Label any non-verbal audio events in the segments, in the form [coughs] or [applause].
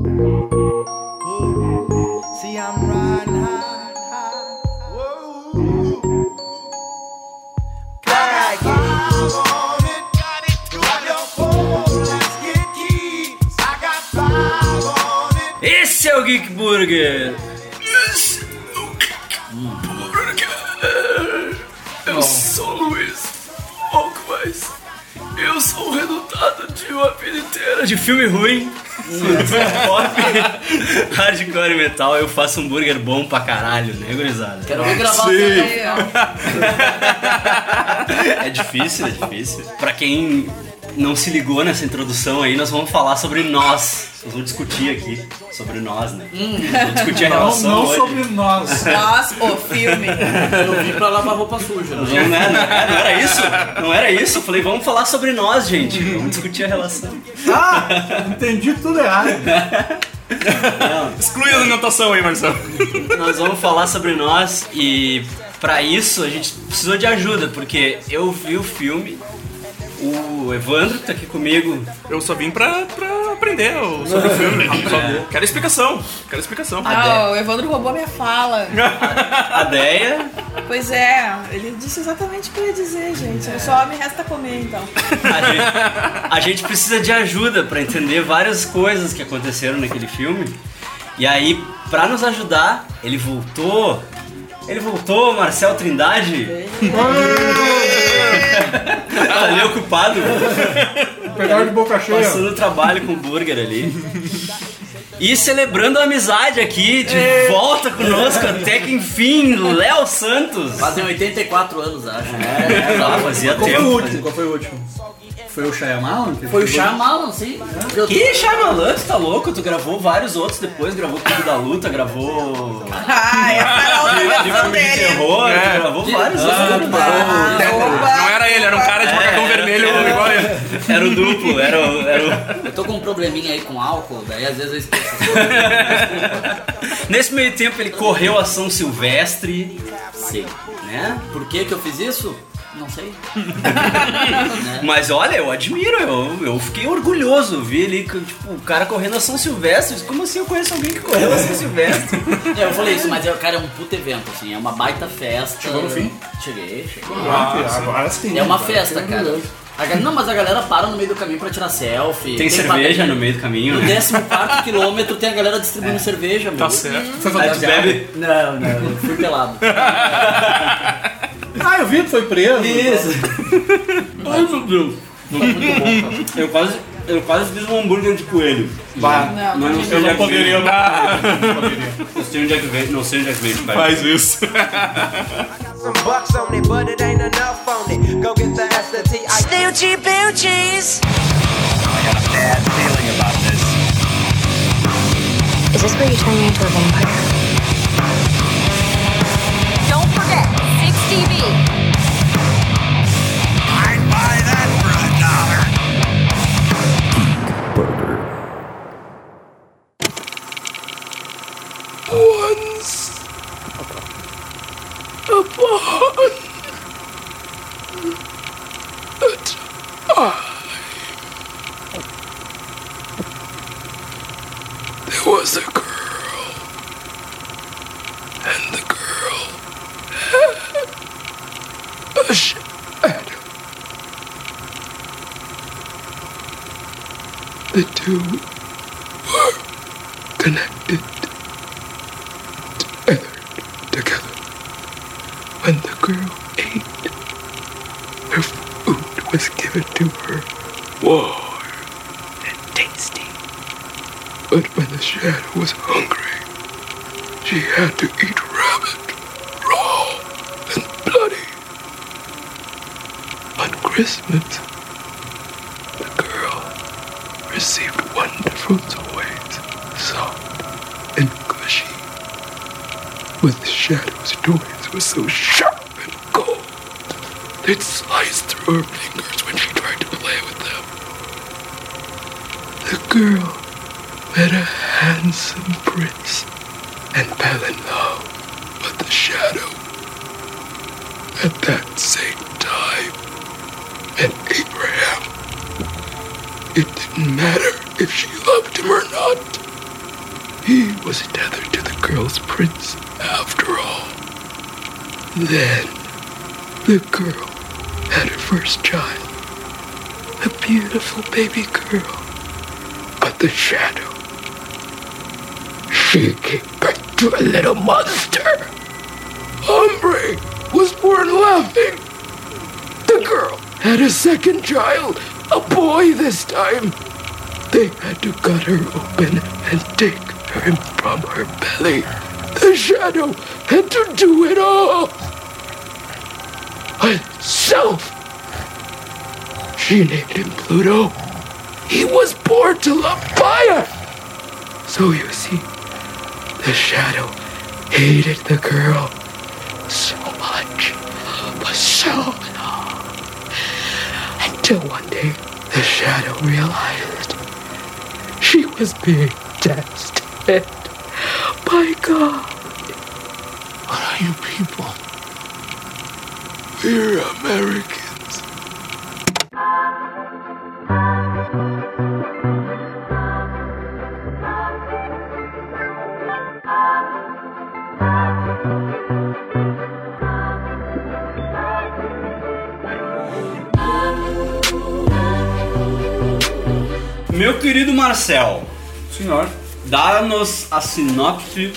See, I'm riding high, high. Whoa. Got five on it. Grab your phone, let's get keys. I got five on it. Esse é o Geek Burger! Eu sou o Luiz Alckmais. Eu sou o resultado de uma vida inteira De filme ruim, pop, hardcore e metal, eu faço um burger bom pra caralho, né, gurizada? Quero ver gravar Sim. final. [laughs] É difícil, é difícil. Pra quem não se ligou nessa introdução aí, nós vamos falar sobre nós. Nós vamos discutir aqui sobre nós, né? Vamos discutir a Não, relação não hoje. sobre nós. Nós, o filme. Eu vim pra lavar roupa suja. Não, né? não, é- não era isso? Não era isso? Eu falei, vamos falar sobre nós, gente. Vamos discutir a relação. Ah, entendi tudo errado. Exclui a alimentação aí, Marcelo. Nós vamos falar sobre nós e pra isso a gente precisou de ajuda, porque eu vi o filme, o Evandro que tá aqui comigo, Eu só vim pra, pra aprender o- sobre o filme. [laughs] Só- Quero explicação. Quero explicação. Ah, o Evandro roubou minha fala. [laughs] a Deia, Pois é, ele disse exatamente o que eu ia dizer, gente. Só me resta comer, então. a gente, a gente precisa de ajuda pra entender várias coisas que aconteceram naquele filme. E aí, pra nos ajudar, ele voltou. Ele voltou, Marcel Trindade. tá ali ocupado. [laughs] Pegaram de boca cheia. Passando trabalho com o burger ali. E celebrando a amizade aqui, de volta conosco até que enfim, Léo Santos. Fazem 84 anos, acho. Ah, fazia Qual foi o tempo. último? Qual foi o último? Foi o Shyamalan? que Foi o Shyamalan, sim. Eu- Que Shyamalan, tu tá louco? Tu gravou vários outros depois, gravou Clube da Luta, gravou Ah, essa era a [laughs] outra de versão filme de dele. terror, tu gravou vários outros. Ah, opa. Não era ele, era um cara de macacão vermelho igual ele. Era o duplo, era o, era o... Eu tô com um probleminha aí com álcool, daí às vezes eu esqueço. [laughs] Nesse meio tempo ele correu a São Silvestre, Sim. né? Por que que eu fiz isso? Não sei. Né? [laughs] Mas olha, eu admiro, eu, eu fiquei orgulhoso. Vi ali, que, tipo, o cara correndo a São Silvestre. Como assim eu conheço alguém que correu a São Silvestre? [laughs] É, Eu falei isso, mas é, cara, é um puto evento, assim, é uma baita festa. Chegou no fim? Cheguei, cheguei. Ah, agora sim. É uma festa, cara. Não, mas a galera para no meio do caminho pra tirar selfie. Tem cerveja padaria. no meio do caminho, No né? 14 [laughs] quilômetro tem a galera distribuindo cerveja, meu. Tá certo. Foi Aí tu bebe. Não, não, eu fui pelado. Ah, eu vi, tu foi preso. Isso. Ai meu Deus. Eu quase, eu quase fiz um hambúrguer de coelho. Bah, Mas não sei eu onde é não que poderia. veio. Não poderia. Não sei onde é que veio. Não sei onde é que veio. pai. Faz isso. Some bucks on it, but it ain't enough on it. Go get the S, the T, I Snoochie Boochies. Is this where you turn me into a vampire? Was a girl, and the girl had a shadow. The two were connected together. Together. When the girl ate, her food was given to her warm and tasty. But when the shadow was hungry, she had to eat rabbit, raw and bloody. On Christmas, wonderful toys, soft and cushy. But the shadow's toys were so sharp and cold, they'd slice through her fingers when she tried to play with them. The girl Then, the girl had her first child, a beautiful baby girl. But the shadow, she gave birth to a little monster. Hombre was born laughing. The girl had a second child, a boy this time. They had to cut her open and take him from her belly. The shadow had to do it all. Herself. She named him Pluto. He was born to love fire. So you see, the shadow hated the girl so much for so long. Until one day, the shadow realized she was being tested by God. What are you people? We're Americans. Meu querido Marcel, Senhor. dá-nos a sinopse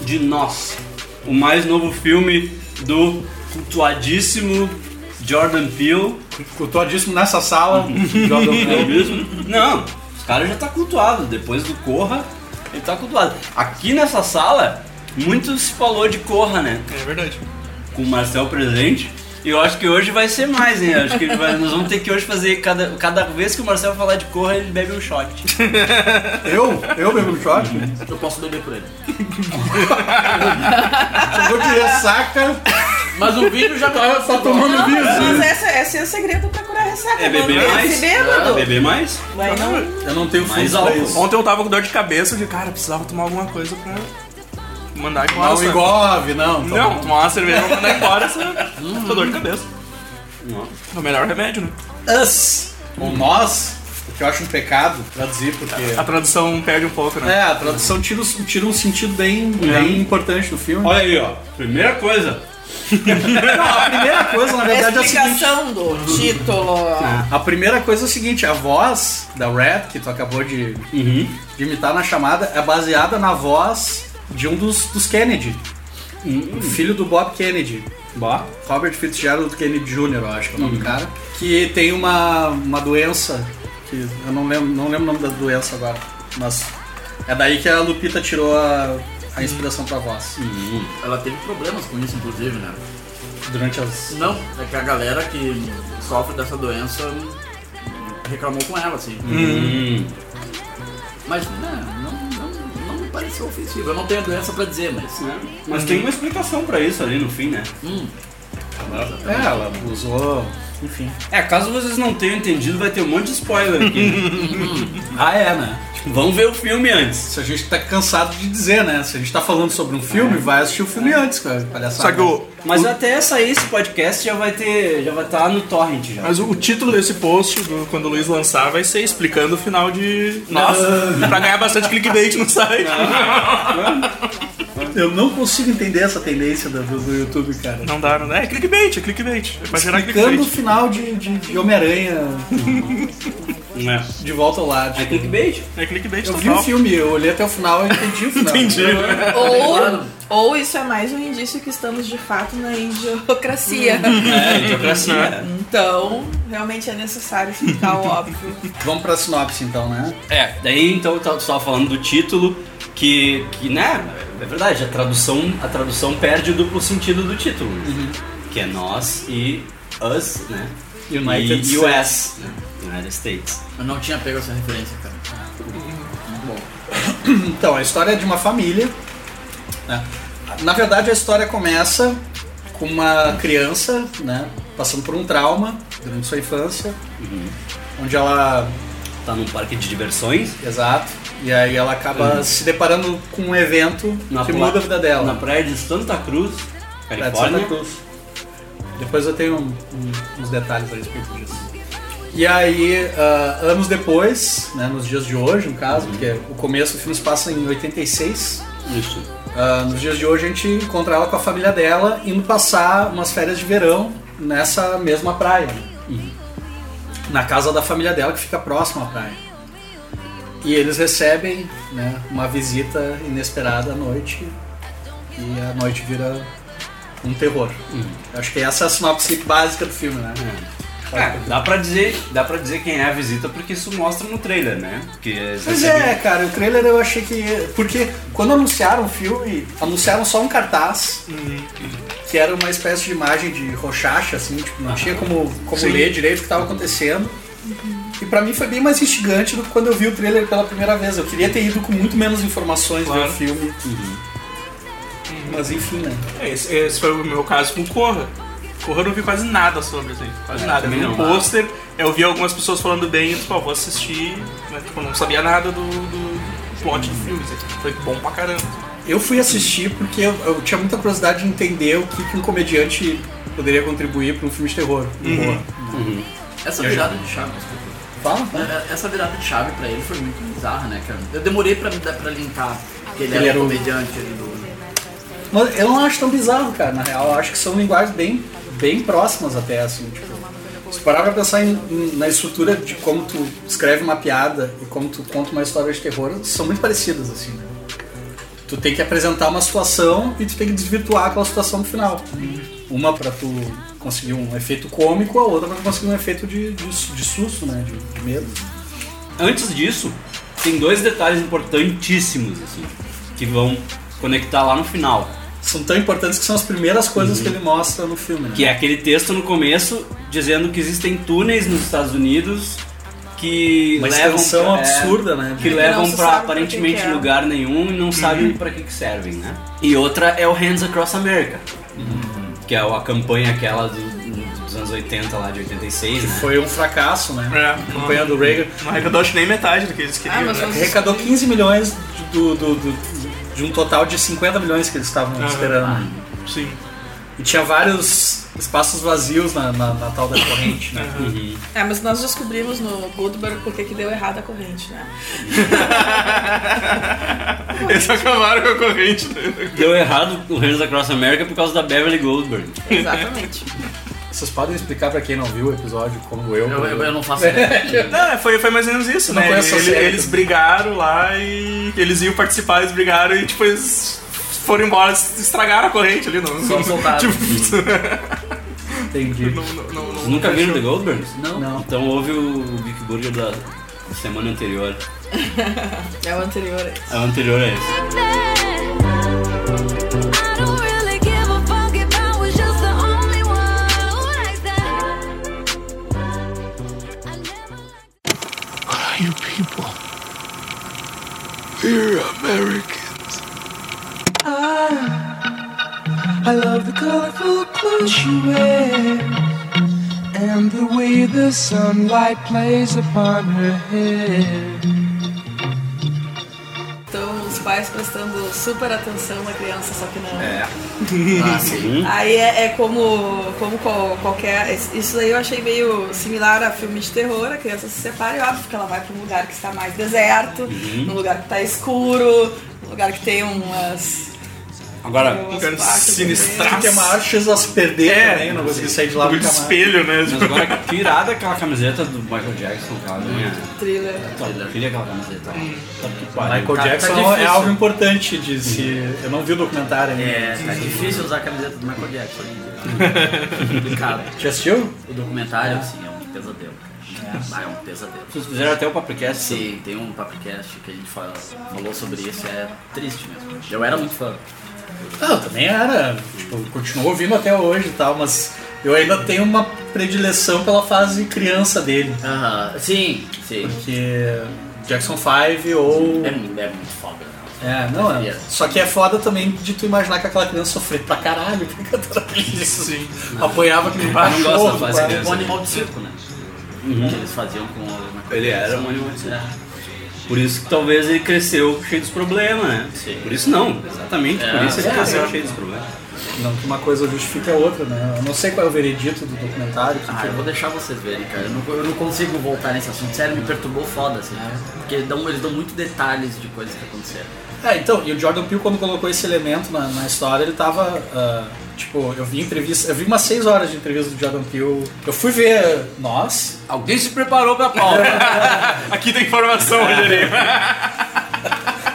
de Nós, o mais novo filme do cultuadíssimo Jordan Peele. Cultuadíssimo nessa sala. [laughs] Jordan Peele. mesmo? Não, os caras já tá cultuado. Depois do Corra, ele tá cultuado. Aqui nessa sala, muito se falou de Corra, né? É verdade. Com o Marcel presente. E eu acho que hoje vai ser mais, hein? Eu Acho que vai- nós vamos ter que hoje fazer. Cada, cada vez que o Marcel falar de Corra, ele bebe um shot. Eu? Eu bebo um shot? Eu posso beber por ele. Chegou de ressaca. Mas o vinho já Tá, tá tomando Não, mas, vinho. mas esse, esse é o segredo pra curar ressaca. É beber mais? Bêbado. Beber mais? Vai não. Eu não tenho Mais álcool. isso. Ontem eu tava com dor de cabeça de cara, precisava tomar alguma coisa pra mandar embora. Não engove, não. tá Não, bom. tomar uma cerveja pra mandar embora essa, [laughs] essa dor de cabeça. Não. É o melhor remédio, né? Us. Ou nós, o que eu acho um pecado traduzir, porque. A tradução perde um pouco, né? É, a tradução tira, um- tira um sentido bem, bem importante do filme. Olha aí, ó. Primeira coisa. [laughs] Não, a primeira coisa, na A verdade, é o seguinte. explicação do título. A primeira coisa é o seguinte, a voz da Red, que tu acabou de, Uhum. de imitar na chamada, é baseada na voz de um dos, dos Kennedy. O filho do Bob Kennedy. Bah. Robert Fitzgerald Kennedy Jr., eu acho que é o nome do cara. Que tem uma, uma doença, que eu não lembro, não lembro o nome da doença agora. Mas é daí que a Lupita tirou a, a inspiração pra voz. Ela teve problemas com isso, inclusive, né? Durante as. Não, é que a galera que sofre dessa doença reclamou com ela, assim. Hum. Mas né, pareceu ofensivo. Eu não tenho doença pra dizer, mas. né? Mas tem uma explicação pra isso ali no fim, né? Hum, É, ela usou. Enfim. É, caso vocês não tenham entendido, vai ter um monte de spoiler aqui. Ah, é, né? Vamos ver o filme antes. Se a gente tá cansado de dizer, né? Se a gente tá falando sobre um filme, vai assistir o filme antes, cara. Palhaçada. Só que o, Mas até sair esse podcast já vai ter. já vai estar no torrent já. mas o, o título desse post, do- quando o Luiz lançar, vai ser explicando o final de. Nossa! pra ganhar bastante clickbait no site. Eu não consigo entender essa tendência do, do, do YouTube, cara. Não dá, não dá. É clickbait, é clickbait. É pra gerar Explicando o clickbait. final de, de, de Homem-Aranha [laughs] É. de volta ao lar. É clickbait? É clickbait Eu vi o total. filme, eu olhei até o final e entendi o final. Entendi. Ou, ou isso é mais um indício que estamos de fato na idiocracia. É, [laughs] idiocracia. Então, realmente é necessário explicar o óbvio. Vamos pra sinopse então, né? É, daí então tu estava falando do título, que, que né, é verdade, a tradução, a tradução perde o duplo sentido do título, né? que é nós e us, né? United e US, né? United States. eu não tinha pego essa referência, cara. Muito bom. [coughs] Então, a história é de uma família. né? Na verdade, a história começa com uma criança, né? Passando por um trauma durante sua infância, onde ela Tá num parque de diversões, Exato. E aí ela acaba se deparando com um evento na que muda a vida dela. na praia de Santa Cruz, Praia de Califórnia. Santa Cruz. Depois eu tenho um- um- uns detalhes a respeito disso. E aí, ah, anos depois, né, nos dias de hoje, no caso, porque o começo do filme se passa em 86. Isso. Ah, nos dias de hoje a gente encontra ela com a família dela indo passar umas férias de verão nessa mesma praia. Na casa da família dela que fica próxima à praia. E eles recebem né, uma visita inesperada à noite e a noite vira um terror. Acho que essa é a sinopse básica do filme, né? É, dá pra dizer, dá para dizer quem é a visita porque isso mostra no trailer, né? Porque Pois é, cara, o trailer eu achei que. Porque quando anunciaram o filme, anunciaram só um cartaz, que era uma espécie de imagem de rochacha, assim, tipo, não tinha como, como Sim. ler direito o que estava acontecendo. E pra mim foi bem mais instigante do que quando eu vi o trailer pela primeira vez. Eu queria ter ido com muito menos informações ver Claro. o filme. Mas enfim, né? É, Esse, esse foi o meu caso com Corra. Corra eu não vi quase nada sobre, assim, quase É, nada. Eu vi um pôster, eu vi algumas pessoas falando bem, eu disse, pô, vou assistir, mas tipo, eu não sabia nada do, do plot do filme, assim. foi bom pra caramba. Eu fui assistir porque eu, eu tinha muita curiosidade de entender o que, que um comediante poderia contribuir para um filme de terror. de horror. Essa virada de chave, desculpa. Fala, É, é, Essa virada de chave pra ele foi muito bizarra, né, cara? Eu demorei pra, pra linkar que ele, Ele era o- comediante ali do. Mas eu não acho tão bizarro, cara. Na real, eu acho que são linguagens bem, bem próximas até, assim. Tipo, se parar pra pensar em- na estrutura de como tu escreve uma piada e como tu conta uma história de terror, são muito parecidas, assim. né? Tu tem que apresentar uma situação e tu tem que desvirtuar aquela situação no final. Uma pra tu conseguir um efeito cômico, a outra tu conseguir um efeito de, de, de susto, né? De, de medo. Antes disso, tem dois detalhes importantíssimos, assim, que vão conectar lá no final. São tão importantes que são as primeiras coisas que ele mostra no filme, né? Que é aquele texto no começo dizendo que existem túneis nos Estados Unidos que Uma levam extensão pra- absurda, né? que levam pra aparentemente que que é. lugar nenhum e não sabem pra que, que servem, né? E outra é o Hands Across America, que é a campanha aquela do- dos anos 80 lá de 86, né? Foi um fracasso, né? É, A campanha do Reagan. Não arrecadou acho que nem metade do que eles queriam, Ah, mas né? Arrecadou 15 milhões do, do- do- de um total de 50 milhões que eles estavam Ah. esperando. Sim. E tinha vários espaços vazios na, na- na tal da corrente, né? É, mas nós descobrimos no Goldberg porque que deu errado a corrente, né? [laughs] Eles acabaram com a corrente. Deu errado o Hands Across America por causa da Beverly Goldberg. Exatamente. Vocês podem explicar pra quem não viu o episódio, como eu. Eu, eu, eu não faço [laughs] ideia. Não, foi, foi mais ou menos isso, não né? Ele- eles brigaram lá e eles iam participar, eles brigaram e tipo, eles foram embora, estragaram a corrente ali. Não, Só soltaram. Tipo, [laughs] Entendi. não, não, não, nunca viram The. Goldbergs? Não. Não. Então houve o Big Burger da semana anterior. [laughs] É o anterior a esse. É o anterior a esse. We're Americans. Ah, I love the colorful clothes she wears and the way the sunlight plays upon her hair. Pais prestando super atenção na criança, só que não. É. Ah, sim. Aí é, é como, como qual- qualquer. Isso aí eu achei meio similar a filme de terror, a criança se separa e óbvio que ela vai pra um lugar que está mais deserto, num lugar que está escuro, num lugar que tem umas. Agora, sinistraço. Que é maior chance ela se perder É, também, não consegui sair de lá mais. espelho, né? mas agora tirada aquela camiseta do Michael Jackson, que ela ganha. thriller. Eu queria aquela camiseta. Sabe que pariu. Michael Tá- tá Jackson é difícil. algo importante de se. Eu não vi o documentário ainda. É, tá difícil usar a camiseta do Michael Jackson hoje. [laughs] Complicado. Já assistiu? O documentário, assim, é um pesadelo. cara. Ah, é um pesadelo. Vocês fizeram até o Papricast. Sim, tem um Papricast que a gente fala, falou sobre isso, é triste mesmo. Eu era muito fã. Não, eu também era. Tipo, continuo ouvindo até hoje e tal, mas eu ainda tenho uma predileção pela fase criança dele. Aham, sim, sim. Porque Jackson 5 ou. É, é muito foda. né? É, não é. Só que é foda também de tu imaginar que aquela criança sofreu pra caralho, [laughs] porque cantando isso. Sim. Apanhava que nem Ah, não da fase quase. criança. O animal de circo, né? Que eles faziam com Ele Jackson. era um animal de circo. É. Por isso que talvez ele cresceu cheio dos problemas, né? Por isso não, exatamente por isso ele é, cresceu é. cheio dos problemas. Não que uma coisa justifique a outra, né? Eu não sei qual é o veredito do documentário. que Ah, que- eu vou deixar vocês verem, cara. Eu não, eu não consigo voltar nesse assunto. Sério, me perturbou foda, assim. Porque dão, eles dão muito detalhes de coisas que aconteceram. É, então, e o Jordan Peele quando colocou esse elemento na, na história, ele tava. ah, tipo, eu vi entrevista. Eu vi umas 6 horas de entrevista do Jordan Peele. Eu fui ver nós. Alguém se preparou pra pau. [laughs] Aqui tem informação, Rogerinho.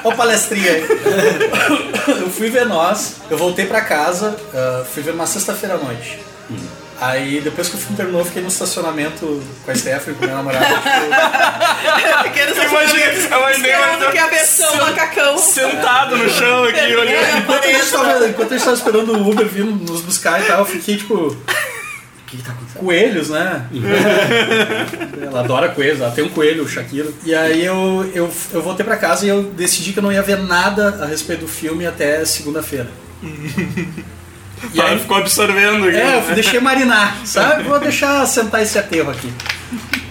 Ó, palestrinha aí. eu fui ver nós, eu voltei pra casa, ah, fui ver uma sexta-feira à noite. Aí depois que o filme terminou, eu fiquei no estacionamento com a Stephanie, com a minha namorada. [laughs] tipo, você vai Esperando que a versão macacão. Sentado no chão aqui, olhando. enquanto, a gente tava, enquanto a gente tava esperando o Uber vindo nos buscar e tal, eu fiquei tipo. O que, que tá acontecendo? Coelhos, né? ela adora coelhos, ela tem um coelho, o Shakira. E aí eu, eu, eu voltei pra casa e eu decidi que eu não ia ver nada a respeito do filme até segunda-feira. [laughs] E aí ficou absorvendo aqui. É, eu deixei marinar, sabe? Vou deixar sentar esse aterro aqui.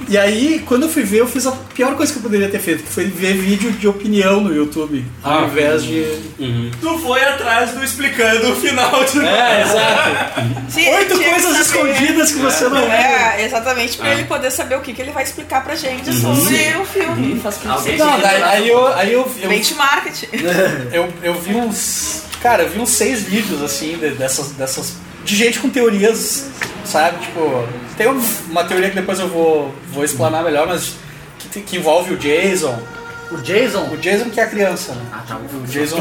E aí, quando eu fui ver, eu fiz a pior coisa que eu poderia ter feito, que foi ver vídeo de opinião no YouTube, ao Ah. invés de. Tu foi atrás do explicando o final de. É, exato. Sim, Oito coisas saber. escondidas que você não vê. É, exatamente pra ele poder saber o que, que ele vai explicar pra gente sobre o filme. Faz Alguém que Não, daí, aí eu, aí eu, eu, Mente marketing. [laughs] eu, eu vi uns. Cara, eu vi uns seis vídeos assim de- dessas, dessas. De gente com teorias, sabe? Tipo, tem um- uma teoria que depois eu vou, vou explanar melhor, mas que, que envolve o Jason. O Jason? O Jason que é a criança, né? Ah, tá. O Jason.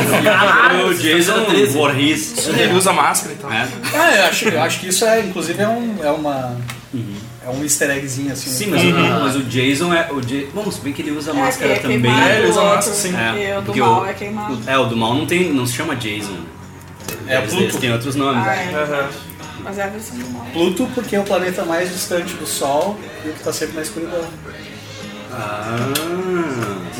o Jason Voorhees. Ele usa máscara e tal. É. ah, eu acho, eu acho que isso é, inclusive, é, um, é uma. É um easter eggzinho assim. Sim, mas, o, mas o Jason é. O Ja- Bom, se bem que ele usa máscara que é também. É, ele usa máscara, sim. E o do mal o- é queimado. o- É, o do mal não, tem, não se chama Jason. É eles, Pluto. eles têm outros nomes. Ah, é. Aham. Mas é a versão do mal. Pluto, porque é o planeta mais distante do Sol e o que tá sempre na escuridão. Ah.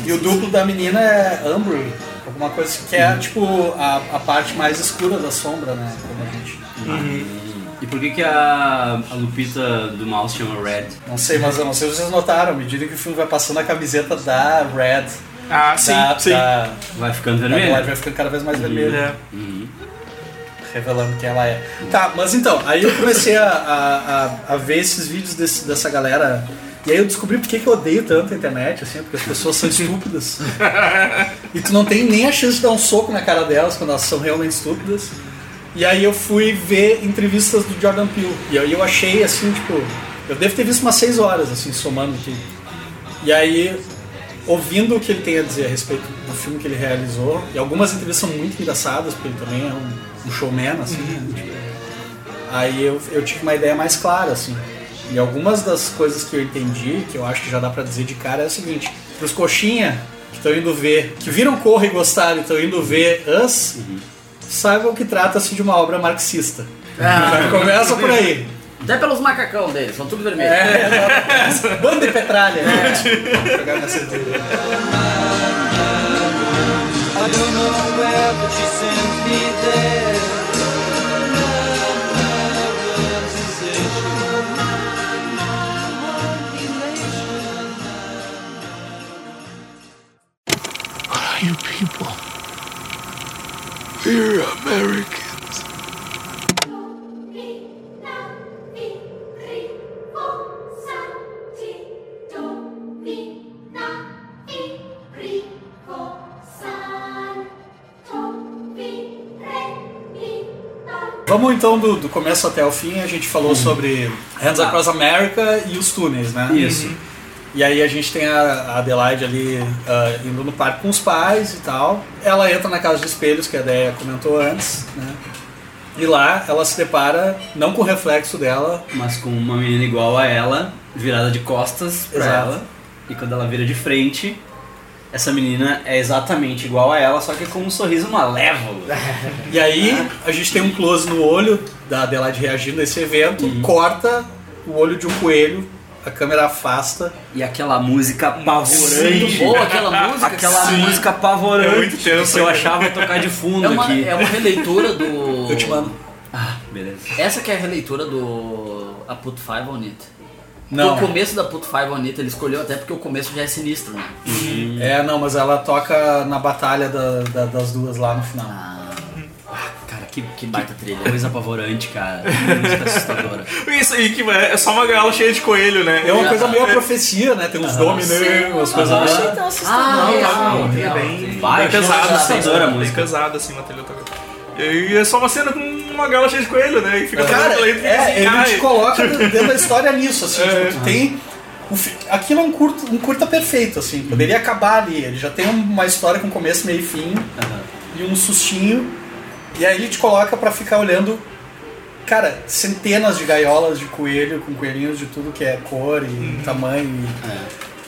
E o duplo da menina é Umbry, alguma coisa assim, que é tipo a, a parte mais escura da sombra, né? Como a gente. E por que, que a, a Lupita do mal se chama Red? Não sei, mas eu não sei se vocês notaram, à medida que o filme vai passando a camiseta da Red, Ah, sim, da, sim. da, Vai ficando da vermelho? Red vai ficando cada vez mais vermelha, É. revelando quem ela é. Tá, mas então, aí eu comecei a, a, a, a ver esses vídeos desse- dessa galera. E aí eu descobri por que que eu odeio tanto a internet, assim, porque as pessoas são [laughs] estúpidas. E tu não tem nem a chance de dar um soco na cara delas quando elas são realmente estúpidas. E aí eu fui ver entrevistas do Jordan Peele. E aí eu achei assim, tipo, eu devo ter visto umas seis horas, assim, somando tudo. E aí, ouvindo o que ele tem a dizer a respeito do filme que ele realizou, e algumas entrevistas são muito engraçadas, porque ele também é um, um showman, assim, né? Tipo, aí eu, eu tive uma ideia mais clara, assim. E algumas das coisas que eu entendi, que eu acho que já dá pra dizer de cara, é o seguinte: pros coxinha que estão indo ver, que viram Corra e gostaram e estão indo ver Us, saibam que trata-se de uma obra marxista. Já começa por aí. Até pelos macacão deles, são tudo vermelhos. É, [laughs] de petralha. Vou pegar minha cerveja. I don't know where, but she sends me there. What are you people? We're Americans. Vamos então do, do começo até o fim. A gente falou sobre Hands Across America e os túneis, né? Isso. E aí a gente tem a Adelaide ali ah, indo no parque com os pais e tal. Ela entra na casa de espelhos, que a Deia comentou antes, né? E lá ela se depara, não com o reflexo dela, Mas com uma menina igual a ela, virada de costas pra Exato. ela. E quando ela vira de frente, essa menina é exatamente igual a ela, só que com um sorriso malévolo. [laughs] E aí a gente tem um close no olho da Adelaide reagindo a esse evento, corta o olho de um coelho, a câmera afasta. E aquela música apavorante. Boa aquela música. Aquela Sim. música apavorante. É muito tenso, que eu achava tocar de fundo É uma, aqui. é uma releitura do. [laughs] Eu te mando. Ah, beleza. Essa que é a releitura do A Put Five on It. Não. O começo da Put Five Bonita ele escolheu até porque o começo já é sinistro, né? É, não, mas ela toca na batalha da- da- das duas lá no final. Cara, que, Que baita trilha. coisa apavorante, cara. [laughs] Música assustadora. Isso aí que é só uma gaiola cheia de coelho, né? É uma coisa meio a profecia, né? Tem uns dominê, umas coisas Eu assim. achei tão Ah, assustador. real, É real. bem, Vai, bem pesado, achei assim, assustadora a bem música. pesado, assim, uma trilha. E é só uma cena com uma gaiola cheia de coelho, né? E fica Cara, lento, fica é, assim, ele te coloca [laughs] dentro da história nisso, assim, É. tipo, tu tem. o fi- Aquilo é um curto, um curta perfeito, assim, poderia acabar ali. Ele já tem uma história com começo, meio e fim, e um sustinho, e aí ele te coloca pra ficar olhando, cara, centenas de gaiolas de coelho, com coelhinhos de tudo que é cor e tamanho,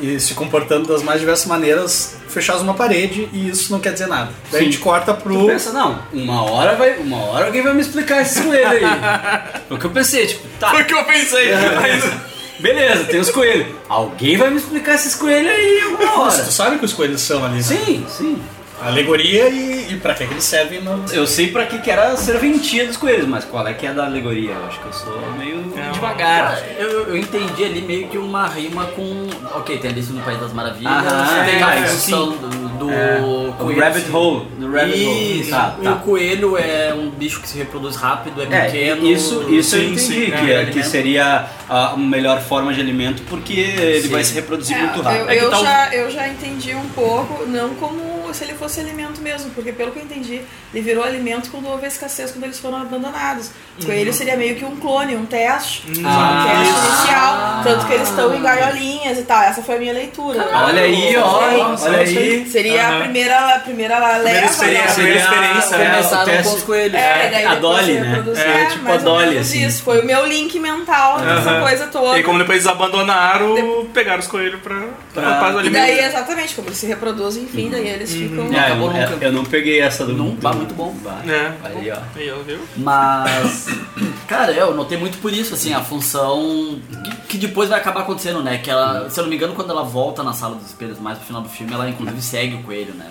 e, e se comportando das mais diversas maneiras, fechados uma parede, e isso não quer dizer nada. Daí a gente corta Tu pro. pensa, não, uma hora vai. Uma hora alguém vai me explicar esses coelhos aí. [laughs] Foi o que eu pensei, tipo, tá. Foi o que eu pensei. Mas... Beleza, tem os coelhos. Alguém vai me explicar esses coelhos aí alguma Nossa, hora. tu sabe que os coelhos são ali, né? Sim, sim. Alegoria e, e pra que que eles servem no... Eu sei pra que, que era a serventia dos coelhos, mas qual é que é da alegoria? Eu acho que eu sou meio devagar. Cara, eu, eu entendi ali meio que uma rima com. Ok, tem Alice no País das Maravilhas, Aham, tem é, a função do, do O coelho. rabbit hole. Do rabbit hole. Isso, Tá, e tá. o coelho é um bicho que se reproduz rápido, é É, pequeno. isso, isso eu sim, entendi, sim, que, é, é, que seria a melhor forma de alimento porque ele Sim. vai se reproduzir É, muito eu, rápido. eu tá o- já, eu já entendi um pouco, não como se ele fosse alimento mesmo, porque pelo que eu entendi, ele virou alimento quando houve a escassez, quando eles foram abandonados. O coelho seria meio que um clone, um teste, um Ah. teste inicial, tanto que eles estão em gaiolinhas e tal. Essa foi a minha leitura. Olha aí, ó, olha aí. Seria a Aham. primeira, a primeira leva. experiência, né? primeira experiência, é, Começaram o teste- com os coelhos. É, daí a Dolly, se né? reproduzir, É, é, tipo mais a ou Dolly, menos assim. Isso, foi o meu link mental dessa coisa toda. E aí, como depois eles abandonaram, pegaram os coelhos pra, pra, Pra- pra E daí, exatamente, como eles se reproduzem, enfim, daí eles ficam. É, eu, acabou eu- nunca. eu não peguei essa do. Não, do- bah, muito bom. Bah. É. Aí, ó. Aí, ó, viu? Mas, [coughs] cara, eu notei muito por isso, assim, a função que, que depois vai acabar acontecendo, né? Que ela, se eu não me engano, quando ela volta na sala dos espelhos mais pro final do filme, ela inclusive segue o coelho, né?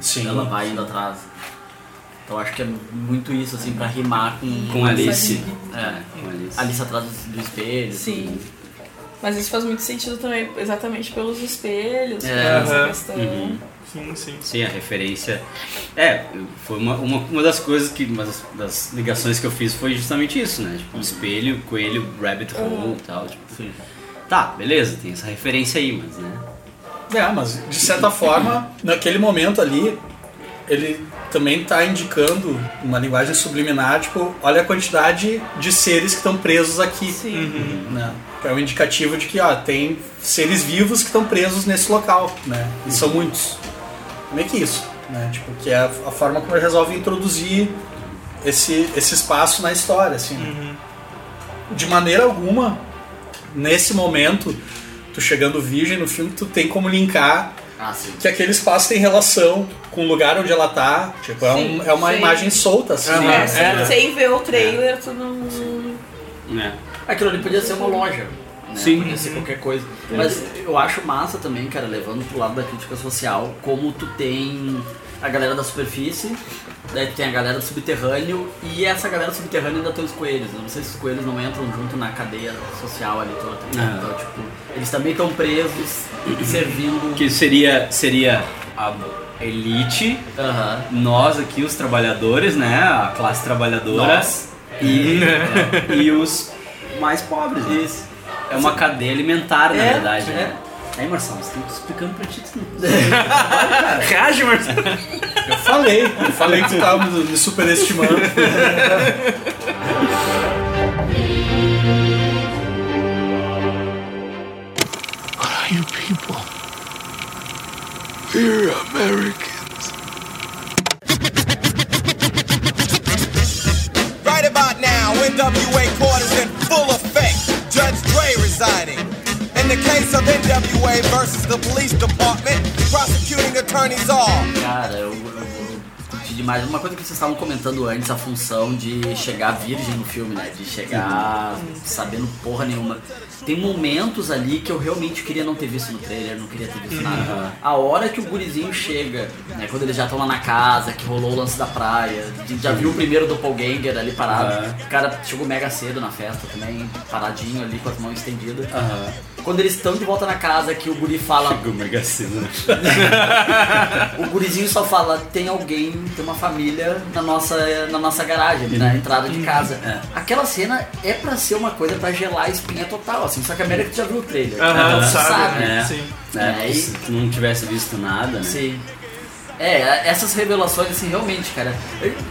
Sim. Ela vai indo atrás. Então acho que é muito isso, assim, pra rimar com. Com Alice. É, Com Alice. Alice atrás do, do espelho. Sim. assim. Mas isso faz muito sentido também, exatamente pelos espelhos, É, essa aham. questão. Sim, sim. Sim, a referência. É, foi uma, uma, uma das coisas que. Uma das, das ligações que eu fiz foi justamente isso, né? Tipo, espelho, coelho, rabbit hole e tal. Tipo, Tá, beleza, tem essa referência aí, mas né? É, mas de certa forma, naquele momento ali, ele também está indicando uma linguagem subliminar, tipo, olha a quantidade de seres que estão presos aqui. Sim. Né? É um indicativo de que ó, tem seres vivos que estão presos nesse local, né? E são muitos. Meio que isso, né? Tipo, que é a, forma como ele resolve introduzir esse, esse espaço na história, assim. né? De maneira alguma, nesse momento, tu chegando virgem no filme, tu tem como linkar Ah, que aquele espaço tem relação com o lugar onde ela tá. Tipo, é, um- é uma sim. imagem solta, assim. Né? É, sem, sem ver o trailer, tu não. Aquilo ali podia ser uma loja. Né? Sim. Podia ser qualquer coisa. Mas eu acho massa também, cara, levando pro lado da crítica social, como tu tem a galera da superfície, daí tu tem a galera do subterrâneo, e essa galera do subterrâneo ainda tem os coelhos. Eu não sei se os coelhos não entram junto na cadeia social ali toda. tá. Então, tipo, eles também estão presos, servindo. Que seria, seria a elite, Aham. nós aqui, os trabalhadores, né? A classe trabalhadora. Nós. E, é, [laughs] e os mais pobres. né? Isso. É uma cadeia alimentar, na É, verdade, é. né? Aí, Marcelo, você tem que explicando pra ti. tu não- [laughs] Reage, Marcelo. Eu falei, eu falei que tu tava me me superestimando. What are you people? We're Americans. Right about now, NWA In the case of NWA versus the police department, prosecuting attorneys are. Cara, demais. Uma coisa que vocês estavam comentando antes, a função de chegar virgem no filme, né? De chegar sabendo porra nenhuma. Tem momentos ali que eu realmente queria não ter visto no trailer, não queria ter visto nada. A hora que o gurizinho chega, né? Quando eles já estão lá na casa, que rolou o lance da praia, a gente já viu o primeiro doppelganger ali parado. O cara chegou mega cedo na festa também, paradinho ali com as mãos estendidas. Quando eles estão de volta na casa, que o guri fala. O Mega Sena. [laughs] O gurizinho só fala, tem alguém, tem uma família na nossa, na nossa garagem, na entrada de casa. Aquela cena é pra ser uma coisa pra gelar a espinha total, assim, só que a América já viu o trailer. Aham, Então, sabe, É. Sim. É, É, se tu não tivesse visto nada, né? Sim. É, essas revelações, assim, realmente, cara,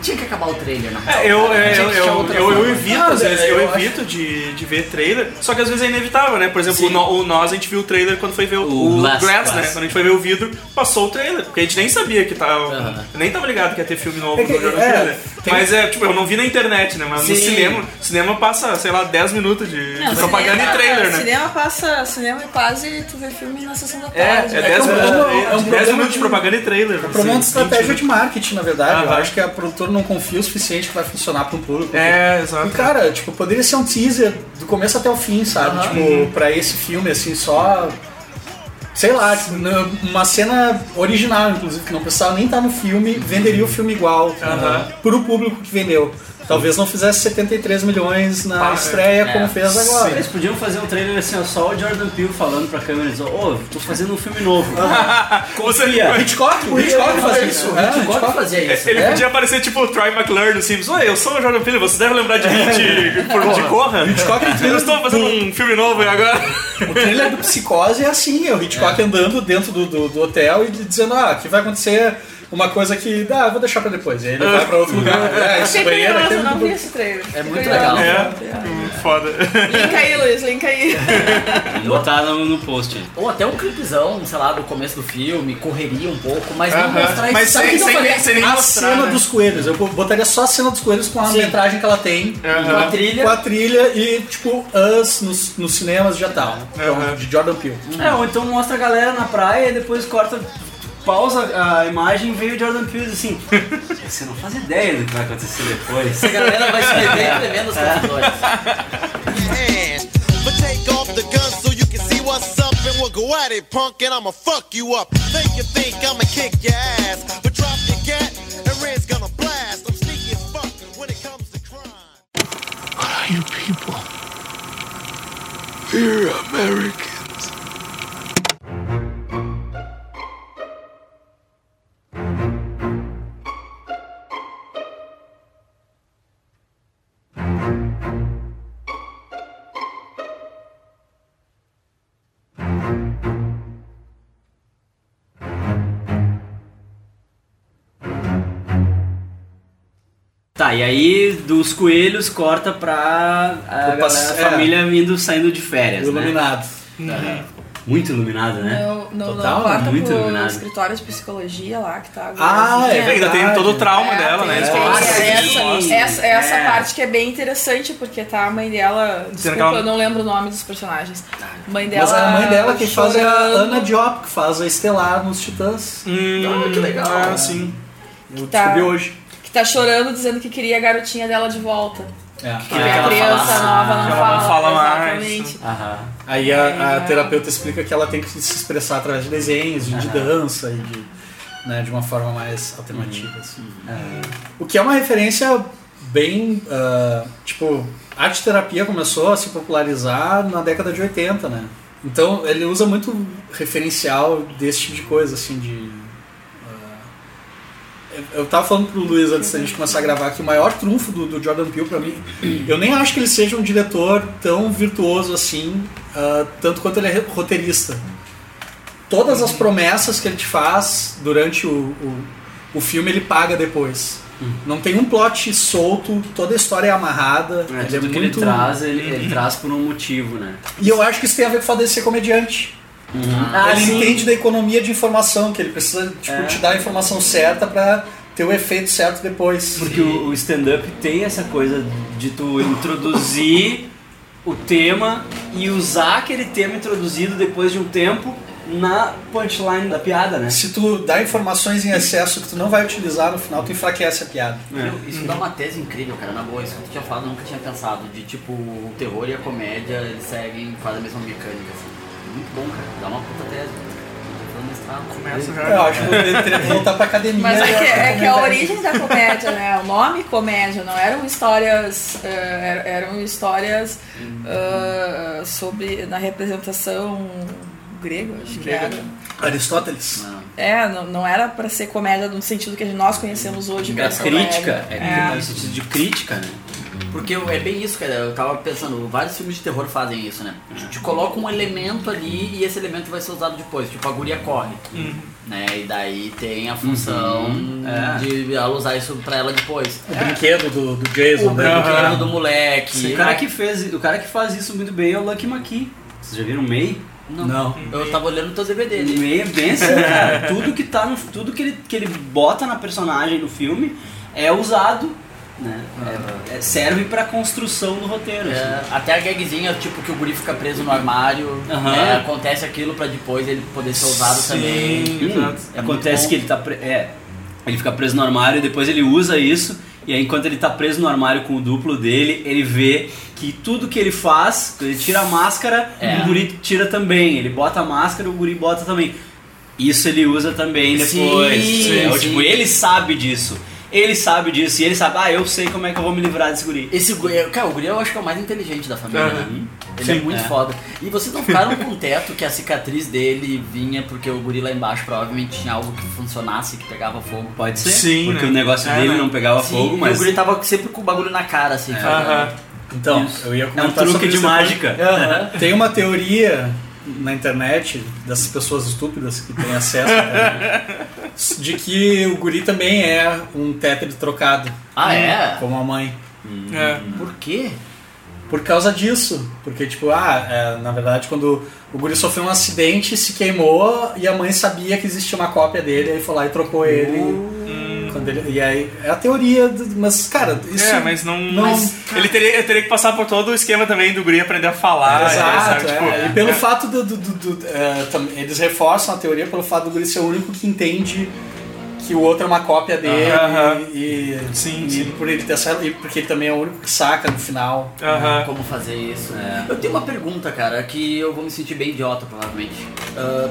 tinha que acabar o trailer, na real. É, eu, é, eu, eu, eu, eu evito, às vezes, é, eu, evito de, de ver trailer, só que às vezes é inevitável, né? Por exemplo, o, No- o Nós, a gente viu o trailer quando foi ver o, O o Glass, Glass, né? Quando a gente foi ver o vidro, passou o trailer, porque a gente nem sabia que tava. Nem tava ligado que ia ter filme novo É que- do Jordan é, tem- Mas é, tipo, eu não vi na internet, né? Mas no cinema, cinema passa, sei lá, 10 minutos de, Não, de propaganda cinema- e trailer, né? Cinema passa. Cinema é quase tu vê filme na sessão da É, tarde. é né? 10 minutos, problema- é, é um 10 problema minutos de de- propaganda e trailer. O problema de estratégia 20 de marketing, na verdade. Eu acho que a produtora não confia o suficiente que vai funcionar para um público. É, exato. E, cara, tipo, poderia ser um teaser do começo até o fim, sabe? Tipo, pra esse filme, assim, só. Sei lá, tipo, uma cena original, inclusive, que não precisava nem estar no filme, venderia o filme igual Aham. pro público que vendeu. Talvez não fizesse 73 milhões na Pá, estreia é. como fez agora. Eles podiam fazer um trailer assim, ó, só o Jordan Peele falando pra câmera e ô, tô fazendo um filme novo. [laughs] Você, O Hitchcock, o Hitchcock faz isso. É, o Hitchcock fazer isso. Ele né? podia aparecer tipo o Troy McClure no Simpsons. Oi, eu sou o Jordan Peele, você deve lembrar de mim de, por, de Corra. Hitchcock é Eu [laughs] estou fazendo um filme novo e agora. O trailer do Psicose é assim, é o Hitchcock andando dentro do, do, do hotel e dizendo, ah, aqui vai acontecer uma coisa que, ah, vou deixar pra depois. Aí ele vai pra outro lugar. [laughs] É, esse Fiquei banheiro aqui curiosa, é eu não muito vi esse trailer. É muito legal. curiosa. É, muito foda. Link aí, Luiz, link aí. [laughs] Vou botar no, no post. Ou até um clipezão, sei lá, do começo do filme, correria um pouco, mas não Aham. mostrar Mas Sabe sem, que sem, faria? nem- sem nem A mostrar. cena né? dos coelhos, eu botaria só a cena dos coelhos com a Sim. metragem que ela tem, Com a trilha. com a trilha e, tipo, Us nos, nos cinemas já tá. Então, de Jordan Peele. É, ou então mostra a galera na praia e depois corta, pausa a imagem e veio o Jordan Peele assim. [laughs] Você não faz ideia do que vai acontecer depois. A galera vai se meter escrevendo os go at it, punk, and I'ma fuck you up. Think you think I'ma kick your ass, but drop your gat and Red's gonna blast. I'm sneaky as fuck when it comes to crime. What are you people? Tá, e aí dos coelhos corta pra a, galera, é. família vindo saindo de férias, né? Iluminado. Muito iluminado, né? No, no, Total, quarto muito pro iluminado. escritório de psicologia lá, que tá Ah, é agora. Ainda tem todo o trauma dela, né? Essa, assim, essa, essa É. parte que é bem interessante, porque tá a mãe dela. Desculpa, que ela- eu não lembro o nome dos personagens. Mãe dela. Mas a mãe dela quem faz é a. Ana Diop, que faz a Estelar nos Titãs. Hum, que legal. Ah, sim. Eu Tá. descobri hoje. Tá chorando dizendo que queria a garotinha dela de volta. É. Que Ah, a criança fala- nova não fala. não fala mais. Aham. Aí a, a É. terapeuta explica que ela tem que se expressar através de desenhos, de, de dança e de, né, de uma forma mais alternativa. assim. O que é uma referência bem. ah, tipo, arte terapia começou a se popularizar na década de 80, né? Então ele usa muito referencial desse tipo de coisa, assim, de. Eu- tava falando pro Luiz antes da gente começar a gravar que o maior trunfo do, do Jordan Peele pra mim, eu nem acho que ele seja um diretor tão virtuoso assim, ah, tanto quanto ele é roteirista. Todas as promessas que ele te faz durante o, o, o filme ele paga depois. Não tem um plot solto, toda a história é amarrada. É, ele é tudo que ele muito- traz, ele, ele [laughs] traz por um motivo, né? E eu acho que isso tem a ver com o fato dele ser comediante. Ah, ele sim. entende da economia de informação, que ele precisa tipo, É. te dar a informação certa pra ter o efeito certo depois. Porque o, o stand-up tem essa coisa de tu introduzir o tema e usar aquele tema introduzido depois de um tempo na punchline da piada, né? Se tu dá informações em excesso que tu não vai utilizar no final, tu enfraquece a piada. É. Isso dá uma tese incrível, cara. Na boa, isso que tu tinha falado, eu nunca tinha pensado. De tipo, o terror e a comédia, eles seguem, fazem a mesma mecânica, assim. Muito bom, cara. Dá uma puta tese. Mestrado. Começa já. Eu acho que eu teria que voltar pra academia. Mas é que, é que a origem da comédia, né? O nome comédia não eram histórias. er- eram histórias ah, sobre. na representação grega, acho que era. Aristóteles. É, não, não era pra ser comédia no sentido que nós conhecemos hoje. É crítica, comédia. é, no sentido de crítica, né? Porque é bem isso, cara. Eu tava pensando, vários filmes de terror fazem isso, né? Te, te coloca um elemento ali e esse elemento vai ser usado depois. Tipo, a guria corre. Né? E daí tem a função É. de ela usar isso pra ela depois. O brinquedo do, do Jason. O né? brinquedo do moleque. O cara, que fez, o cara que faz isso muito bem é o Lucky McKee. Vocês já viram o May? Não. Não. Eu tava olhando o teu DVD O dele. May é bem assim, [laughs] cara. Tudo que tá no, tudo que ele, que ele bota na personagem no filme é usado, né? É- é- serve pra construção do roteiro. assim. É, até a gagzinha, tipo, que o guri fica preso no armário, é, acontece aquilo pra depois ele poder ser usado também. Hum. É acontece que ele tá pre- é, ele fica preso no armário e depois ele usa isso e aí enquanto ele tá preso no armário com o duplo dele, ele vê que tudo que ele faz, ele tira a máscara, o guri tira também, ele bota a máscara, o guri bota também. Isso ele usa também depois. Sim, É, o sim. tipo, ele sabe disso. Ele sabe disso e ele sabe, ah, eu sei como é que eu vou me livrar desse guri. Esse guri, cara, o guri eu acho que é o mais inteligente da família, né? Ele é Sim, muito é. foda. E vocês não ficaram com o teto que a cicatriz dele vinha porque o guri lá embaixo provavelmente tinha algo que funcionasse, que pegava fogo. Pode ser, Sim, porque né? o negócio É, dele né? não pegava Sim, fogo, e mas o guri tava sempre com o bagulho na cara, assim. Aham. Então, Isso. eu ia é um comentar truque sobre de mágica. Tem uma teoria na internet dessas pessoas estúpidas que têm acesso internet, de que o guri também é um tétero trocado, Ah, é? como a mãe. É. Por quê? Por causa disso. Porque, tipo, ah, é, na verdade, quando o guri sofreu um acidente, se queimou e a mãe sabia que existia uma cópia dele, aí foi lá e trocou ele. Quando ele e aí, é a teoria, do- mas, cara, isso. É, mas não. Mas- ele teria, teria que passar por todo o esquema também do guri aprender a falar. Exato, sabe? é. Tipo, e pelo é. fato do. do- do- do- é, eles reforçam a teoria pelo fato do guri ser o único que entende que o outro é uma cópia dele Aham. e, Sim, e sim. por ele ter essa, e porque ele também é o único que saca no final. Aham. Como fazer isso. Eu tenho uma pergunta, cara, que eu vou me sentir bem idiota, provavelmente. Ah,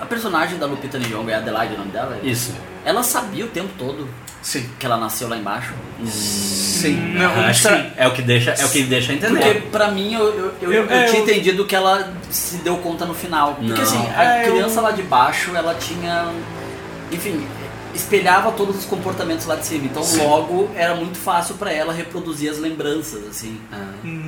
a personagem da Lupita Nyong'o é a Adelaide o nome dela? Isso. Ela sabia o tempo todo Sim. que ela nasceu lá embaixo? Sim. Não, Acho tra- que sim. É o que deixa, é o que deixa entender. Porque pra mim, eu, eu, eu, Eu- eu é, tinha eu- entendido que ela se deu conta no final. Porque Não. assim, a É, eu- criança lá de baixo, ela tinha. Enfim, espelhava todos os comportamentos lá de cima. Então logo era muito fácil pra ela reproduzir as lembranças, assim.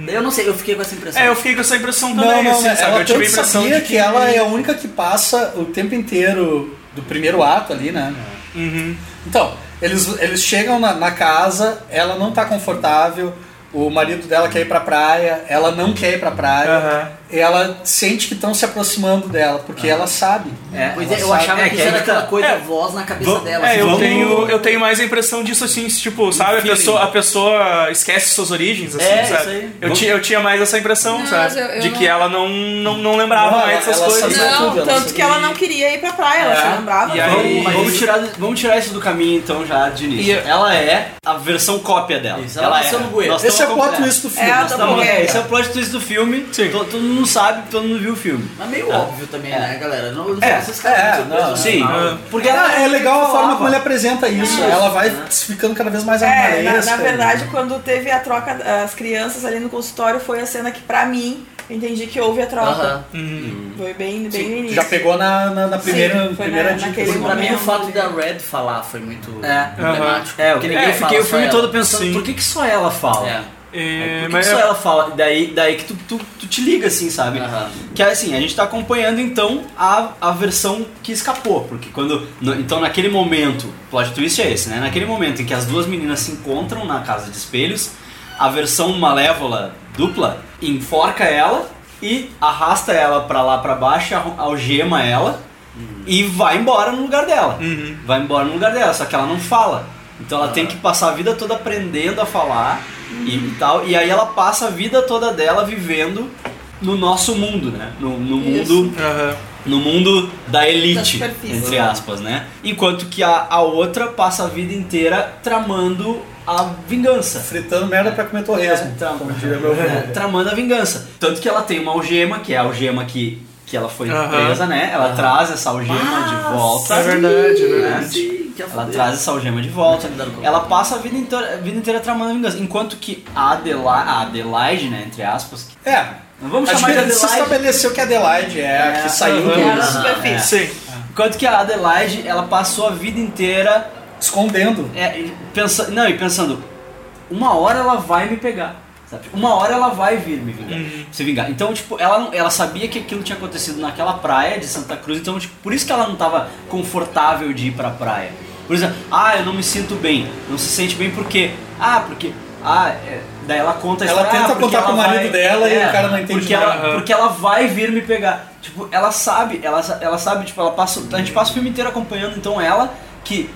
Daí eu não sei, eu fiquei com essa impressão. É, eu fiquei com essa impressão Não, também, não, assim, né? sabe? ela eu tive a impressão sabia de que... ela é a única que passa o tempo inteiro do primeiro ato ali, né? Uhum. Então, eles, eles chegam na, na casa, ela não tá confortável, o marido dela quer ir pra praia, ela não quer ir pra praia, e ela sente que estão se aproximando dela, porque ela sabe. É, Pois ela é, eu sabe. achava É, que era tá- aquela coisa É. voz na cabeça Vamos- dela. É, assim, eu Vamos- tenho, eu tenho mais a impressão disso assim, tipo, sabe, a pessoa, a pessoa esquece suas origens, assim, É, sabe? isso aí. Eu, tinha, eu tinha mais essa impressão, Não, sabe? eu- eu de não- que ela não, não, não lembrava Não, mais dessas coisas. Não, tudo, tanto sabia. que ela não queria ir pra praia, ela É, se lembrava. e aí- Vamos, tirar, vamos tirar isso do caminho então já de início. E- ela é a versão cópia dela. Isso, ela nós Esse é o estamos plot acompanhando. twist do filme. É, tô estamos- com- É, esse é o plot twist do filme. Sim. To- Todo, mundo sabe, todo mundo viu o filme. Mas meio óbvio também, né, galera? Não, não É, é, não, no Sim, porque Ah, é legal a forma como ele apresenta isso. Ela vai ficando cada vez mais É, na, na verdade, quando teve a troca, as crianças ali no consultório, foi a cena que, pra mim, entendi que houve a troca. Aham. Foi bem, bem no início. Já pegou na, na, na primeira, Sim, foi primeira na- dica. naquele assim. Pra mim, o fato da Red falar foi muito É. problemático. É, porque eu, ninguém é, fala fiquei o filme todo pensando, Sim. por que, que só ela fala? É. É, Por que, que mas só eu- ela fala? Daí, daí que tu, tu, tu te liga, assim, sabe? Que assim, a gente tá acompanhando então a, a versão que escapou. Porque quando. no- então naquele momento, o plot twist é esse, né? Naquele momento em que as duas meninas se encontram na casa de espelhos, a versão malévola dupla enforca ela e arrasta ela pra lá pra baixo, algema ela e vai embora no lugar dela. Uhum. Vai embora no lugar dela, só que ela não fala. Então ela tem que passar a vida toda aprendendo a falar e, e tal. E aí ela passa a vida toda dela vivendo no nosso mundo, né? No, no mundo no mundo da elite, entre aspas, né? Enquanto que a, a outra passa a vida inteira tramando a vingança. Fritando merda pra comer torresmo. É, tra- como diria meu avô. é, tramando a vingança. Tanto que ela tem uma algema, que é a algema que, que ela foi presa, né? Ela traz essa algema de volta. É verdade, é verdade. né? Sim, Ela traz essa algema de volta. Ela passa a vida inteira, a vida inteira tramando a vingança. Enquanto que a Adelaide, a Adelaide né, entre aspas, É. não vamos Acho chamar de se Adelaide. estabeleceu que a Adelaide é, a É, que saiu aham. Que era a superfície. Sim. Enquanto que a Adelaide, ela passou a vida inteira escondendo. é, e pensa, não, e pensando, uma hora ela vai me pegar. sabe? Uma hora ela vai vir me vingar, se vingar. Então, tipo, ela, não- ela sabia que aquilo tinha acontecido naquela praia de Santa Cruz, então, tipo, por isso que ela não tava confortável de ir pra praia. Por exemplo, ah, eu não me sinto bem. Não se sente bem por quê? Ah, porque. Ah, é, daí ela conta a Ela história, tenta ah, contar pro ela marido vai- dela e é, o cara não entende porque nada. ela, porque ela vai vir me pegar. Tipo, ela sabe, ela, ela sabe, tipo, ela passa. A gente passa o filme inteiro acompanhando, então ela que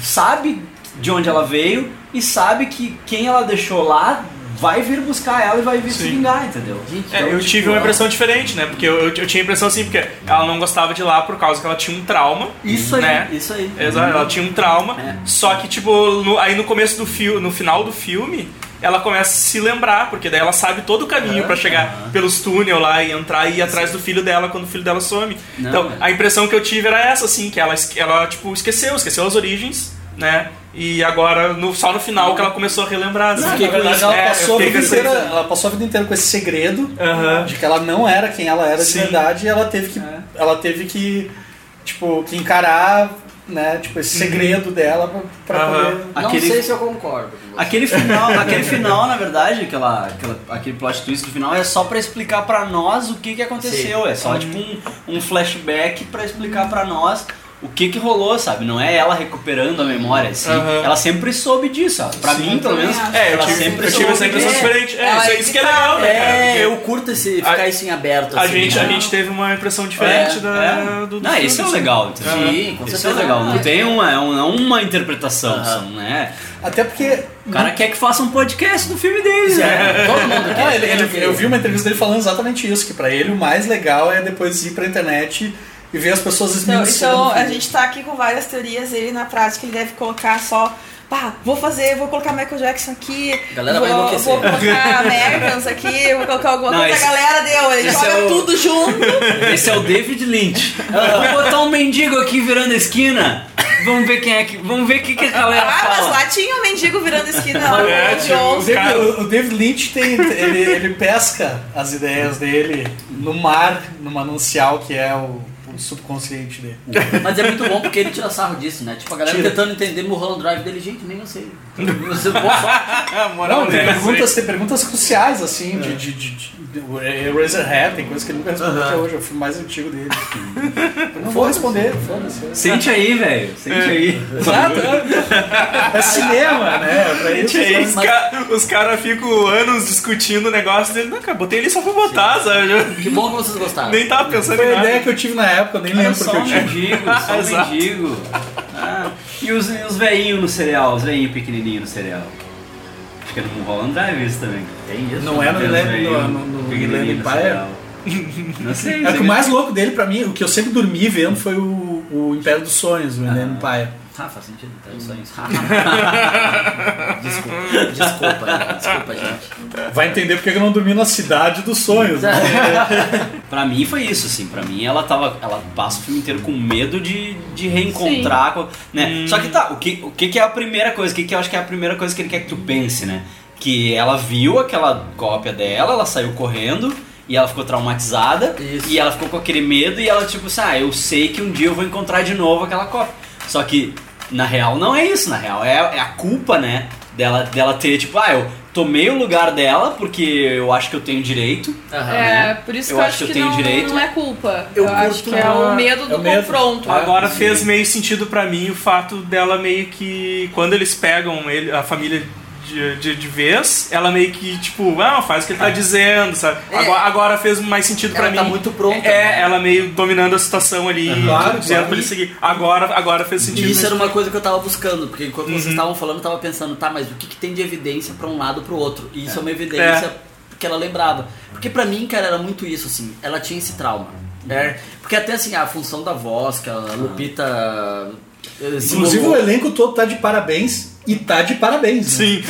sabe de onde ela veio e sabe que quem ela deixou lá vai vir buscar ela e vai vir se Sim. vingar, entendeu? É, Então, eu tipo, tive uma ela- impressão diferente, né? Porque eu, eu, eu tinha a impressão assim, porque ela não gostava de ir lá por causa que ela tinha um trauma. Isso aí, né? isso aí. Exato, ela tinha um trauma. É. Só que, tipo, no- aí no começo do filme, no final do filme, ela começa a se lembrar, porque daí ela sabe todo o caminho pra chegar pelos túnel lá e entrar e ir atrás do filho dela quando o filho dela some. Não, então, é. a impressão que eu tive era essa, assim, que ela, ela tipo, esqueceu, esqueceu as origens, né? E agora, no, só no final que ela começou a relembrar. assim. Na verdade, ela, É, passou a vida inteira, ela passou a vida inteira com esse segredo de que ela não era quem ela era de Sim. verdade e ela teve que, ela teve que, tipo, que encarar, né, tipo, esse segredo dela pra, pra Aham. poder... Não Aquele- sei se eu concordo. Aquele final, aquele final, na verdade, aquela, aquela, aquele plot twist do final é só pra explicar pra nós o que que aconteceu. É só tipo um, um flashback pra explicar pra nós o que que rolou, sabe? Não é ela recuperando a memória, assim. Aham. Ela sempre soube disso, ó. Pra mim, pelo menos. É, eu ela tive, sempre eu tive essa impressão diferente. É, Ela isso, é isso que é legal, né, cara? É, eu curto esse, ficar A- isso em aberto. A assim, gente, a né? gente teve uma impressão diferente É, da, é. do, do Não, filme, esse é o assim. legal, entendeu? Sim, com é certeza. o legal. Não tem uma, é um- não uma interpretação, são, né? Até porque... O cara quer que faça um podcast do filme dele, né? [laughs] Todo mundo É, quer. ele- ele- eu vi uma entrevista dele falando exatamente isso, que pra ele o mais legal é depois ir pra internet e ver as pessoas Então, esmiuçando. então o a gente tá aqui com várias teorias, ele na prática ele deve colocar só. Pá, vou fazer, vou colocar Michael Jackson aqui. Galera vou, vai enlouquecer. Vou colocar Americans aqui, vou colocar alguma Não, coisa, esse- a galera deu. Ele esse joga é o- tudo junto. [laughs] Esse é o David Lynch. Vou botar um mendigo aqui virando a esquina. Vamos ver quem é que. Vamos ver o que, que a galera Ah, mas fala. lá tinha um mendigo virando esquina [laughs] lá. É, o- o David Lynch tem, ele, ele pesca as ideias dele no mar, no manancial que é o, o subconsciente dele. [laughs] Mas é muito bom porque ele tira sarro disso, né? Tipo, a galera Tira. tentando entender Mulholland Drive dele, gente, nem eu sei. Você. Ah, [laughs] moral Não, tem dessa, perguntas, tem perguntas cruciais, assim, de, de, de, de, de Razorhead, tem coisas que ele nunca respondeu até hoje, é o filme mais antigo dele. [laughs] Eu não vou responder, foda-se. Sente aí, velho. Sente aí. Exato, é, é cinema, né? Pra isso, E aí, os, sabe? ca- os caras ficam anos discutindo o negócio dele. Não, cara, botei ele só pra botar, sabe? Que bom que vocês gostaram. Nem tava pensando Foi em a nada. ideia que eu tive na época, eu nem Era lembro só porque eu tive. mendigo, [laughs] só um mendigo. Ah, e os, e os veinhos no cereal, os veinhos pequenininhos no cereal. Acho que é no Mulholland Drive isso também. Tem isso. Não é no Land- veinhos no- Empire? [laughs] Não sei. É que o mais louco dele pra mim, o que eu sempre dormi vendo foi o, o Império dos Sonhos, o Inland Empire. Ah, faz sentido. Tá, isso aí. [laughs] desculpa, desculpa, desculpa, gente. Vai entender porque eu não dormi na cidade dos sonhos. Né? [laughs] Pra mim foi isso, assim. Pra mim ela tava. Ela passa o filme inteiro com medo de, de reencontrar. Com, né? Só que tá, o que, o que que é a primeira coisa? O que, que eu acho que é a primeira coisa que ele quer que tu pense, né? Que ela viu aquela cópia dela, ela saiu correndo. E ela ficou traumatizada Isso. e ela ficou com aquele medo e ela tipo assim, ah, eu sei que um dia eu vou encontrar de novo aquela cópia. Só que na real não é isso, na real é, é a culpa, né, dela, dela ter tipo, ah, eu tomei o lugar dela porque eu acho que eu tenho direito. Aham. É, por isso Eu que eu acho que eu tenho não, direito. não é culpa. Eu Eu, acho que é o medo do é o medo. confronto. Agora fez meio sentido pra mim o fato dela meio que. Quando eles pegam ele, a família de, de, de vez, ela meio que, tipo, ah, faz o que ele tá dizendo, sabe? É. Agora, agora fez mais sentido pra Ela mim. tá muito pronta, É, né? ela meio dominando a situação ali, Claro, dizendo claro. pra ele seguir. Agora, agora fez sentido. E isso mas- era uma coisa que eu tava buscando, porque enquanto vocês estavam falando, eu tava pensando, tá, mas o que, que tem de evidência pra um lado e pro outro? E isso é, uma evidência que ela lembrava. Porque pra mim, cara, era muito isso, assim, ela tinha esse trauma. É, porque até assim, a função da voz, que a Lupita. eh, se Inclusive o elenco todo tá de parabéns e tá de parabéns. né? Sim.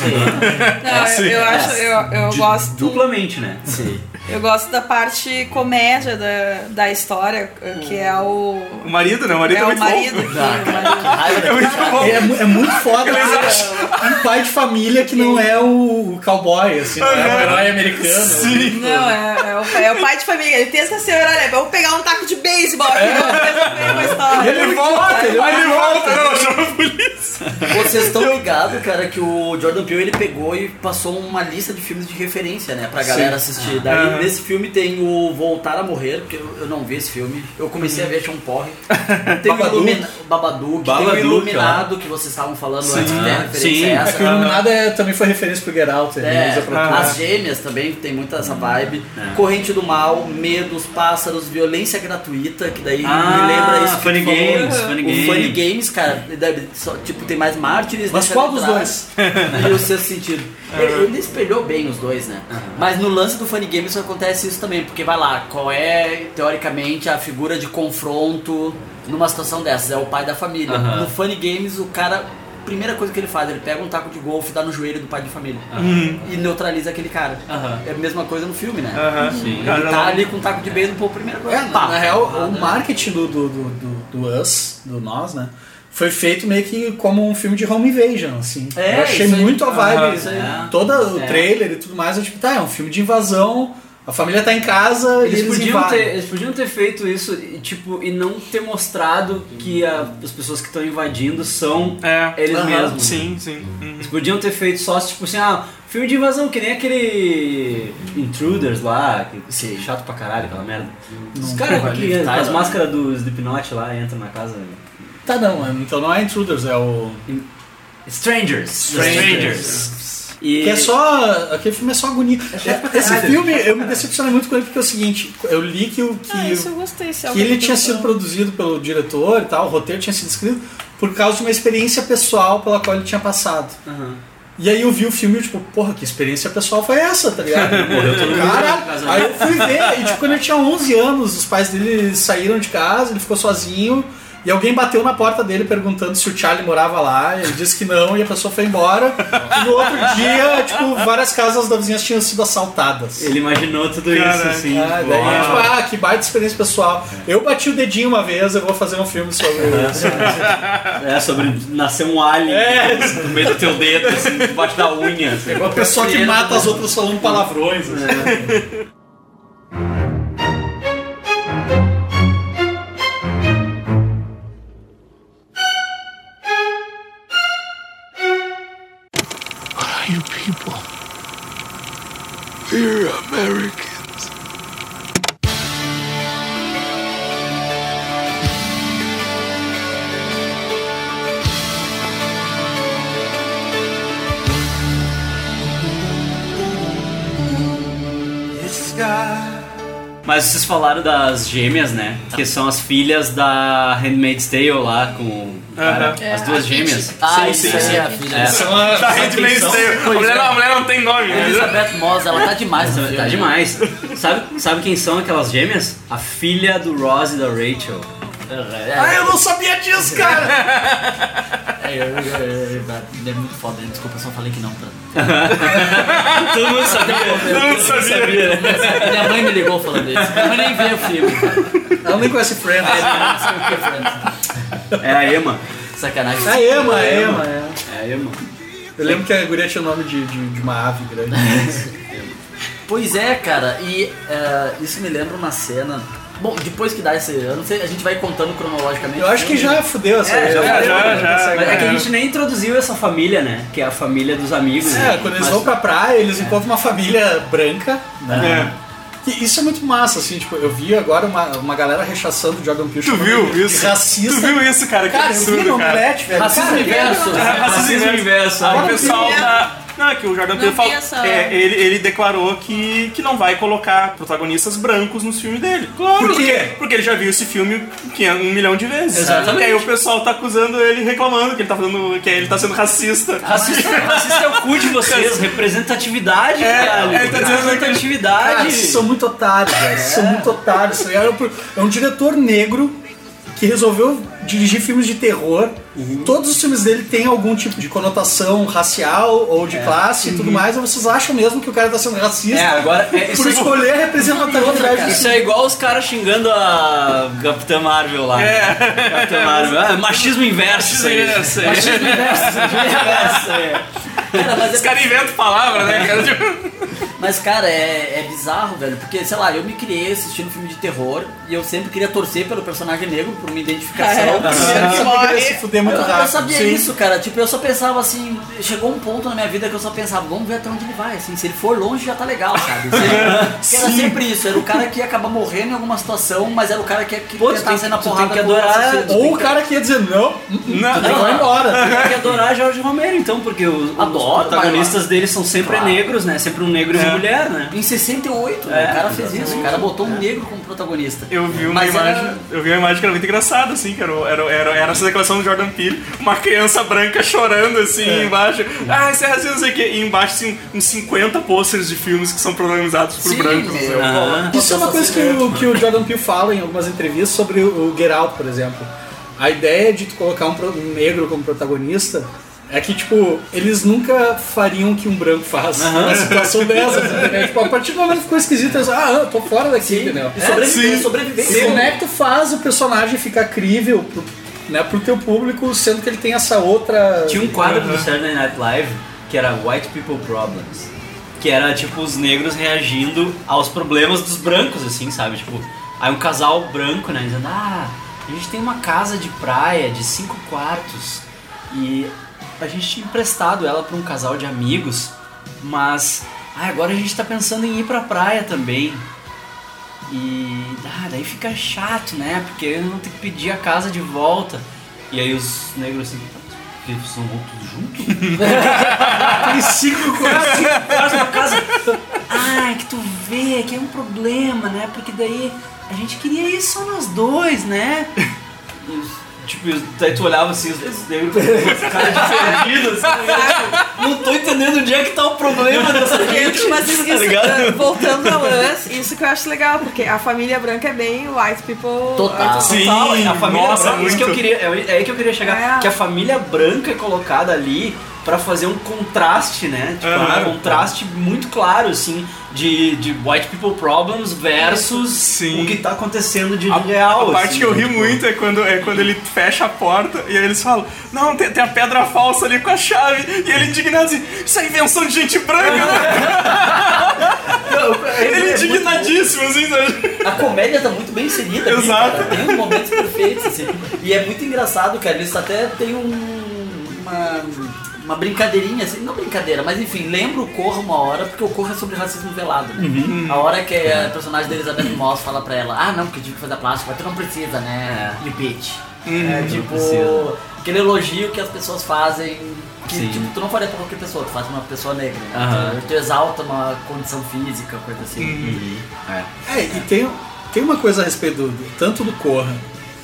Não, eu, eu acho, eu, eu gosto. Duplamente, né? Sim. Eu gosto da parte comédia da, da história, que é o. O marido, né? O marido é, É o muito marido [laughs] bom. que. o marido- É muito bom. É, mu- é muito foda ver um pai de família que não é o cowboy, assim, não é o herói americano. Sim. Não, é, é, o, é o pai de família. Ele pensa assim, olha, vamos pegar um taco de beisebol aqui, vamos resolver uma história. Ele volta, ele Aí ele volta. volta, não, chama a polícia. Vocês estão ligados, cara, que o Jordan Peele ele pegou e passou uma lista de filmes de referência, né, pra galera assistir. Daí Aham. nesse filme tem o Voltar a Morrer, porque eu, eu não vi esse filme. Eu comecei a ver, um porre. [laughs] Tem o, Babadook. Ilumina, o Babadook, tem o Babadook, Iluminado, que vocês estavam falando antes, que tem a referência sim. É essa. que o Iluminado é, também foi referência pro Get Out. É, as gêmeas também tem muita essa vibe. Corrente do Mal, Medos, Pássaros, Violência Gratuita, que daí Ah, me lembra isso. que Funny falou. Games, Funny o Games. Funny Games, cara, só, tipo, tem mais mártires. Mas qual dos atrás. [laughs] E o sexto sentido. Ele, ele espelhou bem os dois, né? Mas no lance do Funny Games acontece isso também, porque vai lá, qual é, teoricamente, a figura de confronto numa situação dessas? É o pai da família. Aham. No Funny Games, o cara. Primeira coisa que ele faz, ele pega um taco de golfe e dá no joelho do pai de família. E neutraliza aquele cara. Aham. É a mesma coisa no filme, né? Sim. Ele Cara, tá não- ali com um taco de beisebol, pô, primeira coisa. É, na, na real, o né? marketing do, do, do, do, do Us, do Nós, né? Foi feito meio que como um filme de home invasion, assim. É, Eu achei aí. muito a vibe. Aham, isso aí. Todo o É. trailer e tudo mais, é tipo, tá, é um filme de invasão, a família tá em casa e Eles eles podiam, invadem. ter, eles podiam ter feito isso e, tipo, e não ter mostrado que a- as pessoas que estão invadindo são É. eles Aham. mesmos. Sim, sim. Uhum. Eles podiam ter feito só, tipo assim, ah, filme de invasão, que nem aquele Intruders lá, que Sim. chato pra caralho, aquela merda. Os caras que as máscaras do Slipknot lá entram na casa. Tá, não, então não é Intruders, é o. Strangers. Strangers. E Que é só. Aquele filme é só agonia. Esse filme, eu me decepcionei muito com ele porque é o seguinte, eu li que o que. Ah, isso eu gostei. esse é que ele tinha sido produzido pelo diretor e tal, o roteiro tinha sido escrito por causa de uma experiência pessoal pela qual ele tinha passado. Aham. E aí eu vi o filme e tipo, porra, que experiência pessoal foi essa, tá ligado? [laughs] Morreu todo casa Aí eu fui ver, e tipo, quando ele tinha 11 anos, os pais dele saíram de casa, ele ficou sozinho, e alguém bateu na porta dele perguntando se o Charlie morava lá, ele disse que não, e a pessoa foi embora. E no outro dia, tipo, várias casas da vizinhança tinham sido assaltadas. Ele imaginou tudo isso, Caraca. assim. Ah, tipo, daí, tipo, ah, que baita experiência pessoal. Eu bati o dedinho uma vez, eu vou fazer um filme sobre isso. É, sobre nascer um alien no meio do teu dedo, assim, debaixo da unha. Assim. Uma pessoa que mata as outras falando palavrões. assim. What Mas vocês falaram das gêmeas, né? Que são as filhas da Handmaid's Tale lá com cara, Aham. as duas gêmeas. Ah, Sim, isso sim, aí sim. é a filha. É. São a- Tá, Handmaid's Tale. A mulher, é. não, a mulher não tem nome, né? Elizabeth Moss, ela tá demais no Tá filme. demais. Sabe, sabe quem são aquelas gêmeas? A filha do Ross e da Rachel. É, Ah, eu não sabia disso, cara! [laughs] é, é, é, é, é muito foda, desculpa, eu só falei que não. Pra... [laughs] Todo mundo sabia. Todo mundo sabia. Minha mãe me ligou falando isso. Minha mãe nem vê o filme. Ela nem conhece Friends. Não sei o que, Friends. É a Emma. Sacanagem. A Emma, a Emma, é. É a Emma. Eu lembro que a guria tinha o nome de, de, de uma ave grande. Pois é, cara, e é, isso me lembra uma cena. Bom, depois que dá esse. Eu não sei, a gente vai contando cronologicamente. Eu acho que já fudeu essa É, já já, já. Mas é que a gente nem introduziu essa família, né? Que é a família dos amigos. É, né? quando eles Mas- vão pra praia, eles encontram uma família branca, né? É. E isso é muito massa, assim, tipo, eu vi agora uma, uma galera rechaçando o Jordan Peele Tu viu de isso? racista. Tu viu isso, cara? Que Cara, eu vi absurdo, no cara. Omelete, velho. Racismo inverso. Racismo inverso. Aí o pessoal da, Não, é que o Jordan Peele falou. essa- é, ele, ele declarou que, que não vai colocar protagonistas brancos nos filmes dele. Claro, Por quê? Porque ele já viu esse filme é um milhão de vezes. Exatamente. E aí o pessoal tá acusando ele, reclamando que ele tá fazendo. que ele tá sendo racista. Racista, racista é o cu de vocês, representatividade, É, caralho. é, tá representatividade. Cara, vocês são muito otários, velho. Vocês são muito otários. É é um diretor negro que resolveu dirigir filmes de terror. Todos os filmes dele têm algum tipo de conotação racial ou de classe e tudo mais. E vocês acham mesmo que o cara tá sendo racista É, agora. É, por isso, escolher a representatividade isso é igual os caras xingando a Capitã Marvel lá. É. Capitã Marvel. Ah, machismo inverso. isso aí. Inverso, é. Machismo inverso. é. Cara, mas Os é caras inventam palavra, né, cara? [laughs] Mas, cara, é, é bizarro, velho. Porque, sei lá, eu me criei assistindo filme de terror e eu sempre queria torcer pelo personagem negro por uma identificação. É, o primeiro que Ele morre. se fuder muito Eu, eu rápido. sabia Sim. isso, cara. Tipo, eu só pensava assim. Chegou um ponto na minha vida que eu só pensava, vamos ver até onde ele vai. Assim, se ele for longe já tá legal, sabe? Se ele- que era sempre isso. Era o cara que ia acabar morrendo em alguma situação, mas era o cara que ia que Pô, tentar tem sair que- na tu tem porrada que adorar- Ou tem o cara que ia dizer não, não, não vai embora. Tem que adorar Jorge Romero, então, porque os, Adoro, os protagonistas dele são sempre Claro. negros, né? Sempre um negro e uma mulher, né? Em 68, É, o cara fez isso. O cara botou um negro como protagonista. Eu vi uma Mas era- imagem, eu vi uma imagem que era muito engraçada, assim, que era, era, era, era essa declaração do Jordan Peele, uma criança branca chorando, assim, embaixo. Ah, isso é racismo, não sei o quê. E embaixo, assim, uns 50 pôsteres de filmes que são protagonizados por Sim, brancos. Ah. Isso é uma coisa que o, que o Jordan Peele fala em algumas entrevistas sobre o, o Get Out, por exemplo. A ideia de tu colocar um, um negro como protagonista é que, tipo, eles nunca fariam o que um branco faz numa situação dessas, entendeu? Tipo, a partir do momento que ficou esquisito, eles ah, eu tô fora daqui, entendeu? E sobreviver, sim. sobrevivência. E como é que tu faz o personagem ficar crível pro, né, pro teu público, sendo que ele tem essa outra... Tinha um quadro do Saturday Night Live que era White People Problems. Que era tipo os negros reagindo aos problemas dos brancos, assim, sabe? Tipo, aí um casal branco, né, dizendo, ah, a gente tem uma casa de praia de cinco quartos e a gente tinha emprestado ela pra um casal de amigos, mas ah, agora a gente tá pensando em ir pra praia também. E ah, daí fica chato, né? Porque eu não tenho que pedir a casa de volta. E aí os negros assim, vocês não vão tudo junto? Tem [laughs] cinco quartos. Uma casa. Ah, é que tu vê que é um problema, né? Porque daí a gente queria ir só nós dois, né? Os- [laughs] Tipo, daí tu olhava assim, os os negros com os caras de perdidos, assim, né? Não tô entendendo onde é que tá o problema dessa gente. Mas isso, tá ligado? uh, voltando ao lance, isso que eu acho legal, porque a família branca é bem white people. Total. uh, Sim, Total, a família nossa, branca, isso que eu queria, é é aí que eu queria chegar, É. que a família branca é colocada ali pra fazer um contraste, né? Tipo, Aham. um contraste muito claro, assim, de, de white people problems versus Sim. o que tá acontecendo de A, real. a parte assim, que eu ri né? Tipo, muito é quando, é quando ele fecha a porta e aí eles falam: Não, tem, tem a pedra falsa ali com a chave. E ele indignado assim: Isso é invenção de gente branca, né? [laughs] ele é indignadíssimo, assim, sabe? A comédia tá muito bem inserida Exato. cara. Tem uns momentos perfeitos, assim. E é muito engraçado, cara. Eles até tem um, uma, uma brincadeirinha, assim. Não brincadeira, mas enfim, lembra o Corra uma hora, porque o Corra é sobre racismo velado. né? A hora que a personagem da Elizabeth Moss fala pra ela, ah não, porque eu tive que fazer a plástica, mas tu não precisa, né? You bitch. é tipo, precisa. aquele elogio que as pessoas fazem. Que Sim. tipo, tu não faria pra qualquer pessoa, tu faz pra uma pessoa negra, né? Aham. Tu, tu exalta uma condição física, coisa assim. É. É, e tem, tem uma coisa a respeito do- tanto do Corra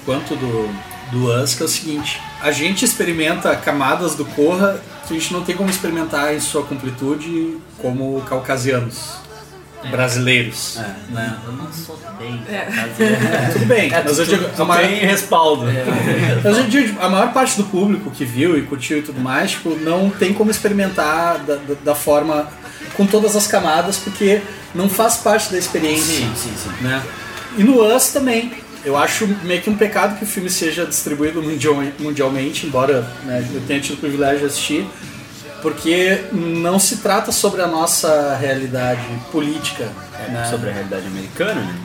quanto do, do Us, que é o seguinte, a gente experimenta camadas do Corra que a gente não tem como experimentar em sua completude como caucasianos, brasileiros. Né? Eu não sou bem. É. [laughs] Tudo bem, É, mas tu, eu digo, tu a maior, tem respaldo. mas eu digo, a maior parte do público que viu e curtiu e tudo mais, tipo, não tem como experimentar da, da, da forma com todas as camadas, porque não faz parte da experiência. Sim, sim, sim. né? E no Us também. Eu acho meio que um pecado que o filme seja distribuído mundial- mundialmente, embora né, eu tenha tido o privilégio de assistir, porque não se trata sobre a nossa realidade política. né? Sobre a realidade americana, né?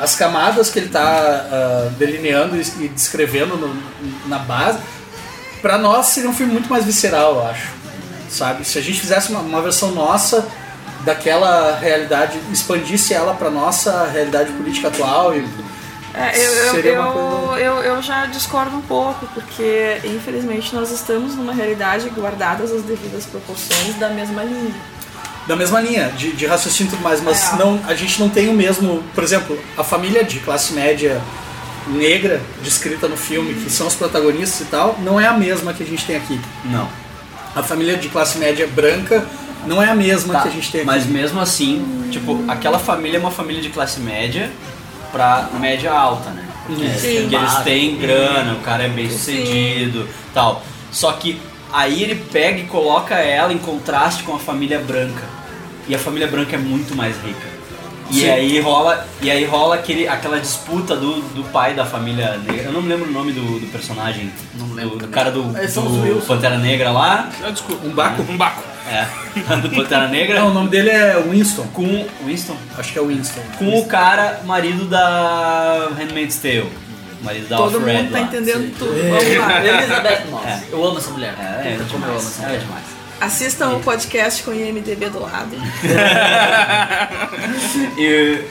As camadas que ele está delineando e e descrevendo no- na base, para nós seria um filme muito mais visceral, eu acho. Sabe? Se a gente fizesse uma, uma versão nossa daquela realidade, expandisse ela para nossa realidade política atual e É, eu, eu, eu, eu, eu já discordo um pouco, porque infelizmente nós estamos numa realidade guardadas as devidas proporções da mesma linha. da mesma linha de, de raciocínio e tudo mais, mas É. não, a gente não tem o mesmo. Por exemplo, a família de classe média negra descrita no filme, que são os protagonistas e tal, não é a mesma que a gente tem aqui. Não. A família de classe média branca não é a mesma Tá, que a gente tem aqui. Mas mesmo assim, tipo, aquela família é uma família de classe média pra média alta, né? Porque, Sim. porque eles têm grana, o cara é bem sucedido tal. Só que aí ele pega e coloca ela em contraste com a família branca. E a família branca é muito mais rica. E Sim. aí rola, e aí rola aquele, aquela disputa do, do pai da família negra. Eu não me lembro o nome do, do personagem. Não do, lembro do também. cara do, É, são os do. Pantera Negra lá. Ah, desculpa. Um baco? Um baco. É. [laughs] do Pantera Negra. Não, o nome dele é Winston. Com Winston? Acho que é Winston. Com o cara, marido da Handmaid's Tale. Marido da Todo Alfred mundo tá lá. entendendo tudo. É. Vamos lá. [laughs] Elizabeth Moss. É. Eu amo essa mulher. É, é Puta, como eu amo essa É mulher. demais. Assistam o podcast com o IMDB do lado. [laughs] E-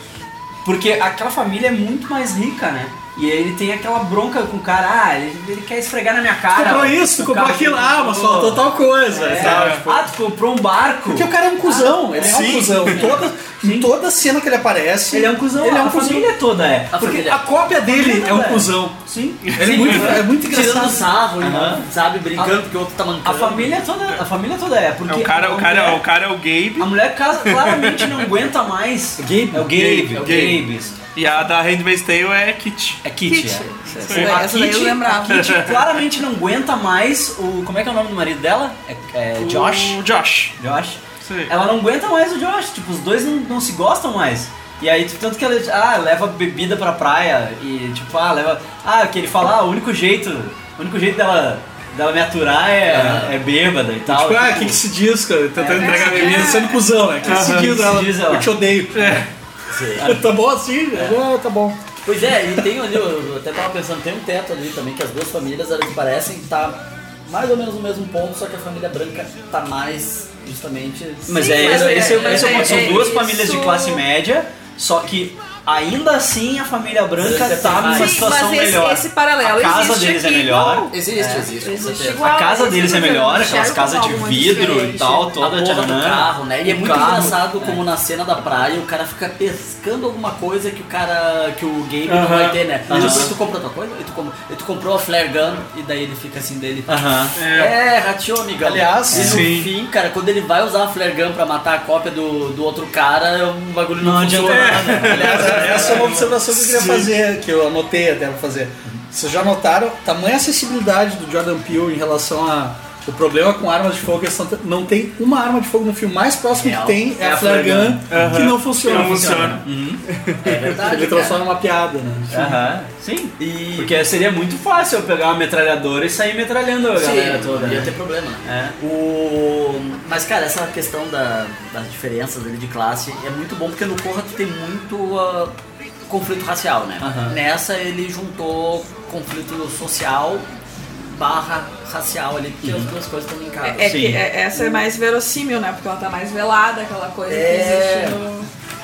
porque aquela família é muito mais rica, né? E aí ele tem aquela bronca com o cara, ah, ele, ele quer esfregar na minha cara. comprou isso, tu O comprou aquilo, ah, mas faltou tal coisa. É. e tal, tipo. Ah, tu comprou um barco. Porque o cara é um cuzão, ele é um Sim. cuzão. Em toda, em toda cena que ele aparece, Ele é um cuzão, Ele é um a cuzão. família toda é. A Porque família. a cópia dele é um É. cuzão. Sim. Ele é muito, é muito Tirando engraçado. sarro, Aham. sabe? Brincando porque o outro tá mancando. A família toda, a família toda é. Porque É, o, cara, a o, cara, mulher- o cara é o Gabe A mulher casa- claramente não aguenta mais. Gabe? É o Gabe, é o Gabe. E a da Handmaid's Tale é Kit. É Kitty. Kitty. é. Essa, daí- essa daí eu lembrava. a Kitty [laughs] claramente não aguenta mais o. Como é que é o nome do marido dela? É, é Josh? O Josh. Josh. Sim. Ela não aguenta mais o Josh, tipo, os dois não, não se gostam mais. E aí, tipo, tanto que ela ah, leva bebida pra praia e tipo, ah, leva. Ah, que ele fala, ah, o único jeito. O único jeito dela, dela me aturar é, é bêbada e tal. Tipo, ah, o tipo, que, que se diz, cara? Tentando É, entregar é. bebida, sendo cuzão, né? O que, que se diz que ela? se diz ela? Eu te odeio. [laughs] tá bom assim? Ah, tá bom. Pois é, e tem ali, eu até tava pensando, tem um teto ali também que as duas famílias elas parecem estar mais ou menos no mesmo ponto, só que a família branca tá mais justamente. Mas Sim, é, mas esse, é- é- é o ponto. São é duas isso. famílias de classe média, só que ainda assim a família branca tá tem numa situação mas esse, melhor. esse paralelo a casa existe deles aqui é melhor. igual. Existe, existe, com Existe igual. A casa deles é melhor, aquelas casas de vidro e diferente. tal, A toda porra do carro, né? E é muito carro, engraçado é. como na cena da praia o cara fica pescando alguma coisa que o cara, que o Gabe não Aham. vai ter, né? Aham. Tipo, tu comprou tua coisa? E tu, com- e tu comprou a flare gun e daí ele fica assim dele. Aham. É, rateou, amigão. Aliás, e no sim. fim, cara, quando ele vai usar a flare gun pra matar a cópia do, do outro cara, o bagulho não, Não funciona. adianta nada. Aliás, [laughs] essa é uma observação que eu queria fazer, que eu anotei até pra fazer. Vocês já notaram tamanha acessibilidade do Jordan Peele em relação a o problema com armas de fogo, eles não- não tem uma arma de fogo no filme. mais próximo Real. que tem é, É a flare gun, que não funciona. Que não funciona. É verdade. Ele transforma uma piada, né? Aham, sim. E- Porque seria muito fácil eu pegar uma metralhadora e sair metralhando a Sim, galera toda. não ia né? ter problema. É. O... Mas, cara, essa questão da- das diferenças ali de classe é muito bom porque no Corra tu tem muito ah, conflito racial, né? Nessa ele juntou conflito social barra racial ali, porque as duas coisas estão linkadas. É, é que é- essa é mais verossímil, né? Porque ela tá mais velada, aquela coisa É. que existe no.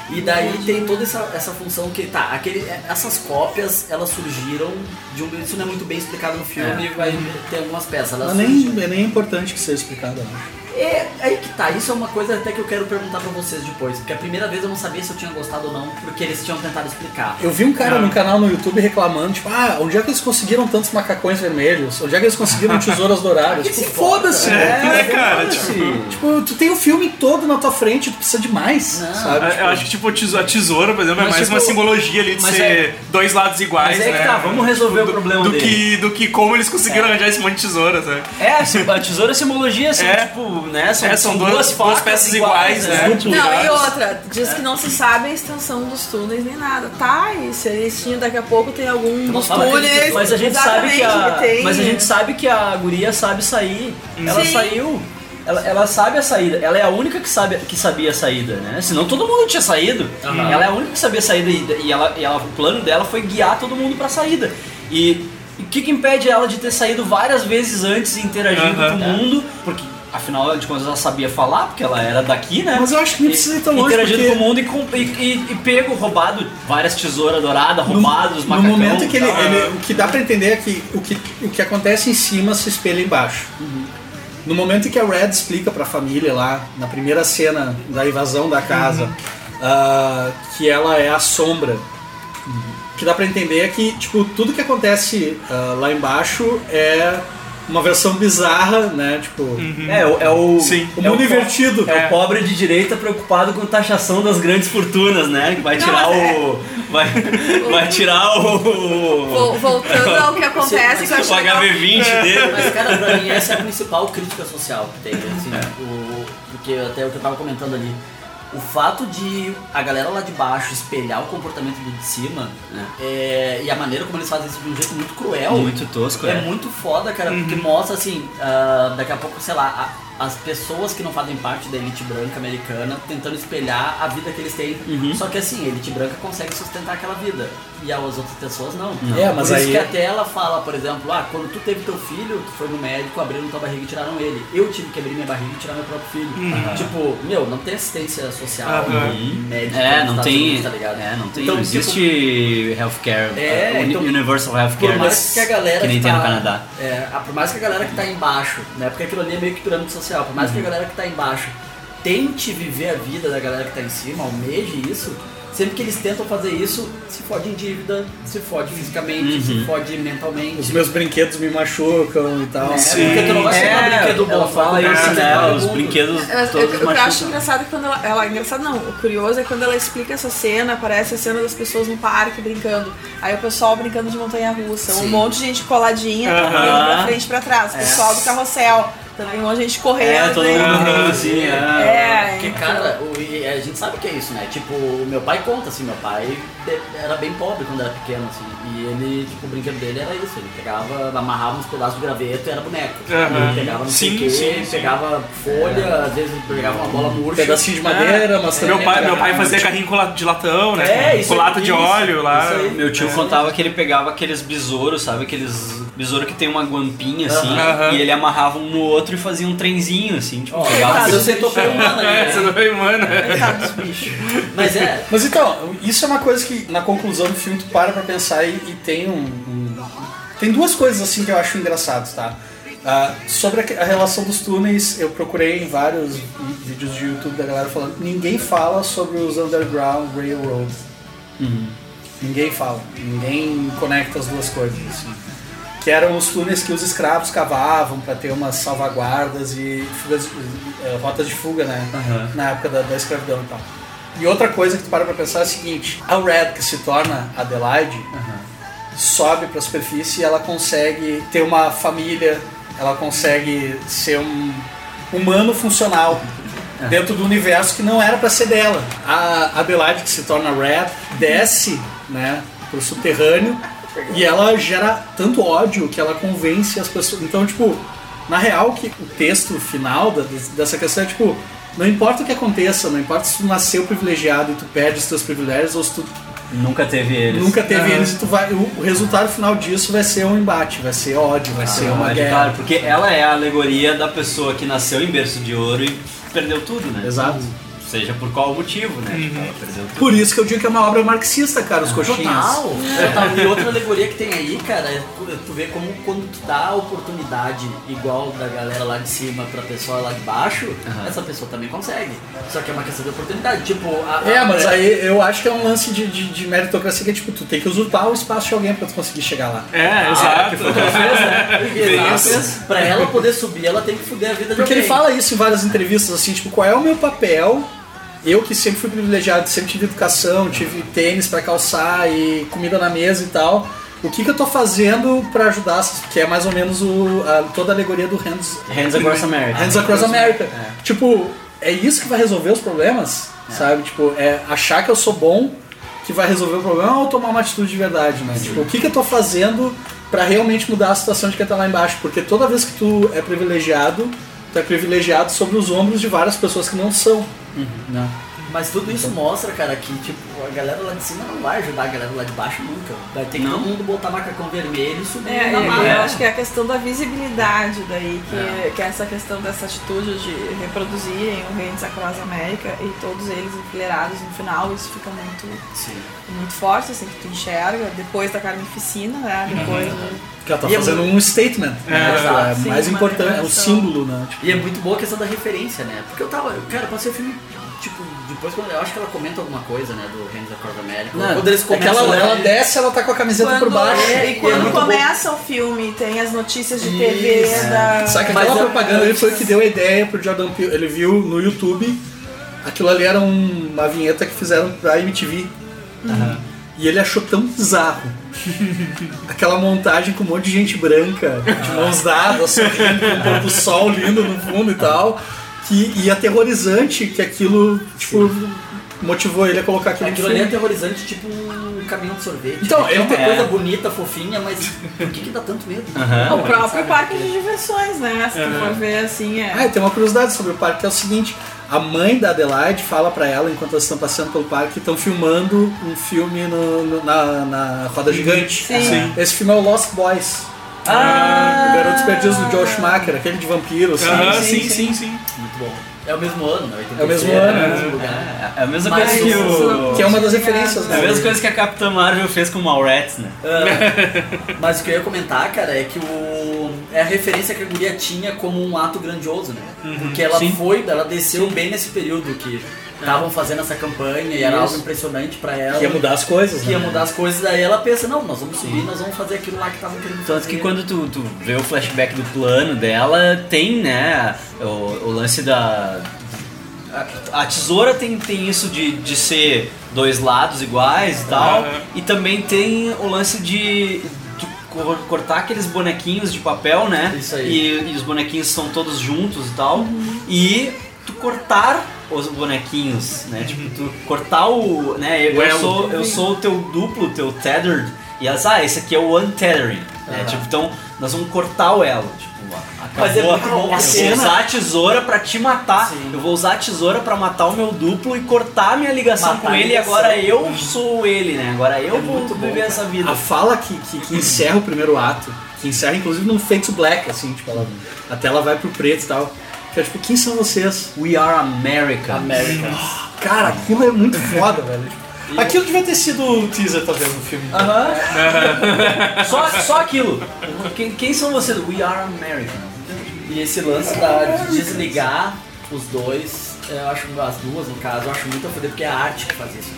E daí tem toda essa, essa função que, tá, aquele, essas cópias, elas surgiram de um... Isso não é muito bem explicado no filme, É. vai ter algumas peças. Elas nem, é nem importante que seja explicado, eu acho. É, aí que tá, isso é uma coisa até que eu quero perguntar pra vocês depois, porque a primeira vez eu não sabia se eu tinha gostado ou não, porque eles tinham tentado explicar. Eu vi um cara Não. no canal no YouTube reclamando, tipo, ah, onde é que eles conseguiram tantos macacões vermelhos? Onde é que eles conseguiram tesouras douradas? Que tipo, se foda, foda-se. É, cara, foda-se. tipo. Tipo, tu tem o filme todo na tua frente, tu precisa de mais, Não. sabe? Eu Tipo, acho que tipo a tesoura, por exemplo, é mais tipo, uma simbologia ali de mas ser é- dois lados iguais, Mas é que né? tá, vamos resolver o problema do dele. que do que como eles conseguiram arranjar esse monte de tesoura, sabe? É, a tesoura é simbologia, É. tipo, né? São, É, são duas- duas, duas peças iguais, né? Tipo, Não, e outra, diz que não se sabe a extensão dos túneis nem nada. Tá, e se eles tinham daqui a pouco tem algum dos que túneis. Mas a gente sabe que a, tem. mas a gente sabe que a guria sabe sair. Ela Sim. saiu. Ela, ela sabe a saída. Ela é a única que sabe que sabia a saída, né? Senão todo mundo tinha saído. Ela é a única que sabia a saída e, e ela, e ela- o plano dela foi guiar todo mundo pra saída. E o que, que impede ela de ter saído várias vezes antes e interagindo Aham. com o mundo? Porque afinal de contas ela sabia falar, porque ela era daqui, né? Mas eu acho que nem precisa ir tão longe, Interagindo porque- com o mundo e, com- e, e- e pego, roubado várias tesouras douradas, roubados, no macacão. momento que ele, tal. ele- o que dá pra entender é que o, que o que acontece em cima se espelha embaixo. No momento em que a Red explica pra família lá, na primeira cena da invasão da casa, ah, que ela é a sombra, o que dá pra entender é que tipo, tudo que acontece ah, lá embaixo é uma versão bizarra, né? Tipo, É, o- é o, Sim. o é mundo po- invertido. É o pobre de direita preocupado com taxação das grandes fortunas, né? Que vai Não, tirar é- o. Vai, vai tirar o. Vol- Voltando ao que acontece, eu acho o legal. HV20 dele. Mas, cara, pra mim essa é a principal crítica social que tem, assim, o, porque até o que eu tava comentando ali. O fato de a galera lá de baixo espelhar o comportamento do de cima, né? é- e a maneira como eles fazem isso de um jeito muito cruel. Muito tosco, é. é. muito foda, cara, porque mostra assim, ah, daqui a pouco, sei lá, a- as pessoas que não fazem parte da elite branca americana tentando espelhar a vida que eles têm. Só que assim, a elite branca consegue sustentar aquela vida. E as outras pessoas não. É, mas Por isso aí- que até ela fala, por exemplo, ah, quando tu teve teu filho, tu foi no médico, abriram tua barriga e tiraram ele. Eu tive que abrir minha barriga e tirar meu próprio filho. Tipo, meu, não tem assistência social Aham. médica É, não tem. Unidos, tá ligado? É, não tem. Então, não tipo, existe healthcare. É, uh, uni- então, Universal Healthcare. Por mais que a galera que nem que tem tá, no Canadá. É, a- por mais que a galera que tá embaixo, né? Porque aquilo ali é meio que pirâmide social, por mais que a galera que tá embaixo tente viver a vida da galera que tá em cima, almeje isso, sempre que eles tentam fazer isso, se fode em dívida, se fode fisicamente, se fode mentalmente. Os meus brinquedos me machucam e tal. É, porque tu não vai um brinquedo bom, ela fala isso, né? Os brinquedos Eu, eu, todos o que eu acho engraçado é quando ela, ela. Engraçado não, o curioso é quando ela explica essa cena, parece a cena das pessoas no parque brincando. Aí o pessoal brincando de montanha russa, um Sim. monte de gente coladinha, Aham. correndo pra frente e pra trás. O pessoal do carrossel, também de gente correndo. É, todo mundo assim, é. É, Porque, cara, o- e a gente sabe o que é isso, né? Tipo, o meu pai conta, assim, meu pai era bem pobre quando era pequeno, assim, e ele, tipo, o brinquedo dele era isso, ele pegava, amarrava uns pedaços de graveto e era boneco. Aham. Ele pegava não sei Sim, quê, sim, sim. pegava folha, às vezes pegava uma bola murcha. pedacinho de madeira, mas também Meu pai, meu pai fazia carrinho com de latão, né? É, com isso com lata de isso, óleo lá. isso. Meu tio contava que ele pegava aqueles besouros, sabe? Aqueles besouros que tem uma guampinha assim, Aham. e ele amarrava um no outro e fazia um trenzinho assim, tipo, Ó, pegava cara, eu sei tocar [laughs] humana, É, né? você não é humana. Mas é, Mas então, isso é uma coisa que na conclusão do filme tu para pra pensar e, e tem um, um- Tem duas coisas assim que eu acho engraçadas, tá? Ah, sobre a, a relação dos túneis, eu procurei em vários vídeos de YouTube da galera falando. Ninguém fala sobre os Underground Railroad. Ninguém fala. Ninguém conecta as duas coisas, assim. Que eram os túneis que os escravos cavavam para ter umas salvaguardas e fugas, eh, rotas de fuga, né? Aham. Na época da, da escravidão e tal. E outra coisa que tu para pra pensar é a seguinte: a Red, que se torna Adelaide, sobe pra superfície e ela consegue ter uma família, ela consegue ser um humano funcional dentro do universo que não era pra ser dela. A Adelaide, que se torna Red, desce né, pro subterrâneo e ela gera tanto ódio que ela convence as pessoas. Então, tipo, na real, que o texto final dessa questão é tipo. Não importa o que aconteça, não importa se tu nasceu privilegiado e tu perde os teus privilégios ou se tu Nunca teve eles. Nunca teve eles e tu vai. O, resultado final disso vai ser um embate, vai ser ódio, vai ser uma Ah, guerra. Claro, porque ela é a alegoria da pessoa que nasceu em berço de ouro e perdeu tudo, né? Exato. Seja por qual motivo, né? Tipo, ela perdeu tudo. Por isso que eu digo que é uma obra marxista, cara, os coxinhas. Total. Total. E outra alegoria que tem aí, cara, é tu, tu vê como quando tu dá a oportunidade igual da galera lá de cima pra pessoa lá de baixo, essa pessoa também consegue. Só que é uma questão de oportunidade. Tipo, a, É, a- mas aí eu acho que é um lance de, de, de meritocracia que é tipo, tu tem que usurpar o espaço de alguém pra tu conseguir chegar lá. É, exato. Exato. [laughs] Pra ela poder subir, ela tem que fuder a vida de Porque ele alguém. fala isso em várias entrevistas, assim, tipo, qual é o meu papel? Eu que sempre fui privilegiado, sempre tive educação, tive tênis pra calçar e comida na mesa e tal. O que, que eu tô fazendo pra ajudar? Que é mais ou menos o, a- toda a alegoria do Hands, Hands Across America. Hands Across America. Tipo, é isso que vai resolver os problemas, sabe? Tipo, é achar que eu sou bom que vai resolver o problema ou tomar uma atitude de verdade, né? Tipo, o que, que eu tô fazendo pra realmente mudar a situação de quem tá lá embaixo? Porque toda vez que tu é privilegiado, tu é privilegiado sobre os ombros de várias pessoas que não são, né? Mas tudo isso mostra, cara, que tipo, a galera lá de cima não vai ajudar a galera lá de baixo nunca. Vai ter que Não. todo mundo botar macacão vermelho e subir É, na eu, acho que é a questão da visibilidade daí, que, que é essa questão dessa atitude de reproduzirem o Reigns Across América e todos eles enfileirados no final, isso fica muito, muito forte, assim, que tu enxerga, depois da carnificina, né, depois do- Que ela tá E é fazendo muito- um statement. né? É, Tipo, é sim, mais importante, é um símbolo, né? Tipo, E é muito boa a questão da referência, né? Porque eu tava. Cara, eu passei o filme, tipo, depois quando. Eu acho que ela comenta alguma coisa, né, do Reigns Across America. Não, quando eles é que começam. ela, ela desce, ela tá com a camiseta por Quando- baixo. é, e é quando muito começa o filme, tem as notícias de TV Isso. da. Só que Mas aquela eu- propaganda ali foi o que deu a ideia pro Jordan Peele. Ele viu no YouTube, aquilo ali era um- uma vinheta que fizeram pra MTV. E ele achou tão bizarro. [laughs] Aquela montagem com um monte de gente branca, de mãos dadas, sorrindo, com um pôr do sol lindo no fundo e tal. Que, e aterrorizante que aquilo, tipo, motivou ele a colocar aquilo Aquilo ali é aterrorizante, tipo um caminhão de sorvete. Então, é uma tem- coisa é. bonita, fofinha, mas por que, que dá tanto medo? o próprio parque de diversões, né? Se tu for ver assim, é. Ah, tem uma curiosidade sobre o parque que é o seguinte: a mãe da Adelaide fala pra ela, enquanto elas estão passeando pelo parque, que estão filmando um filme no- no- na, na roda gigante. Sim. Sim. Esse filme é o Lost Boys. Ah, Garotos Perdidos do Joe Schumacher, aquele de vampiros. assim. Aham, sim, sim, sim, sim. Bom. É o mesmo ano, né? É o mesmo 86, ano, é o mesmo lugar. É a mesma Mas coisa que o. Que é uma das referências, É né? a mesma coisa que a Capitã Marvel fez com o Mallrats, né? [laughs] Mas o que eu ia comentar, cara, é que o é a referência que a guria tinha como um ato grandioso, né? Porque ela Sim. foi, ela desceu bem nesse período que estavam fazendo essa campanha e era Isso. algo impressionante pra ela. Que ia mudar as coisas, que ia né? mudar as coisas, daí ela pensa, não, nós vamos subir, nós vamos fazer aquilo lá que estavam querendo fazer. Tanto que quando tu, tu vê o flashback do plano dela, tem, né, o, o lance da. A, a tesoura tem, tem isso de, de ser dois lados iguais e tal, Aham. e também tem o lance de, de cor- cortar aqueles bonequinhos de papel, né? Isso aí. E, e os bonequinhos são todos juntos e tal, e tu cortar os bonequinhos, né? Tipo, tu cortar o. né? Eu, O eu sou, eu sou o teu duplo, teu tethered, e elas, ah, esse aqui é o untethering. Né? Tipo, então nós vamos cortar o elo. Tipo, acabou. Mas é muito bom eu a vou cena. usar a tesoura pra te matar. Sim. Eu vou usar a tesoura pra matar o meu duplo e cortar a minha ligação Matar com ele. E agora eu sou ele, né? Agora eu É vou muito bom, viver cara. essa vida. A fala que, que, que encerra o primeiro ato, que encerra inclusive num fade to black, assim, tipo, ela, a tela vai pro preto e tal. Que é tipo, quem são vocês? We are America. Americans. Cara, aquilo é muito foda, velho. Aquilo devia ter sido o teaser, talvez, no filme. [laughs] Só, só aquilo. Quem, quem são vocês? We are American. E esse lance da, de desligar os dois, eu acho, as duas no caso, eu acho muito a foder porque é a arte que faz isso.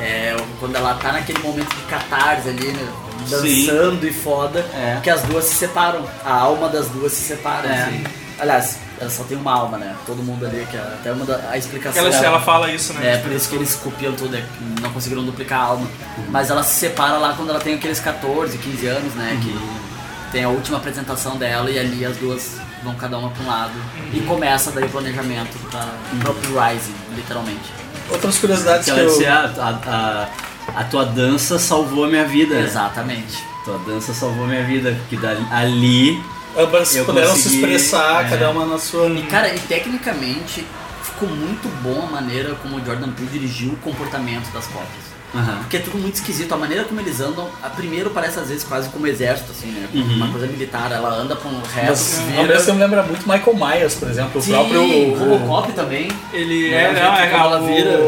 É, quando ela tá naquele momento de catarse ali, né? Dançando e foda, É. que as duas se separam. A alma das duas se separa. É. assim. Aliás, ela só tem uma alma, né? Todo mundo ali, que é até uma da, a explicação. Ela, ela fala isso, né? É, por isso que eles copiam tudo, é que não conseguiram duplicar a alma. Mas ela se separa lá quando ela tem aqueles 14, 15 anos, né? Que tem a última apresentação dela e ali as duas vão cada uma pra um lado. E começa daí o planejamento pra, pra Uprising, literalmente. Outras curiosidades Que que ela eu... "Ah, a, a, a tua dança salvou a minha vida. Exatamente. Tua dança salvou a minha vida. Porque dali, ali Ambas Eu puderam se expressar, é. cada uma na sua... E cara, e tecnicamente ficou muito bom a maneira como o Jordan Peele dirigiu o comportamento das cópias. Aham. Porque é tudo muito esquisito. A maneira como eles andam, a primeiro parece às vezes quase como um exército, assim, né? Uhum. Uma coisa militar. Ela anda pra um reto, Mas, vira. tempo lembra muito Michael Myers, por exemplo. O Sim, próprio... o Robocop também. Ele É, é, o não, é ela o- vira.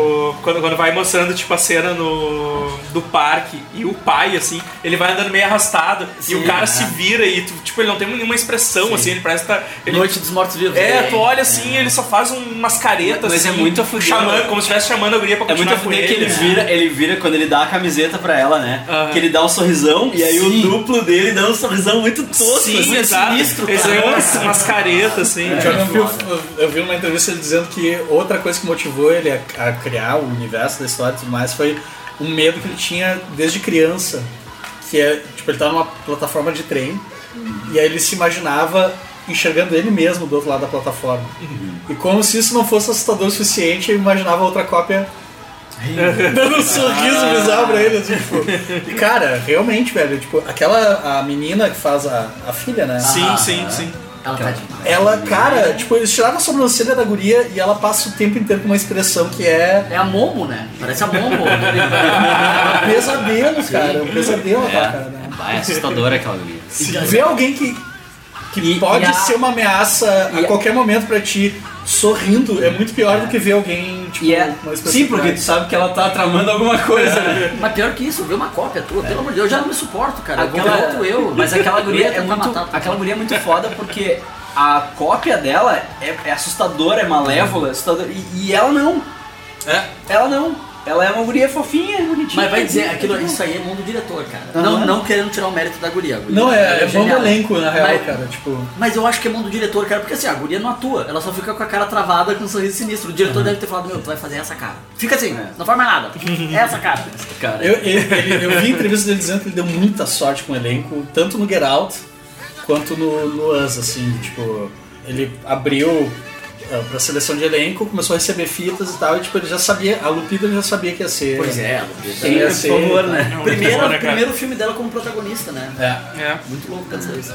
Quando, quando vai mostrando tipo a cena no, do parque e o pai, assim, ele vai andando meio arrastado e Sim, o cara é. se vira e tipo, ele não tem nenhuma expressão, assim, ele parece que tá. Ele, Noite dos Mortos Vivos. é, também. tu olha assim, ele só faz um- umas caretas Mas é assim, muito a chamando, como se estivesse chamando a guria pra É muito continuar a com ele. que ele né? vira, ele vira quando ele dá a camiseta pra ela, né? Aham. Que ele dá um sorrisão e aí Sim. o duplo dele dá um sorrisão muito tosco, Sim, assim, é exato. sinistro. Cara. dão umas, umas caretas, assim. O Jordan Peele, eu vi numa entrevista ele dizendo que outra coisa que motivou ele a, a criar o universo da história e tudo mais foi um medo que ele tinha desde criança. Que é, tipo, ele tava numa plataforma de trem e aí ele se imaginava enxergando ele mesmo do outro lado da plataforma. E como se isso não fosse assustador o suficiente, ele imaginava outra cópia [laughs] dando um sorriso bizarro pra ele, assim, tipo. E cara, realmente, velho, tipo, aquela a menina que faz a, a filha, né? Sim, A- sim, sim. Ela tá demais. Ela, cara, tipo, eles tiraram a sobrancelha da guria e ela passa o tempo inteiro com uma expressão que é É a Momo, né? Parece a Momo. [laughs] um pesadelo, cara. Um pesadelo, É, cara. Né? é assustadora aquela guria. Ver alguém que, que E- pode e a- ser uma ameaça a e a- qualquer momento pra ti sorrindo é muito pior do que ver alguém, tipo, E é, uma expressão sim, porque tu sabe que ela tá tramando alguma coisa. né? Mas pior que isso, ver uma cópia tua, pelo amor de Deus, eu já não me suporto, cara. Eu Aquela, outro eu. mas aquela [laughs] guria é tentar muito, matar. aquela guria é muito foda porque a cópia dela é, é assustadora, é malévola, é assustadora, e, e ela não. É. Ela não. Ela é uma guria fofinha, bonitinha. Mas vai dizer, aquilo, isso aí é mundo diretor, cara. Não, não querendo tirar o mérito da guria. guria Não, é, é bom do genial. elenco, na real, Mas- cara. Tipo, Mas eu acho que é mundo diretor, cara, porque assim, a guria não atua, ela só fica com a cara travada com um sorriso sinistro. O diretor deve ter falado, meu, tu vai fazer essa cara. Fica assim, não faz mais nada. [laughs] Essa cara. cara. eu, eu, ele- eu vi entrevistas dele dizendo que ele deu muita sorte com o elenco, tanto no Get Out quanto no, no Us, assim, tipo, ele abriu pra seleção de elenco, começou a receber fitas e tal, e tipo, ele já sabia, a Lupita ele já sabia que ia ser. Pois é, Quem ia Por ser. favor, né? Não, Primeiro, muito bom, né, primeiro filme dela como protagonista, né? É. É. Muito louco pensar isso.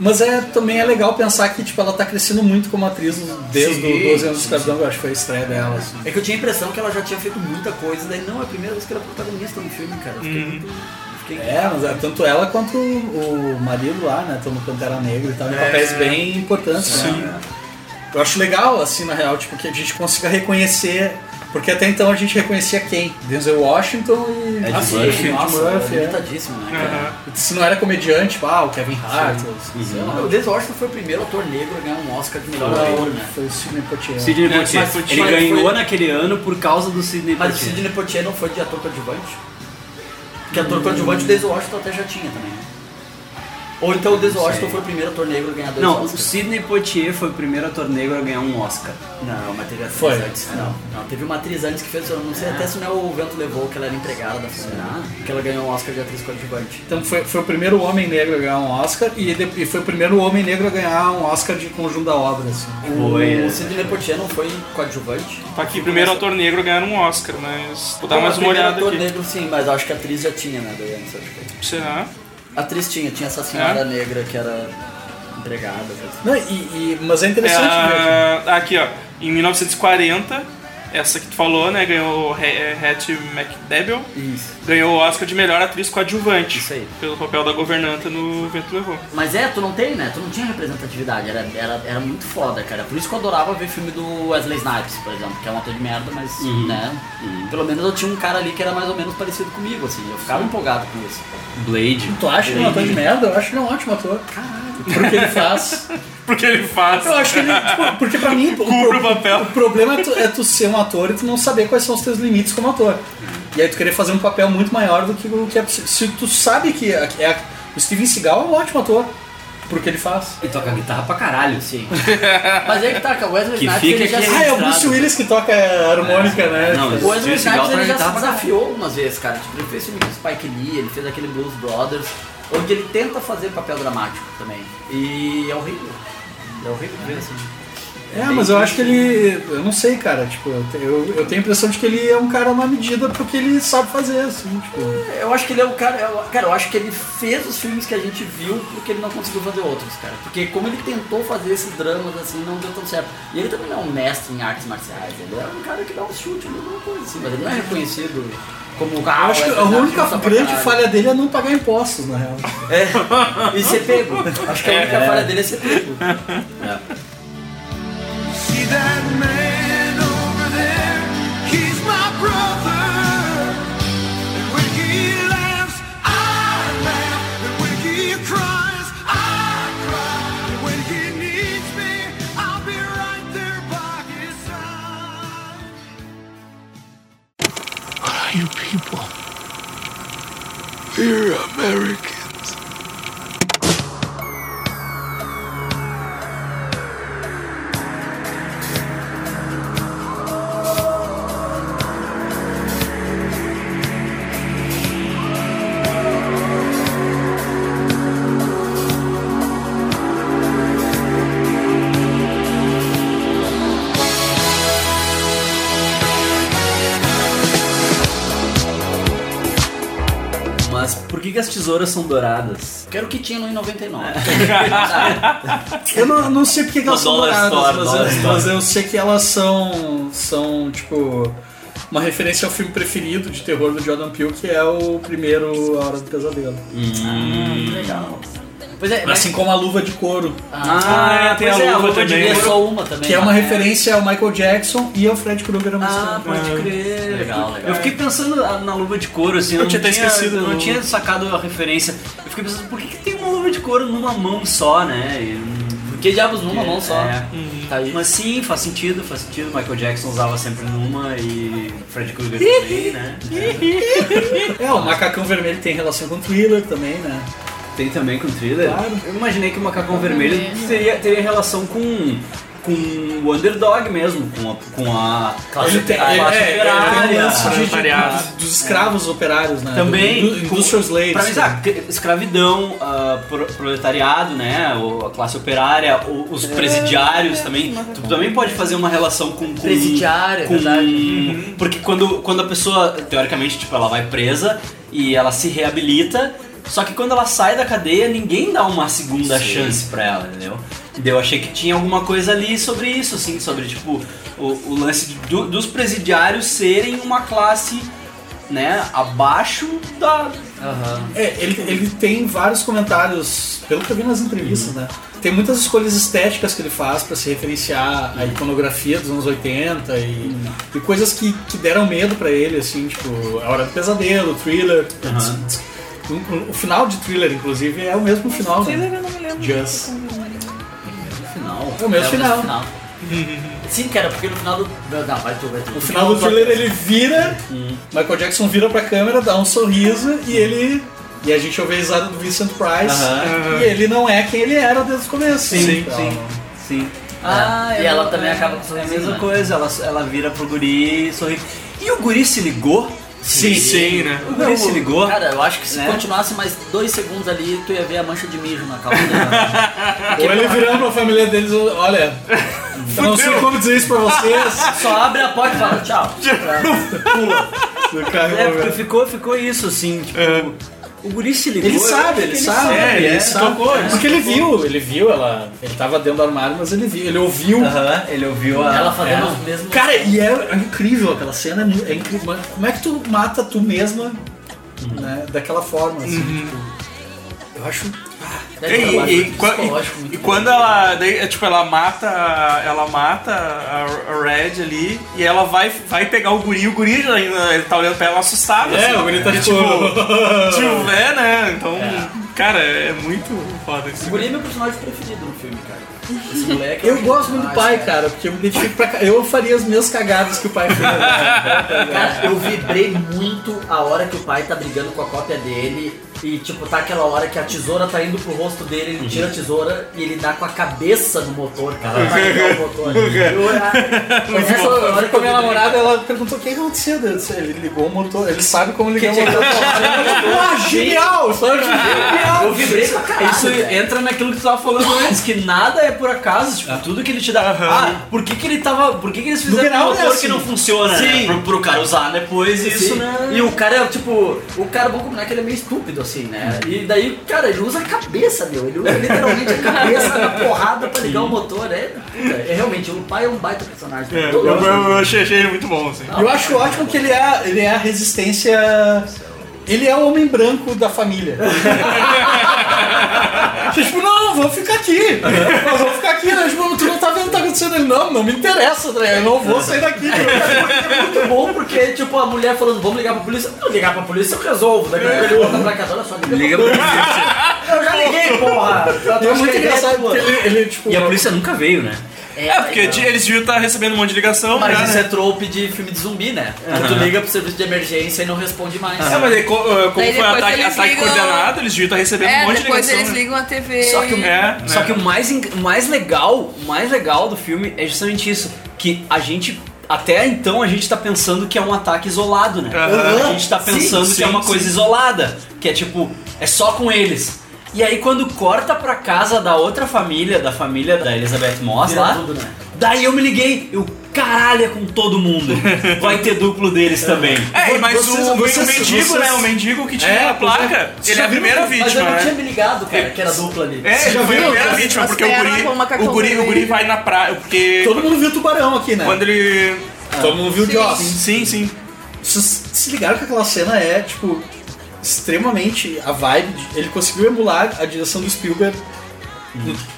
Mas é, também é legal pensar que tipo, ela tá crescendo muito como atriz desde Sim, os 12 anos de sim, escravidão, eu acho que foi a estreia dela. Assim. É que eu tinha a impressão que ela já tinha feito muita coisa, daí não, é a primeira vez que ela é protagonista no filme, cara. Eu Fiquei muito. Fiquei... É, mas é, tanto ela quanto o, marido lá, né? Estão no Pantera Negra e tal, em É. papéis bem importantes. Né? Eu acho legal, assim, na real, tipo, que a gente consiga reconhecer. Porque até então a gente reconhecia quem? Denzel Washington e. Ed Ah, sim, Murphy, nossa, Murphy, é limitadíssimo, né, cara? Se não era comediante, tipo, ah, o Kevin Hart. sei lá. O Denzel Washington foi o primeiro ator negro a ganhar um Oscar de melhor ator, né? Foi o Sidney Poitier. Sidney Poitier. mas- Ele mas ganhou foi- naquele ano por causa do Sidney Mas o Poitier. Sidney Poitier não foi de ator coadjuvante? Porque ator coadjuvante o Denzel Washington até já tinha também, né? Ou então o Denzel Washington foi o primeiro ator negro a ganhar dois Não, o Oscars? Sidney Poitier foi o primeiro ator negro a ganhar um Oscar. Não, mas teve atriz Foi. antes. Não, não, teve uma atriz antes que fez, eu não sei até se não é o Vento Levou, que ela era empregada da família, que ela ganhou um Oscar de atriz coadjuvante. Então foi, foi o primeiro homem negro a ganhar um Oscar e, de- e foi o primeiro homem negro a ganhar um Oscar de conjunto da obra, assim. Foi, o é. Sidney Poitier não foi coadjuvante? Tá aqui, primeiro ator negro a ganhar um Oscar, mas vou dar Não, mais uma primeiro olhada ator aqui. negro sim, mas acho que a atriz já tinha, né, daí antes, acho que. Será? A atriz tinha, tinha essa senhora É? negra que era empregada. coisa Não, e, e- mas é É interessante ver. a- aqui, ó. Em 1940, essa que tu falou, né? Ganhou é, Hattie McDaniel. Isso. Ganhou o Oscar de melhor atriz coadjuvante. Isso aí. Pelo papel da governanta no Vento Levou. Mas é, tu não tem, né? Tu não tinha representatividade, era, era, era muito foda, cara. Por isso que eu adorava ver filme do Wesley Snipes, por exemplo, que é um ator de merda, mas, né? Pelo menos eu tinha um cara ali que era mais ou menos parecido comigo, assim. Eu ficava empolgado com isso. Blade. Tu acha que ele é um ator de merda? Eu acho que ele é um ótimo ator. Caralho. Porque ele faz. [laughs] Porque ele faz. Eu acho que ele. Tipo, porque pra mim. O, [laughs] Cumpre o pro- papel. o problema é tu, é tu ser um ator e tu não saber quais são os teus limites como ator. E aí tu querer fazer um papel muito maior do que o que é possível. Se tu sabe que é, é- o Steven Seagal é um ótimo ator. Porque ele faz. E toca guitarra pra caralho. Sim. [laughs] Mas aí que tá, cara, o Wesley Que Snipes fica ele já. Ah, é o Bruce. Willis que toca harmônica, né? Não, O Wesley Snipes ele já tá se desafiou algumas vezes, cara. Tipo, ele fez filme com Spike Lee, ele fez aquele Blues Brothers, onde ele tenta fazer papel dramático também. E é horrível. É horrível ver assim. É, mas eu acho que ele. Eu não sei, cara. Tipo, eu, eu, tenho a impressão de que ele é um cara na medida porque ele sabe fazer, assim, tipo. Eu acho que ele é o cara. eu- Cara, eu acho que ele fez os filmes que a gente viu porque ele não conseguiu fazer outros, cara. Porque como ele tentou fazer esses dramas assim, não deu tão certo. E ele também não é um mestre em artes marciais, ele é um cara que dá um chute, alguma coisa assim, mas ele não é reconhecido como o cara. Eu acho que a única grande falha dele é não pagar impostos, na real. É, e ser pego. Acho que a única falha dele é ser pego. See you people? We're Americans. As tesouras são douradas? Quero que tinha no em 99. [laughs] Eu não, não sei porque que elas são Dollar douradas, Store, mas, eu, Store. mas eu sei que elas são, são, tipo, uma referência ao filme preferido de terror do Jordan Peele, que é o primeiro A Hora do Pesadelo. Legal. Pois é, mas Assim como a luva de couro, Ah, tem a é, luva luva também. de couro, só uma também. que é uma né? referência ao Michael Jackson e ao Fred Krueger Ah, pode crer. Legal, legal. Eu fiquei pensando na luva de couro, assim, eu, Eu não tinha até esquecido, eu não tinha sacado a referência. Eu fiquei pensando, por que, que tem uma luva de couro numa mão só, né? E- Que diabos numa mão só. É. Tá aí. Mas sim, faz sentido, faz sentido. Michael Jackson usava sempre numa e Fred Krueger [laughs] também, né? É, o macacão vermelho tem relação com o thriller também, né? Tem também com thriller? Claro. Eu imaginei que o macacão vermelho teria, teria relação com, com o underdog mesmo, com a, com a Ele tem, a ele, classe é, operária. lance de- dos escravos operários, né? Também, Do, do, industrial slaves. Pra mim, ah, que- escravidão, pro- proletariado, né? o- A classe operária, o- os presidiários também. Tu também pode fazer uma relação com. com Presidiário, é com, verdade. Porque quando, quando a pessoa, teoricamente, tipo, ela vai presa e ela se reabilita. Só que quando ela sai da cadeia, ninguém dá uma segunda chance pra ela, entendeu? E Eu achei que tinha alguma coisa ali sobre isso, assim, sobre, tipo, o, o lance de- do- dos presidiários serem uma classe, né, abaixo da, Aham. É, ele, ele tem vários comentários, pelo que eu vi nas entrevistas, né? Tem muitas escolhas estéticas que ele faz pra se referenciar à iconografia dos anos 80 e, e coisas que, que deram medo pra ele, assim, tipo, A Hora do Pesadelo, Thriller. O, o- o final de Thriller, inclusive, é o mesmo final, Thriller né? eu não me lembro. Just. Final. É o mesmo final. Sim, cara, porque no final do. Não, vai tu, vai tu. No final do Thriller ele vira, Michael Jackson vira pra câmera, dá um sorriso e ele... E a gente ouve a risada do Vincent Price Aham. e ele não é quem ele era desde o começo. Sim, Então, sim. Sim. e ela também acaba com É a mesma né? coisa, ela, ela vira pro guri e sorri. E o guri se ligou? Sim, sim, né? O guri se ligou? Cara, eu acho que se Né? continuasse mais dois segundos ali, tu ia ver a mancha de mijo na calça dele. [laughs] Ou ele virando pra família deles, olha, eu não sei como dizer isso pra vocês. [laughs] Só abre a porta e fala tchau. [laughs] Carro, É, porque ficou, ficou isso, assim, tipo. O guri se ligou. Ele sabe, acho ele que sabe. É, ele ele sabe. tocou, ele Porque ele viu, ele viu ela. Ele tava dentro do armário, mas ele viu, ele ouviu. Aham, ele ouviu a. Ela fazendo é. os mesmos. Cara, e é, é incrível aquela cena, é é incrível. Como é que tu mata tu mesma né, daquela forma, assim, tipo, eu acho. E, e- e e- muito e quando ela, daí, é, tipo, ela mata, ela mata a, a Red ali e ela vai, vai pegar o guri, o guri já ainda ele tá olhando pra ela assustado. É, assim, o guri tá E, tipo. tipo, é, né? Então, cara, é muito foda isso. O Guri é meu personagem preferido no filme, cara. Esse moleque. é Eu gosto muito do pai, cara, porque eu me identifico pra Eu faria as mesmas cagadas que o pai fez. [laughs] Cara, eu vibrei muito a hora que o pai tá brigando com a cópia dele. E tipo, tá aquela hora que a tesoura tá indo pro rosto dele, ele tira a tesoura e ele dá com a cabeça no motor, cara. Pra ligar o motor. Eu, Mas essa hora com a minha namorada, ela perguntou o que aconteceu. Eu disse, Ele ligou o motor, ele sabe como ligar o motor. Ah, genial! Genial! Eu vibrei pra caralho. Isso entra naquilo que tu tava falando antes, que nada é por acaso, tipo, tudo que ele te dá. Ah, por que, que ele tava. Por que, que eles fizeram um motor que não funciona, Sim. né? Pro, pro cara usar depois isso, Sim. né? E o cara é tipo, o cara bom como é que ele é meio estúpido assim, né? E daí, cara, ele usa a cabeça, meu. Ele usa literalmente a cabeça na porrada pra ligar o motor. É, é realmente, o pai é um baita personagem. É, Eu eu, achei, ele muito bom, assim. Eu acho ótimo que ele é, ele é a resistência. Ele é o homem branco da família. [laughs] tipo, não, vou ficar aqui. Nós vamos ficar aqui. Né? Tipo, tu não tá vendo o que tá acontecendo. Ele, não, não me interessa, né? eu não vou sair daqui. É muito bom porque, tipo, a mulher falando, vamos ligar pra polícia. Não ligar pra polícia, eu resolvo. Daqui a pouco ele volta pra casa, olha só, liga, Liga pra polícia. Eu já liguei, porra. É muito engraçado porque ele, ele, tipo. E a polícia nunca veio, né? É, porque de- eles deviam estar recebendo um monte de ligação, Mas né? isso é trope de filme de zumbi, né? Que tu liga pro serviço de emergência e não responde mais. É, mas aí, uh, como Daí foi depois ataque, eles ataque ligam- coordenado, eles deviam estar recebendo um É, monte de depois ligação. eles né? ligam a TV. Só que o- e- É, Só né? que o mais, o mais legal, o mais legal do filme é justamente isso, que a gente até então a gente tá pensando que é um ataque isolado, né? Aham. A gente tá Sim, pensando sim, que é uma sim. coisa isolada, que é tipo, é só com eles. E aí quando corta pra casa da outra família, da família da Elizabeth Moss Vira lá, tudo, né? Daí eu me liguei, eu, caralho, é com todo mundo. [laughs] Vai ter duplo deles também. É, mas Vocês- o, vocês- o mendigo, vocês- né? O mendigo que tinha É, a é. placa, ele é a primeira viram? Mas eu vítima, não tinha né? me ligado, cara, que era dupla ali. É, já foi a primeira vítima, porque o guri, o guri, o guri vai na praia, porque Todo mundo viu o tubarão aqui, né? quando ele... Todo mundo viu o. Joss. Sim, sim. Vocês se ligaram que aquela cena é, tipo, extremamente a vibe. de- ele conseguiu emular a direção do Spielberg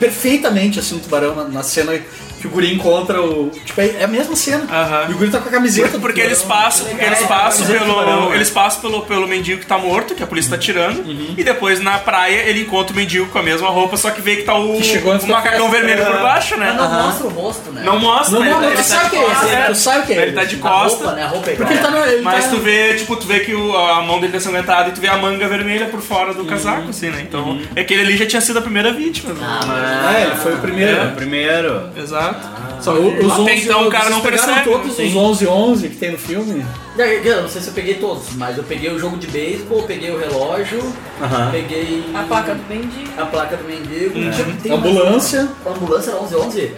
perfeitamente, assim, no tubarão, na, na cena que o guri encontra o. Tipo, é, é a mesma cena. Aham. E o guri tá com a camiseta. do Porque eles passam, porque eles É, passam tubarão, pelo, é. eles passam pelo, pelo mendigo que tá morto, que a polícia tá tirando, e depois na praia ele encontra o mendigo com a mesma roupa, só que vê que tá o, Que o macacão vermelho por É. baixo, né? Mas não mostra o rosto, né? Não mostra, Não, né? não, não, Ele tu tá sabe de que é esse, costas, né? Tu sabe que é Ele tá de costas. roupa, né? Roupa é Porque ele tá no. Ele Mas tá... tu vê, tipo, tu vê que o- a mão dele tá sanguentada e tu vê a manga vermelha por fora do casaco, assim, né? Então, é que ele ali já tinha sido a primeira vítima. né? É, ele foi o primeiro. É, o primeiro. Exato. Só o- os Até 11, então o cara não percebe, todos os 11 11 que tem no filme. Eu não sei se eu peguei todos, mas eu peguei o jogo de beisebol, peguei o relógio, Aham. peguei A placa do mendigo. a placa do mendigo. Tinha- tem Ambulância. A ambulância era 1111?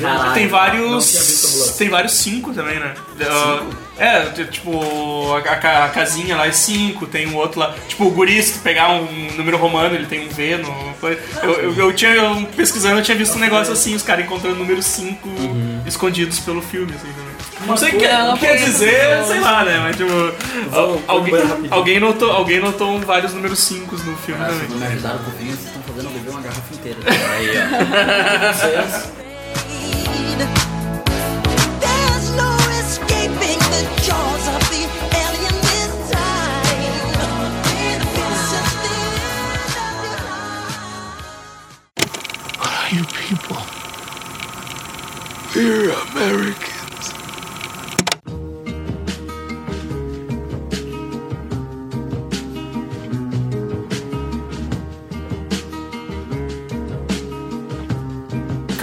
Caralho, tem vários. Tem vários cinco também, né? Ah, é, tipo, a, a a casinha lá é cinco, tem um outro lá. Tipo, o guri, se tu pegar um número romano, ele tem um V no. foi- Eu, eu, eu tinha. eu pesquisando, eu tinha visto um negócio assim, os caras encontrando o número 5 escondidos pelo filme, assim, também. Não sei o que quer, não quer dizer, sei lá, né? Mas tipo. vou alguém, alguém, notou, alguém notou vários números 5 no filme Ah, também. vocês não me ajudaram com o vinho, vocês estão fazendo beber uma garrafa inteira. Aí, ó. You people? We're Americans.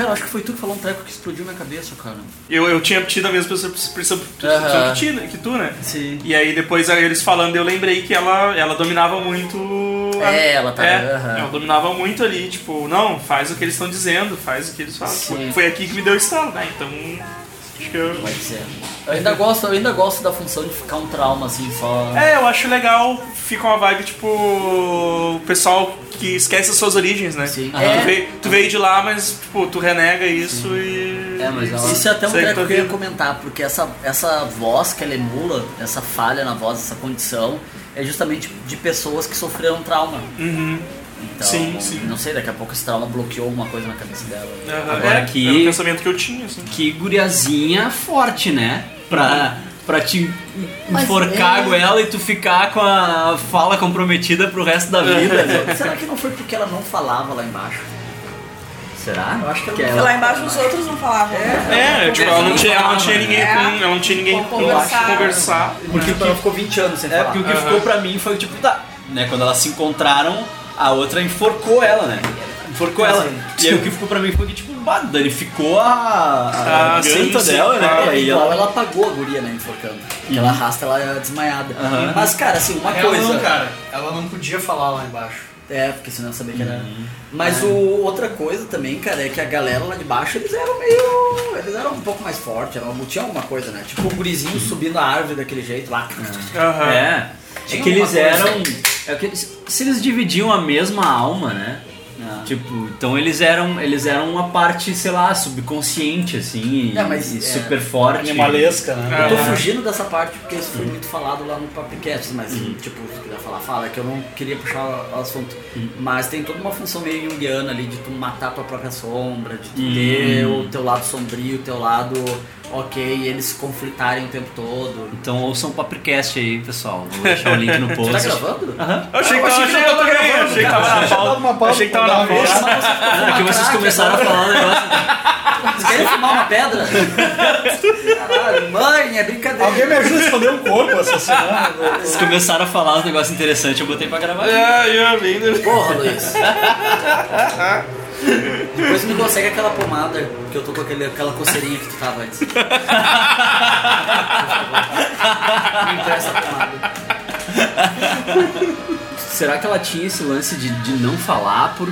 Eu acho que foi tu que falou um treco que explodiu minha cabeça, cara. Eu, eu tinha tido a mesma percepção Aham. que, ti- que tu, né? Sim. E aí depois eles falando, eu lembrei que ela, ela dominava muito. a- É, ela tá- É, ela dominava muito ali, tipo, não, faz o que eles estão dizendo, faz o que eles falam. Sim. Foi aqui que me deu estalo, né? Então. Acho que eu. Pode ser. Eu ainda gosto, eu ainda gosto da função de ficar um trauma assim só. É, eu acho legal, fica uma vibe tipo. O pessoal que esquece as suas origens, né? Sim. Tu, É. veio, tu veio de lá, mas tipo, tu renega isso e. É, mas Isso é até um treco que eu ia vida. comentar, porque essa, essa voz que ela emula, essa falha na voz, essa condição, é justamente de pessoas que sofreram trauma. Uhum. Então, Sim, sim. não sei, daqui a pouco esse trauma bloqueou alguma coisa na cabeça dela. Aham, Agora é, que- Era o pensamento que eu tinha, assim. Que guriazinha forte, né? Pra, pra te enforcar é- com ela e tu ficar com a fala comprometida pro resto da vida. né? Será que não foi porque ela não falava lá embaixo? Será? Eu acho que ela Que ela- Lá embaixo os outros não falavam. né? É, tipo, ela não tinha, ela não tinha ninguém É. com. Ela não tinha ninguém Com conversar. conversar. Porque ela ficou 20 anos sem É, falar. porque o que ficou pra mim foi tipo, tá, né? Quando elas se encontraram, a outra enforcou ela, né? Enforcou ela. E aí o que ficou pra mim foi que, tipo, bah, danificou a, a Ah, sim, garganta sim, dela, né? É, E igual ela... ela apagou a guria, né, enforcando. Porque ela arrasta ela desmaiada. Aham. Mas, cara, assim, uma Ela coisa. não, cara. Ela não podia falar lá embaixo. É, porque senão eu sabia que era. Mas o, outra coisa também, cara, é que a galera lá de baixo, eles eram meio. Eles eram um pouco mais fortes, eram, tinha alguma coisa, né? Tipo o gurizinho subindo a árvore daquele jeito lá. Aham. É, é que eles eram. É que se eles dividiam a mesma alma, né? Ah. Tipo, então eles eram, eles eram uma parte, sei lá, subconsciente, assim, e, É, mas e é, super forte. Animalesca, né? Eu tô fugindo dessa parte porque isso foi muito falado lá no Papicast, mas Uhum. tipo, se quiser falar, fala, é que eu não queria puxar o assunto. Uhum. Mas tem toda uma função meio junguiana ali de tu matar tua própria sombra, de tu Uhum. ter o teu lado sombrio, o teu lado ok, e eles se conflitarem o tempo todo. Então ouçam o Papricast aí, pessoal. Vou deixar o link no [laughs] post. Você tá gravando? Aham. Eu achei que tava, eu gravando, achei que tava na pauta. Achei que tava na pauta. Não, é que vocês começaram a falar um negócio. Vocês querem fumar uma pedra? Caralho, mãe, é brincadeira. Alguém me ajuda a esconder um corpo assassinado. Vocês começaram a falar uns negócios interessantes, eu botei pra gravar. É, é, bem, né? Porra, Luiz. [laughs] Depois me consegue aquela pomada que eu tô com aquele, aquela coceirinha que tu tava antes. Por [laughs] favor. Me empresta a pomada. Será que ela tinha esse lance de, de não falar por,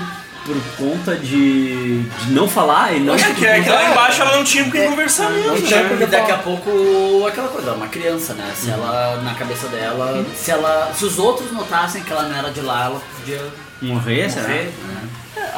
por conta de, de não falar e não. É que, é que lá embaixo ela não tinha com quem conversar mesmo. E, né? daqui a pouco, aquela coisa, ela é uma criança, né? Se ela, na cabeça dela, se ela, se os outros notassem que ela não era de lá, ela podia Morrer, será? morrer, né?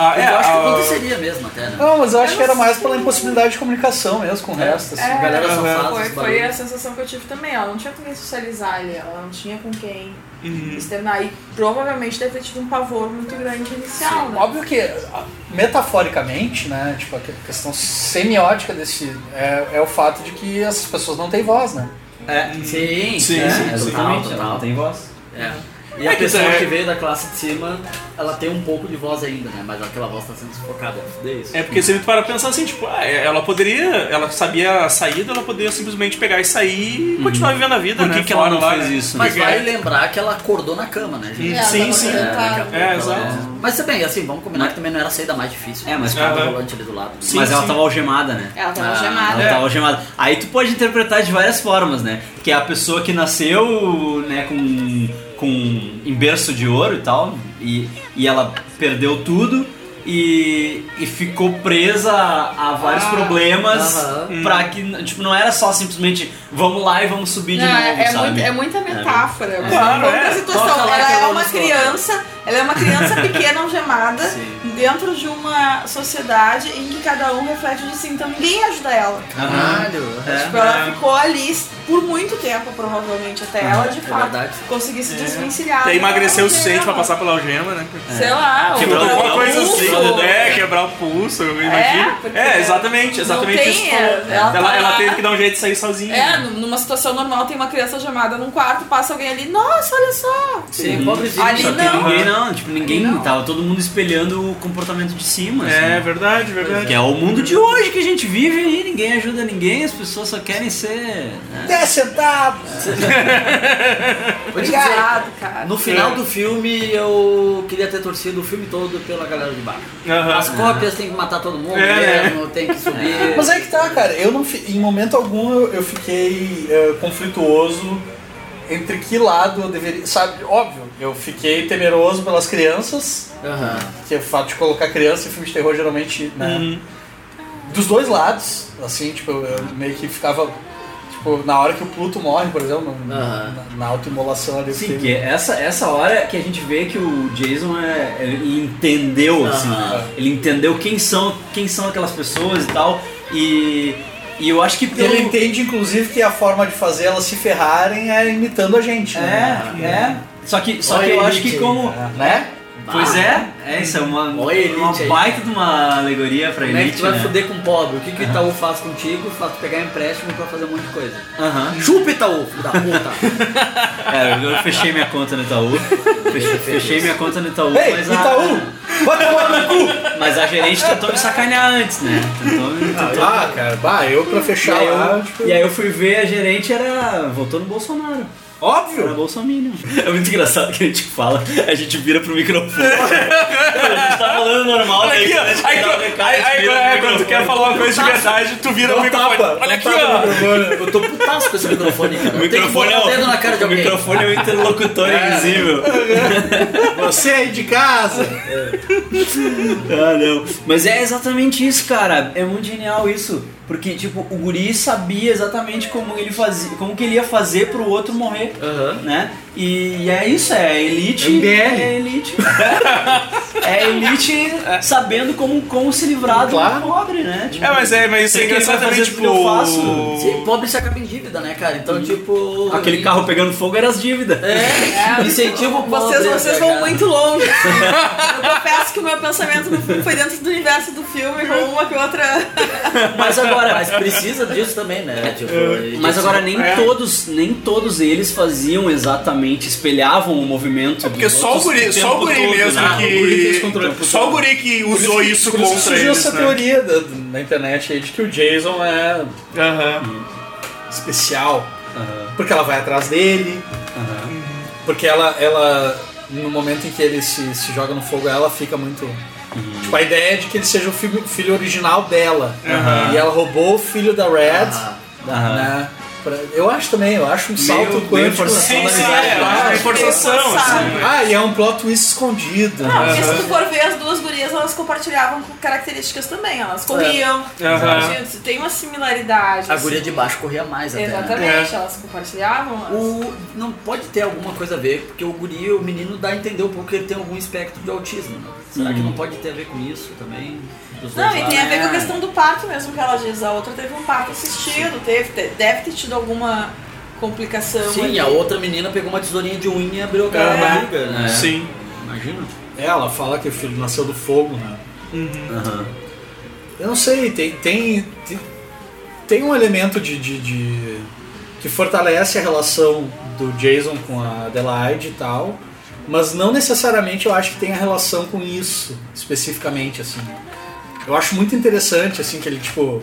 Ah, Eu é, acho que ah, aconteceria mesmo até, né? Não, mas eu acho que era mais pela impossibilidade de comunicação mesmo com o resto. Assim. É, galera foi- safada, foi, foi a sensação que eu tive também. Ela não tinha com quem socializar ali, ela não tinha com quem Uhum. externar. E provavelmente deve ter tido um pavor muito grande inicial, né? Óbvio que, ah, metaforicamente, né, tipo, a que- questão semiótica desse é, é o fato de que essas pessoas não têm voz, né? É, sim, Sim, é, sim, total, ela total. não tem voz. É. E É a que pessoa é- que veio da classe de cima, ela tem um pouco de voz ainda, né? Mas aquela voz tá sendo sufocada. É isso. É porque se tu para pensar assim, tipo, ah, ela poderia, ela sabia a saída, ela poderia simplesmente pegar e sair e continuar vivendo a vida, Por que né? que ela fora não lá, fez né? isso? Mas Porque- vale lembrar que ela acordou na cama, né, gente? É, Sim, sim. É, É, exato. Mas também, assim, vamos combinar que também não era a saída mais difícil. É, mas- Tinha um Aham. volante ali do lado. Sim, Mas ela sim. tava algemada, né? Ela tava Ah, algemada. Ela tava algemada. Aí tu pode interpretar de várias formas, né? Que é a pessoa que nasceu, né, com, com em berço de ouro e tal, e, e ela perdeu tudo e, e ficou presa a, a vários Ah, problemas aham. pra que, tipo, não era só simplesmente vamos lá e vamos subir de Não, novo, é, é sabe? muito- é muita metáfora. Claro, Qualquer é. situação. Que Ela é uma criança, ela é uma criança [laughs] pequena algemada dentro de uma sociedade em que cada um reflete de si, então ninguém ajuda ela. Caralho. É. Tipo, ela ficou ali por muito tempo, provavelmente, até ela de é fato verdade. conseguir se desvencilhar. E aí da emagreceu o suficiente pra passar pela algema, né? Sei lá, Quebrar Alguma coisa pulso. assim. É, quebrar o pulso, eu imagino. É, exatamente, exatamente isso. é, ela Ela, tá ela lá. teve que dar um jeito de sair sozinha. É, numa situação normal tem uma criança algemada num quarto, passa alguém ali, nossa, olha só! Sim, pobrezinho. Ali Só que não. ninguém não, tipo, ninguém não. tava todo mundo espelhando o comportamento de cima, assim. É verdade, verdade. Que é o mundo de hoje que a gente vive aí, ninguém ajuda ninguém, as pessoas só querem ser. né? 10 centavos! [laughs] Obrigado, cara. no final do filme eu queria ter torcido o filme todo pela galera de baixo. Aham. As cópias tem que matar todo mundo É, mesmo, tem que subir. Mas aí que tá, cara. Eu não, fi- em momento algum eu, eu fiquei eh, conflituoso entre que lado eu deveria. Sabe, óbvio, eu fiquei temeroso pelas crianças, Aham. que é o fato de colocar criança em filme de terror geralmente, né? Uhum. Dos dois lados, assim, tipo, eu meio que ficava. Tipo, na hora que o Pluto morre, por exemplo, na, Aham. na, na autoimolação ali. Sim, que essa, essa hora que a gente vê que o Jason é, ele entendeu, assim, Aham. né? ele entendeu quem são, quem são aquelas pessoas e tal, e, e eu acho que pelo... Ele entende, inclusive, que a forma de fazer elas se ferrarem é imitando a gente, É, né? é. Só que, só Olha que eu acho que como... Né? Pois é, é isso, é uma, Olha a elite uma aí. baita de uma alegoria pra Como é que elite, tu vai né? fuder com o pobre? O que, que o Itaú faz contigo? Faz tu pegar empréstimo pra fazer um monte de coisa. Aham. Chupa, Itaú, filho da puta! [laughs] É, eu fechei minha conta no Itaú. Fechei, fechei minha conta no Itaú, Ei, mas a, Itaú! Vai tomar no cu! mas a gerente tentou me sacanear antes, né? Tentou, me- tentou Ah, cara, bah, eu pra E fechar aí, eu, lá, tipo, e aí eu fui ver a gerente era. votou no Bolsonaro. Era óbvio! Bolsonaro. [laughs] É muito engraçado que a gente fala, a gente vira pro microfone. [laughs] a gente tá falando normal, Olha aí aqui, gente Aí, recado, aí, aí, é, quando tu quer falar uma coisa de verdade, tu vira o microfone. tapa, Olha aqui, ó. Eu tô putaço com esse microfone, cara. O microfone, é o, na cara de o microfone é o interlocutor [laughs] invisível. Você aí de casa! Ah, não. Mas é exatamente isso, cara. É muito genial isso. Porque, tipo, o guri sabia exatamente como ele fazia, como que ele ia fazer pro outro morrer, Aham. né? E, e é isso, é elite. MBL. É a elite. [laughs] É elite sabendo como, como se livrar Claro. do pobre, né? Tipo, É, mas é, mas isso é Sei que ele vai engraçado também, fazer tipo. eu faço. Sim, pobre se acaba em dívida, né, cara? Então, tipo. Aquele carro pegando fogo era as dívidas. É, incentivo o pobre. Vocês, vocês né, vão cara? muito longe. [laughs] Eu confesso que o meu pensamento no [laughs] filme foi dentro do universo do filme, com uma que outra. Mas agora, Mas precisa disso também, né? Tipo, e- Mas agora nem É. todos, nem todos eles faziam exatamente, espelhavam o movimento. É porque só o guri, só o guri todo, mesmo né? O que. controle. Só o guri que usou isso Por isso que contra surgiu eles, essa né? teoria da- na internet aí de que o Jason é especial, porque ela vai atrás dele, porque ela, ela no momento em que ele se, se joga no fogo, ela fica muito. Tipo, a ideia é de que ele seja o filho, filho original dela. Aham. E ela roubou o filho da Red, né? Pra- eu acho também, eu acho um salto meio quântico. forçação Sim, da sim, amizade, é, eu acho que é forçação, assim. Ah, e é um plot twist escondido. Não, né? porque se tu for ver as duas gurias, elas compartilhavam com características também. Elas corriam. Gente, Tem uma similaridade. A assim. guria de baixo corria mais até. né? Exatamente, elas compartilhavam. elas- O, não pode ter alguma coisa a ver, porque o guri, o menino dá a entender um pouco que ele tem algum espectro de autismo. né? Será que não pode ter a ver com isso também? Dos Não, dois e tem a ver com a questão do parto mesmo que ela diz. A outra teve um parto assistido, teve, te- deve ter tido alguma complicação. Sim, ali. a outra menina pegou uma tesourinha de unha e abriu a cara barriga, né? Sim. Imagina. É, ela fala que o filho nasceu do fogo, né? Aham. Eu não sei, tem, tem, tem, tem um elemento de, de, de- que fortalece a relação do Jason com a Adelaide e tal, mas não necessariamente eu acho que tem a relação com isso, especificamente, assim. Eu acho muito interessante, assim, que ele, tipo,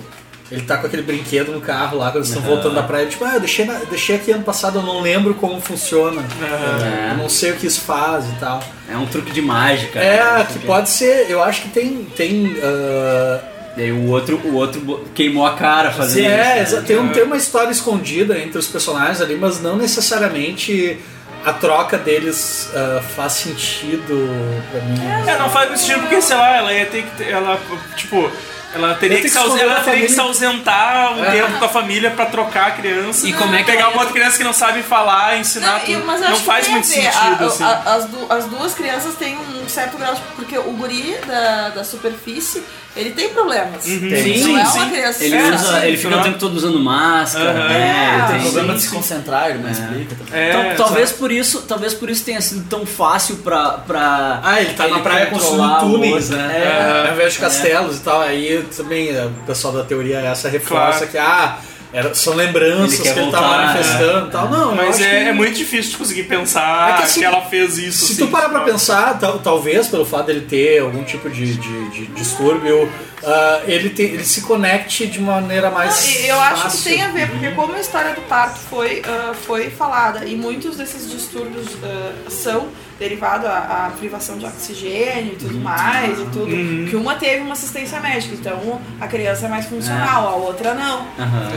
ele tá com aquele brinquedo no carro lá, quando eles estão Aham. voltando da praia, tipo, ah, eu deixei, na- deixei aqui ano passado, eu não lembro como funciona, É. eu não sei o que isso faz e tal. É um truque de mágica. É, né? que pode ser, eu acho que tem, tem ah, E aí o outro, o outro queimou a cara fazendo Sim, é, isso. exa- tem, um, tem uma história escondida entre os personagens ali, mas não necessariamente a troca deles ah, faz sentido pra mim. É, não faz muito sentido porque, sei lá, ela ia ter que. ter- Ela, tipo. Ela teria, Ia ter que, que se, ela teria que se ausentar um É. tempo com a família pra trocar a criança. E como é que Pegar uma outra criança que não sabe falar, ensinar Não, e- tudo. mas Não faz muito sentido, A- assim. a- as, du- as duas crianças têm um certo grau de. Porque o guri da, da superfície, ele tem problemas. Uhum. Tem. Não Sim, é sim. uma criança. Ele, É, usa, ele fica não. o tempo todo usando máscara, Aham. né? É, Ele Tem problema de sim. se concentrar, ele não explica também. É, Então, talvez sabe? por isso, talvez por isso tenha sido tão fácil pra, pra Ah, ele tá na praia construindo túneis, né? É. Ao invés de castelos e tal, aí também eh, o pessoal da teoria essa reforça Claro. que ah, era, são lembranças Ele que ele tá manifestando e tal. Não, Mas é, que- é muito difícil de conseguir pensar É que que, assim, ela fez isso. Se assim, tu parar pra pensar, tal- talvez pelo fato dele ter algum tipo de, de- de distúrbio, ah, ele, tem- ele se conecte de maneira mais. Não, eu acho que fácil. tem a ver, porque como a história do parto foi, ah, foi falada e muitos desses distúrbios ah, são derivados à, à privação de oxigênio e tudo mais e tudo, Uhum. que uma teve uma assistência médica, então a criança é mais funcional, a outra não. Aham.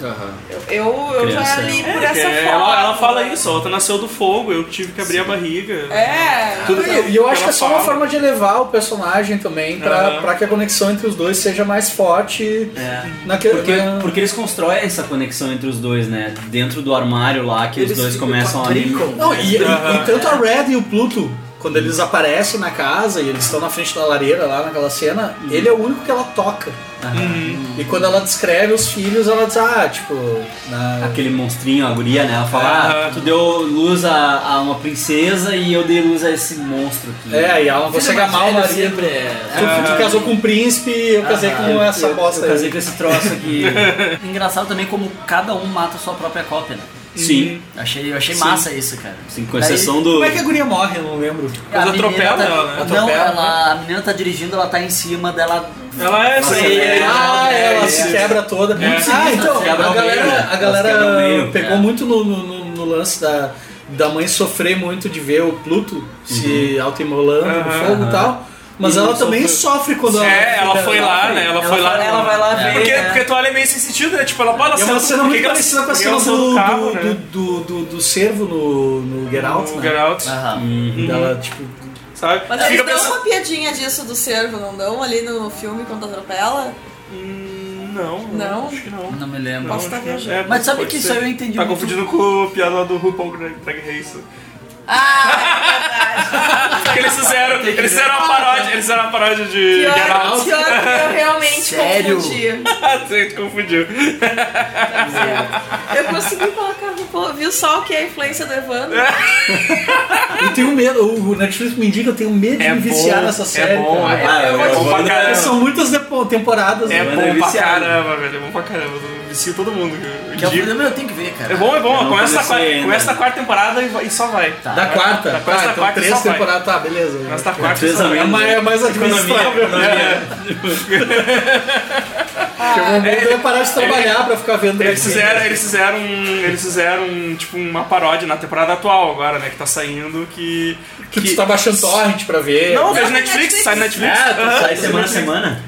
Aham. Eu, eu, eu já li É, por essa é- forma. ela, ela fala isso, a outra nasceu do fogo, eu tive que abrir a barriga. É, Tudo E, e eu acho que é só uma forma de elevar o personagem também pra, Aham. pra que a conexão entre os dois seja mais forte É. naquele. Porque, na- porque eles constroem essa conexão entre os dois, né? Dentro do armário lá, que Eles os dois começam a... brincam. Não, e, e- e tanto a Red e o Pluto, quando eles aparecem na casa e eles estão na frente da lareira lá naquela cena, ele é o único que ela toca. Uhum. E quando ela descreve os filhos, ela diz, ah, tipo. Na... Aquele monstrinho, a guria, né? Ela fala, ah, tu deu luz a, a uma princesa e eu dei luz a esse monstro aqui. É, e ela não consegue mais amar o marido. sempre é- Tu, tu casou com um príncipe e eu casei com Eu- essa eu, bosta eu casei aí. com esse troço aqui. [laughs] Engraçado também como cada um mata a sua própria cópia, né? Sim, Achei, eu achei Sim. massa isso, cara. sim, com Daí- exceção do... Como é que a guria morre? Eu não lembro. Mas A menina atropela tá- ela, né? Não, Atropela, ela, a menina tá dirigindo, ela tá em cima dela. Ela é Sim. é, Ah, é, ela é, se é. quebra toda. É. Ah, então, Quebra a galera, né? a galera meio, pegou é. muito no, no- no- no lance da, da mãe sofrer muito de ver o Pluto se autoimolando no Aham. fogo e tal. Mas ela não também sofre quando É, ela foi lá, né? Ela foi lá. ela vai lá ver, Porque, né? porque tu olha meio sem sentido, né? Tipo, ela fala é uma cena muito que ela- parecida com a cena ela saiu do, do carro, do, né? do, do, do- do cervo no, no Get Out, No né? Get Out, Aham. Dela, tipo, sabe? Mas Fica eles dão pensando- uma piadinha disso do cervo, não dão ali no filme quando atropela? Hum, Não, Não? acho que não. Não me lembro. Posso estar viajando. É, Mas sabe que isso ser. aí eu entendi Tá muito. confundindo com o piada do RuPaul Drag Race. Ah, Porque eles fizeram, eles fizeram uma paródia, eles fizeram uma paródia de é Get verdade. Out. Pior, pior que eu [laughs] realmente Sério? confundi. [laughs] Você confundiu. Eu consegui colocar no viu só o que é a influência do Evandro? eu tenho medo, o Netflix me indica, eu tenho medo É de me viciar bom, nessa é série. bom, cara. é- Ah, é eu bom pra caramba. São muitas depo- temporadas. É né? Evandro é bom pra viciado. caramba, velho. É bom pra caramba. Eu vicio todo mundo. Eu Que eu, indico. falei, meu, eu tenho que ver, cara. É bom, é bom. Eu Começa na, comecei quarta, ainda. começa na quarta temporada e, vai- e só vai. Tá. Da quarta? Da Tá, quarta, então quarta três temporadas, tá, beleza. Começa na quarta e Três só a vai. É mais, é mais administrável. Economia. Porque o mundo ia parar de trabalhar pra ficar vendo Eles fizeram, eles fizeram, um- eles fizeram tipo uma paródia na temporada atual agora, né, que tá saindo que Que tu tá baixando torrent pra ver. Não, vejo Netflix, sai Netflix. É. Sai semana a semana.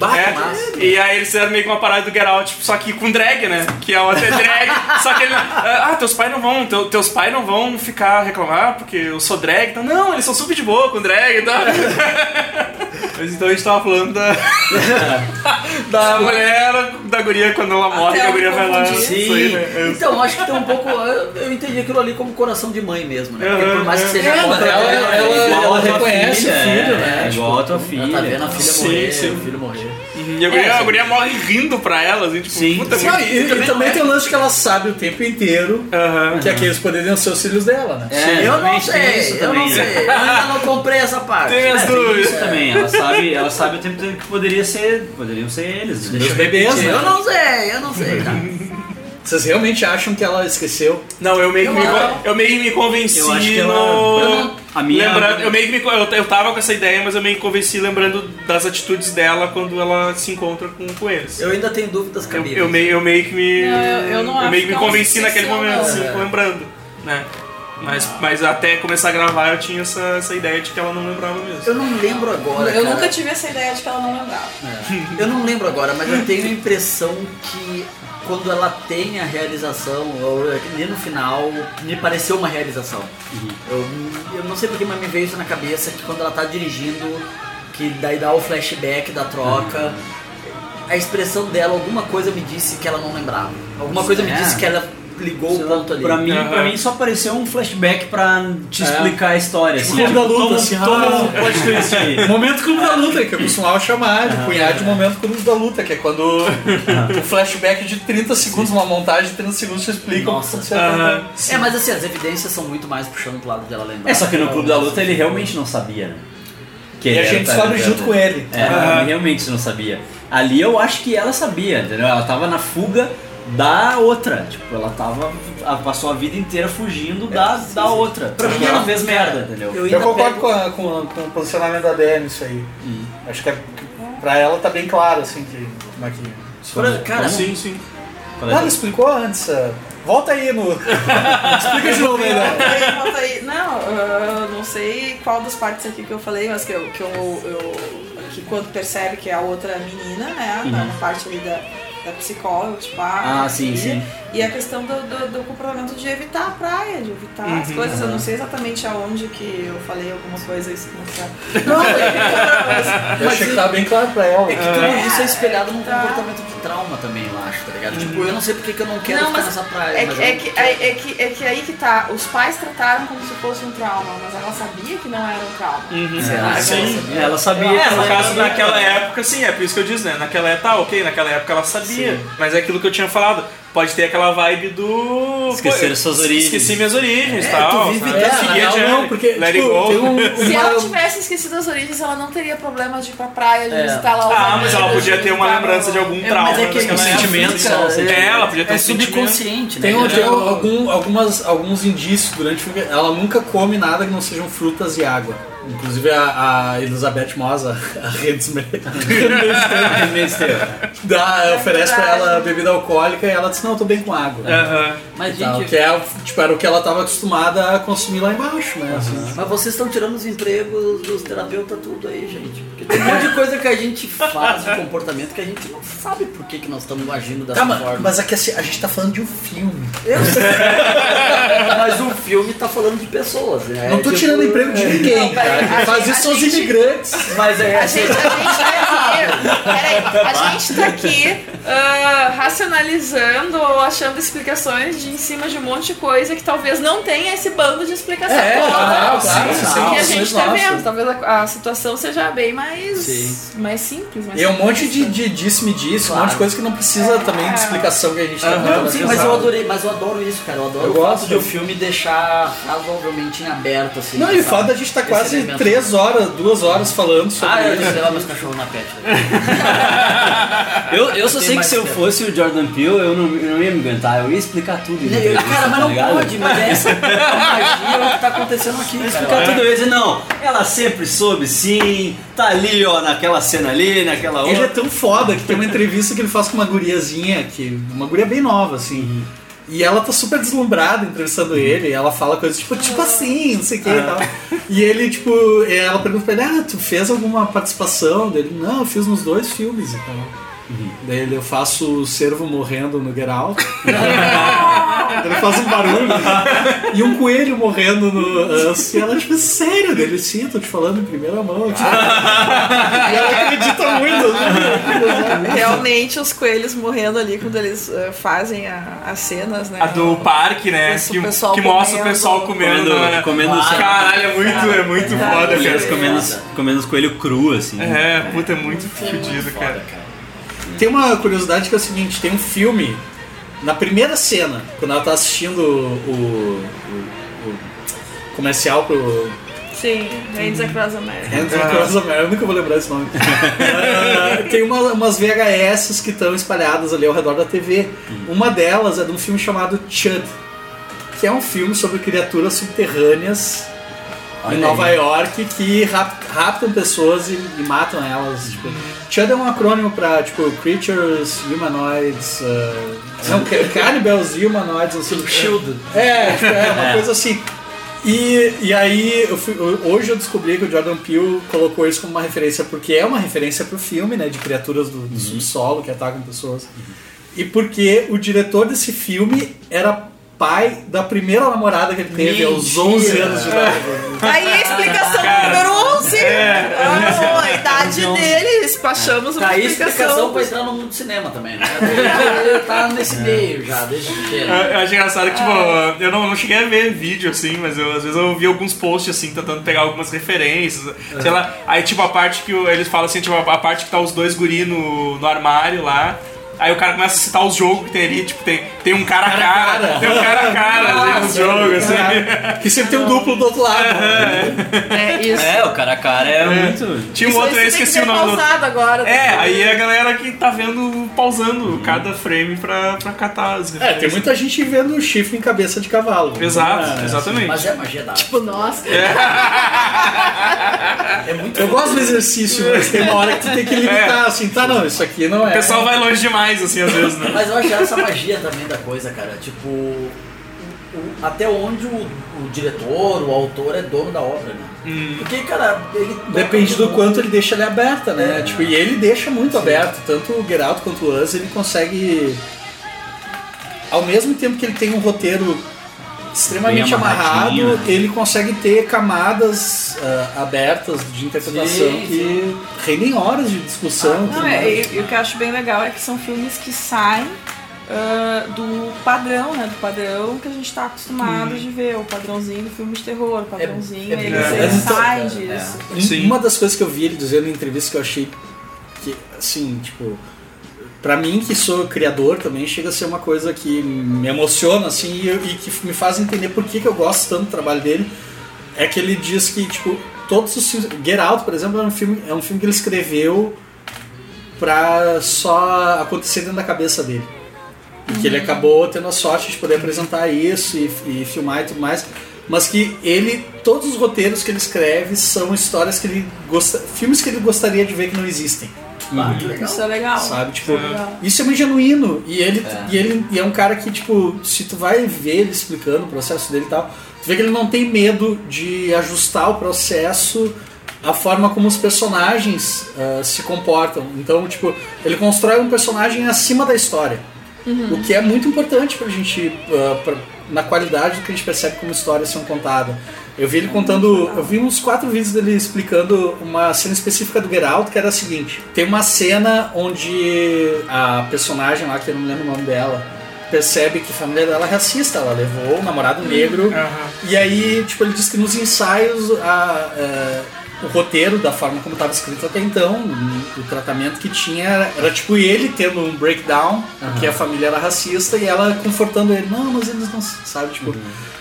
É, e aí eles fizeram meio que uma parada do Get Out, tipo, só que com drag, né? Que é outra drag. [laughs] só que ele. Ah, teus pais não vão. teu- teus pais não vão ficar reclamar porque eu sou drag. Então, não, eles são super de boa com drag e tal. [laughs] Mas então a gente tava falando da. [laughs] da mulher, da guria quando ela morre, que a guria vai lá. Isso aí, né? É. Então, acho que tem um pouco. Eu, eu entendi aquilo ali como coração de mãe mesmo, né? Porque por mais que seja É, contra ela- ela, ela- ela tua reconhece filha, o filho, é, né? é igual a tua filha. ela tá vendo a filha Sim, morrer, sim. o filho morrer. E a guria, a guria morre rindo pra ela, assim, tipo, Sim. puta, Ah, muito- e, e também tem o lance que ela sabe o tempo inteiro Aham. que aqueles poderiam ser os filhos dela, né? É, eu não sei, isso eu não também, né? sei. Eu ainda não comprei essa parte. Tem as É, tem dúvidas. isso também, ela sabe, ela sabe o tempo todo que poderia ser, poderiam ser eles. Meus bebês, né? Eu não sei, eu não sei. Tá? [laughs] Vocês realmente acham que ela esqueceu? Não, eu meio que me, Eu con- eu meio que me convenci Eu acho que ela- no. eu não- a minha- Lembrando, eu meio que me, con- eu, eu tava com essa ideia, mas eu meio que convenci lembrando das atitudes dela quando ela se encontra com, com eles. Eu, Eu ainda tenho dúvidas eu, cabíveis. meio, eu meio que me. Não, eu- eu não acho meio que me ela convenci se naquele esqueceu, momento, não. assim, lembrando. Né? Mas, mas até começar a gravar eu tinha essa, essa ideia de que ela não lembrava mesmo. Eu não lembro agora. Eu cara. nunca tive essa ideia de que ela não lembrava. Eu não lembro agora, mas eu tenho a impressão que quando ela tem a realização, ou ali no final, me pareceu uma realização. Eu, eu não sei porque, mas me veio isso na cabeça que quando ela tá dirigindo, que daí dá o flashback da troca, a expressão dela, alguma coisa me disse que ela não lembrava. Alguma coisa me É. disse que ela ligou o ponto ali. Pra mim, Aham. pra mim só apareceu um flashback pra te explicar a história. Assim, Clube da luta, toma, assim, toma ah. um plot twist aí. [laughs] Momento Clube da Luta, que eu costumava chamar de cunhado de momento Clube da Luta, que é quando o flashback de 30 segundos, uma montagem de 30 segundos te explica Nossa. o que Aham. É, mas assim, as evidências são muito mais puxando pro lado dela lembrar. É, só que no Clube da Luta ele realmente não sabia, né? Que E a gente descobre junto com ele. É, ele realmente não sabia. Ali eu acho que ela sabia, entendeu? Ela tava na fuga da outra. Tipo, ela tava. ela passou a vida inteira fugindo da, da outra. Pra mim, ela ela- fez merda, entendeu? Eu Eu concordo pego- com, a- com, a- com o posicionamento da Dé nisso aí. Acho que é, pra ela tá bem claro, assim, que, como é que... Pra- cara, Sim, sim. Qual é Ah, ela explicou antes. ah, Volta aí no... [laughs] Explica de novo aí, né? Volta aí, volta aí. Não, eu não sei qual das partes aqui que eu falei, mas que eu, que eu, eu- que quando percebe que é a outra menina, né, na na parte ali da, da psicóloga, tipo, Ah, a sim, sim. E a questão do, do, do comportamento de evitar a praia, de evitar Uhum. as coisas. Eu não sei exatamente aonde que eu falei alguma coisa isso não Não, mas- Eu achei que tava bem claro pra ela. É que tudo isso é espelhado num Tá. comportamento de trauma também, eu acho, tá ligado? Tipo, eu não sei porque que eu não quero Não, ficar mas nessa praia. é, que, é, que, é, é que, é que aí que tá. Os pais trataram como se fosse um trauma, mas ela sabia que não era um trauma. Será que Sim. ela sabia? Ela sabia. É, no caso, naquela época, sim, é por isso que eu disse, né? Naquela época, tá, ok, naquela época ela sabia. Mas é aquilo que eu tinha falado. Pode ter aquela vibe do. Esquecer suas origens. Esqueci minhas origens e É, tal. tu vive sabe? É, adiante, não, porque let it tipo, um, Se ela tivesse esquecido as origens, ela não teria problema de ir pra praia, de É. visitar lá Ah, mas ela podia ter uma lembrança de algum É, trauma. mas é que sentimento. É, ela podia ter um sentimento. subconsciente, né? Tem, tem Eu- algum, algumas, alguns indícios durante o filme. Ela nunca come nada que não sejam frutas e água. Inclusive a, a Elizabeth Moss, a, Redsmer, [laughs] dá, oferece pra ela bebida alcoólica e ela diz, não, eu tô bem com água. Aham. Mas, Tal, gente, que é, tipo, era o que ela tava acostumada a consumir lá embaixo, né? assim. mas vocês estão tirando os empregos dos terapeutas tudo aí, gente. Porque tem um monte de coisa que a gente faz de comportamento que a gente não sabe por que, que nós estamos agindo dessa Calma, forma. mas aqui assim, a gente tá falando de um filme. Eu sei. [laughs] mas o filme tá falando de pessoas, né? Não tô Tipo, tirando emprego de ninguém, peraí, cara. a Quem faz gente- isso são a os gente- imigrantes. Mas é A gente, a gente tá aqui, peraí, a gente tá aqui ah, racionalizando ou achando explicações de, em cima de um monte de coisa que talvez não tenha esse bando de explicação É, toda. claro, claro, que sim, a sim, gente tá vendo. Talvez a, a situação seja bem mais, Sim. mais simples. Mais E é um monte de, de disse-me disse, um Claro. monte de coisa que não precisa também de explicação que a gente tá tentando Sim, mas eu adorei, mas eu adoro isso, cara. Eu adoro Eu o fato gosto. de o filme deixar razoavelmente em aberto, assim. Não, e o fato da gente tá Esse quase três horas, duas horas falando sobre Ah, eu isso. sei lá meus cachorros na pet. [laughs] Eu, eu só Tem sei que se eu fosse o Jordan Peele, eu não, eu não ia me aguentar, eu ia explicar tudo. Cara, mas tá não ligado? pode, mas essa é magia o que tá acontecendo aqui, Ia cara. explicar tudo, eu ia dizer, não, ela sempre soube sim, tá ali, ó, naquela cena ali, naquela Ele é outra. tão foda que tem uma entrevista que ele faz com uma guriazinha, que, uma guria bem nova, assim. E ela tá super deslumbrada entrevistando ele, e ela fala coisas tipo, tipo assim, não sei o que e tal. E ele, tipo, ela pergunta pra ele, ah, tu fez alguma participação? Dele, não, eu fiz nos dois filmes e tal. Daí ele, eu faço o cervo morrendo no Get Out. [laughs] ele faz um barulho. e um coelho morrendo no Us. E ela, tipo, sério? Dele, sim, tô te falando em primeira mão. Tipo, e ela acredita muito. Né? [laughs] Realmente os coelhos morrendo ali quando eles eh, fazem a- as cenas, né? A do parque, né? Esse Que, pessoal que mostra o pessoal comendo. Comendo- né? comendo Ah, Caralho, é muito, é muito foda, E eles cara. comendo, comendo os coelhos cru, assim. É, puta, é muito fodido, cara. Tem uma curiosidade que é o seguinte, tem um filme, na primeira cena, quando ela tá assistindo o, o- o- o comercial pro Sim, Hands Across America. Hands Across America, eu nunca vou lembrar esse nome. [laughs] Ah, tem uma- umas VHS que estão espalhadas ali ao redor da TV. Uma delas é de um filme chamado Chud, que é um filme sobre criaturas subterrâneas Olha em Nova aí. York que rap- raptam pessoas e, e matam elas. Tipo, Chud é um acrônimo pra tipo Creatures, Humanoids, ah, não, [laughs] ca- Cannibals, Humanoids, não sei Shield. é, tipo, é uma É. coisa assim. E, e aí, eu fui- hoje eu descobri que o Jordan Peele colocou isso como uma referência, porque é uma referência pro filme, né, de criaturas do, do subsolo que atacam pessoas. E porque o diretor desse filme era pai da primeira namorada que ele teve aos 11 anos de idade. Aí a explicação número 11. Ah, a idade dele, despachamos uma Tá aí a explicação explicação. pra entrar no mundo do cinema também, né? Ele tá nesse meio já, desde pequeno. Eu, eu acho engraçado que, tipo, eu não, não cheguei a ver vídeo, assim, mas eu, às vezes eu vi alguns posts, assim, tentando pegar algumas referências, sei lá. Aí, tipo, a parte que o- eles falam assim, tipo, a parte que tá os dois guri no, no armário lá. Aí o cara começa a citar os jogos que tem ali, tipo, tem, tem um cara a cara, tem um cara a cara ali no jogo, assim. Que sempre tem um duplo do outro lado. É, isso. É, o cara a cara é, muito. Tinha um Isso aí outro, eu que esqueci o nome do pausado agora. É, aí é a galera que tá vendo, pausando cada frame pra, pra catar as É, tem muita gente vendo chifre em cabeça de cavalo. Exato, É, exatamente. Mas é magia da. Tipo, nossa. É muito Eu gosto do exercício, mas tem uma hora que tu tem que limitar, assim, tá, não, isso aqui não é. O pessoal vai longe demais, assim, às vezes, né? Mas eu acho essa magia também da coisa, cara. Tipo, o- o- até onde o, o diretor, o autor é dono da obra, né? Hum. Porque, cara, ele. Depende do quanto ele deixa ele aberta, né? Tipo, e ele deixa muito aberto, tanto o Out quanto o Us, ele consegue. Ao mesmo tempo que ele tem um roteiro extremamente amarrado, ele consegue ter camadas ah, abertas de interpretação Sim, que rendem horas de discussão. Não, tudo é, e, e o que eu acho bem legal é que são filmes que saem ah, do padrão, né? Do padrão que a gente tá acostumado de ver, o padrãozinho do filme de terror, o padrãozinho, é eles, bem eles interessante, saem cara, disso. Um- Sim. Uma das coisas que eu vi ele dizendo em entrevista que eu achei que, assim, tipo, pra mim que sou criador também, chega a ser uma coisa que me emociona, assim, e, e que me faz entender por que, que eu gosto tanto do trabalho dele. É que ele diz que, tipo, todos os filmes. Get Out, por exemplo, é um filme, é um filme que ele escreveu pra só acontecer dentro da cabeça dele. E que ele acabou tendo a sorte de poder apresentar isso e, e filmar e tudo mais. Mas que ele, todos os roteiros que ele escreve são histórias que ele gosta, filmes que ele gostaria de ver que não existem, Ah, que legal. Isso é legal. sabe? Tipo, Legal. isso é muito genuíno e ele, É. e ele e é um cara que tipo, se tu vai ver ele explicando o processo dele e tal, tu vê que ele não tem medo de ajustar o processo a forma como os personagens ah, se comportam. Então, tipo, ele constrói um personagem acima da história. O que é muito importante pra gente, ah, pra- na qualidade do que a gente percebe como histórias são contadas. Eu vi ele contando, eu vi uns quatro vídeos dele explicando uma cena específica do Get Out, que era a seguinte: tem uma cena onde a personagem lá, que eu não lembro o nome dela, percebe que a família dela é racista, ela levou um namorado negro, e aí, tipo, ele diz que nos ensaios a, é, o roteiro, da forma como estava escrito até então, o tratamento que tinha era, era tipo ele tendo um breakdown, que a família era racista, e ela confortando ele, não, mas eles não, sabe, tipo.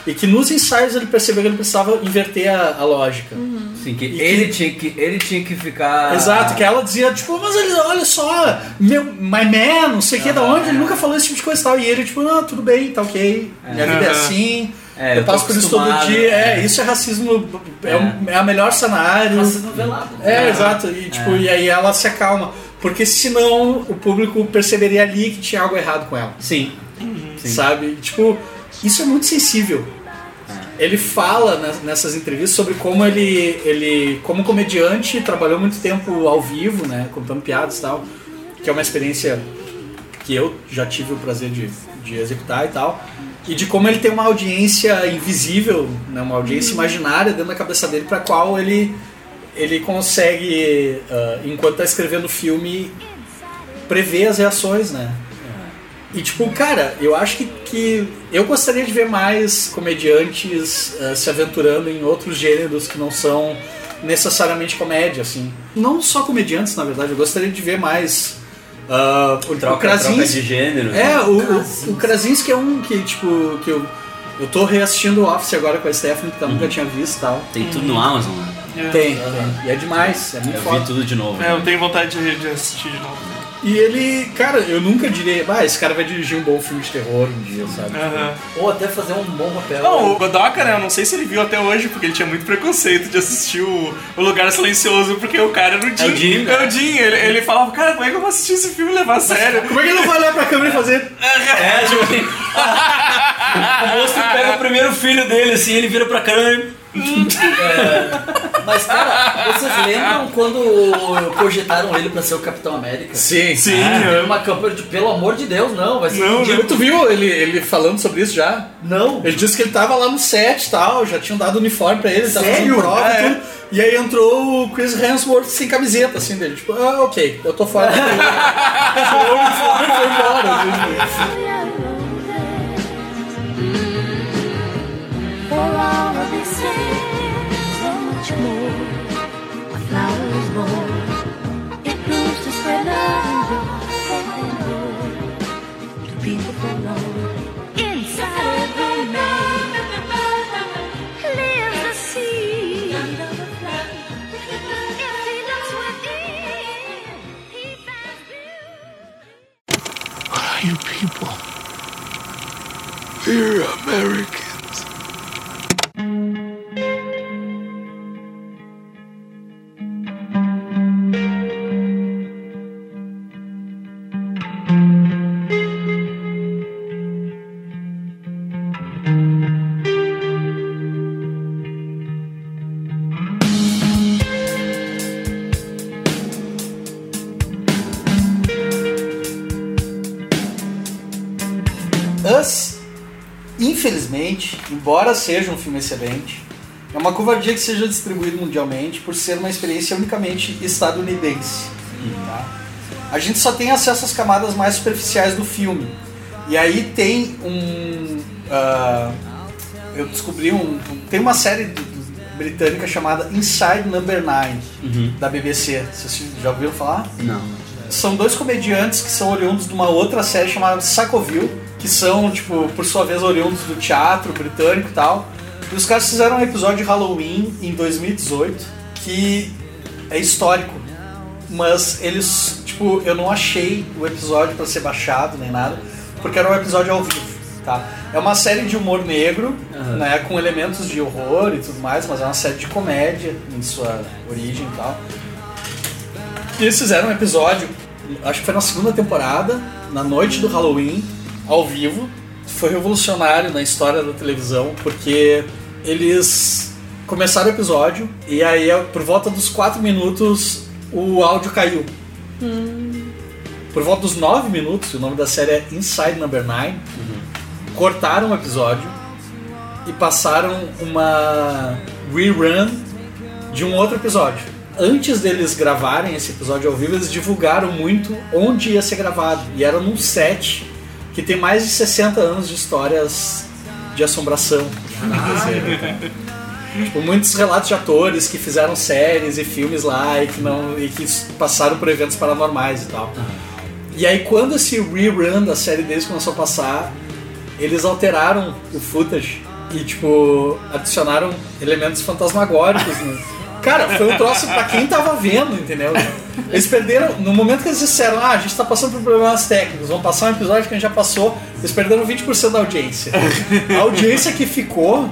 E que nos ensaios ele percebeu que ele precisava inverter a, a lógica. Sim, que E ele, tinha que ele tinha que ficar. Exato, que ela dizia, tipo, mas ele, olha só, meu, my man, não sei o que, da onde, ele nunca falou esse tipo de coisa e tal. E ele, tipo, não, tudo bem, tá ok, minha vida é assim, É, eu eu passo por isso todo dia. é. É, isso é racismo, é, o- é a melhor cenário. Racismo velado. É, exato. E, tipo, e aí ela se acalma. Porque senão o público perceberia ali que tinha algo errado com ela. Sim. Sim. Sabe? Tipo, isso é muito sensível. Ele fala nessas entrevistas sobre como ele, ele, como comediante, trabalhou muito tempo ao vivo, né? Contando piadas e tal. Que é uma experiência que eu já tive o prazer de, de executar e tal. E de como ele tem uma audiência invisível, né? uma audiência imaginária dentro da cabeça dele para qual ele, ele consegue, ah, enquanto está escrevendo o filme, prever as reações, né? E tipo, cara, eu acho que, que eu gostaria de ver mais comediantes eh, se aventurando em outros gêneros que não são necessariamente comédia, assim. Não só comediantes, na verdade, eu gostaria de ver mais. Ah, o, Troca, o Krasinski- troca de gênero. É, né? o, o, o Krasinski é um que, tipo, que eu, eu tô reassistindo o Office agora com a Stephanie, que eu nunca tinha visto e tal. Tem tudo no Amazon, né? Tem, tem. E é demais, é muito Eu foda. vi tudo de novo. É, eu tenho vontade de, de assistir de novo. E ele, cara, eu nunca diria, ah, esse cara vai dirigir um bom filme de terror um dia, sabe? Aham. Ou até fazer um bom papel. Não, o Godoka, né? Eu não sei se ele viu até hoje, porque ele tinha muito preconceito de assistir o, o Lugar Silencioso, porque o cara era o Jim. É o Jim, É o Jim. Ele, ele falava, cara, como é que eu vou assistir esse filme e levar a sério? Como é que ele não vai olhar pra câmera e fazer? É, tipo assim. [laughs] o monstro pega o primeiro filho dele, assim, ele vira pra câmera Mas, cara, vocês lembram quando cogitaram ele pra ser o Capitão América? Sim, Sim, Teve eu- uma campanha de, pelo amor de Deus, não, vai ser Não, ridículo. Tu viu ele, ele falando sobre isso já? Não. Ele disse que ele tava lá no set e tal, já tinham dado uniforme pra ele, ele tava fazendo prova Ah, e é? tudo. E aí entrou o Chris Hemsworth sem camiseta, assim, dele. Tipo, ah, ok, eu tô fora. Uniforme [laughs] e foi embora. [laughs] For all of things, so much more. A flower is born. It proves to spread love and joy and to people. Inside man lives the seed. If he looks within, he finds. What are you people? We're Americans. Embora seja um filme excelente, é uma covardia que seja distribuído mundialmente por ser uma experiência unicamente estadunidense. tá? A gente só tem acesso às camadas mais superficiais do filme. E aí tem um. ah, eu descobri um. Tem uma série do- do- britânica chamada Inside Number 9, da BBC. Vocês já ouviram falar? Não. são dois comediantes que são oriundos de uma outra série chamada Psychoville, que são, tipo, por sua vez, oriundos do teatro britânico e tal. E os caras fizeram um episódio de Halloween em 2018 que é histórico. Mas eles, tipo, eu não achei o episódio pra ser baixado nem nada, porque era um episódio ao vivo, tá? É uma série de humor negro, né, com elementos de horror e tudo mais, mas é uma série de comédia em sua origem e tal. E eles fizeram um episódio, acho que foi na segunda temporada, na noite do Halloween, ao vivo. Foi revolucionário na história da televisão, porque eles começaram o episódio e aí por volta dos 4 minutos o áudio caiu. Por volta dos 9 minutos, o nome da série é Inside Number 9, cortaram o episódio e passaram uma rerun de um outro episódio. Antes deles gravarem esse episódio ao vivo, eles divulgaram muito onde ia ser gravado. E era num set que tem mais de 60 anos de histórias de assombração. série. Tipo, muitos relatos de atores que fizeram séries e filmes lá e que, não, e que passaram por eventos paranormais e tal. E aí quando esse rerun da série deles começou a passar, eles alteraram o footage e tipo adicionaram elementos fantasmagóricos no, Cara, foi um troço pra quem tava vendo, entendeu? Eles perderam, no momento que eles disseram, ah, a gente tá passando por problemas técnicos, vamos passar um episódio que a gente já passou, eles perderam 20% da audiência. A audiência que ficou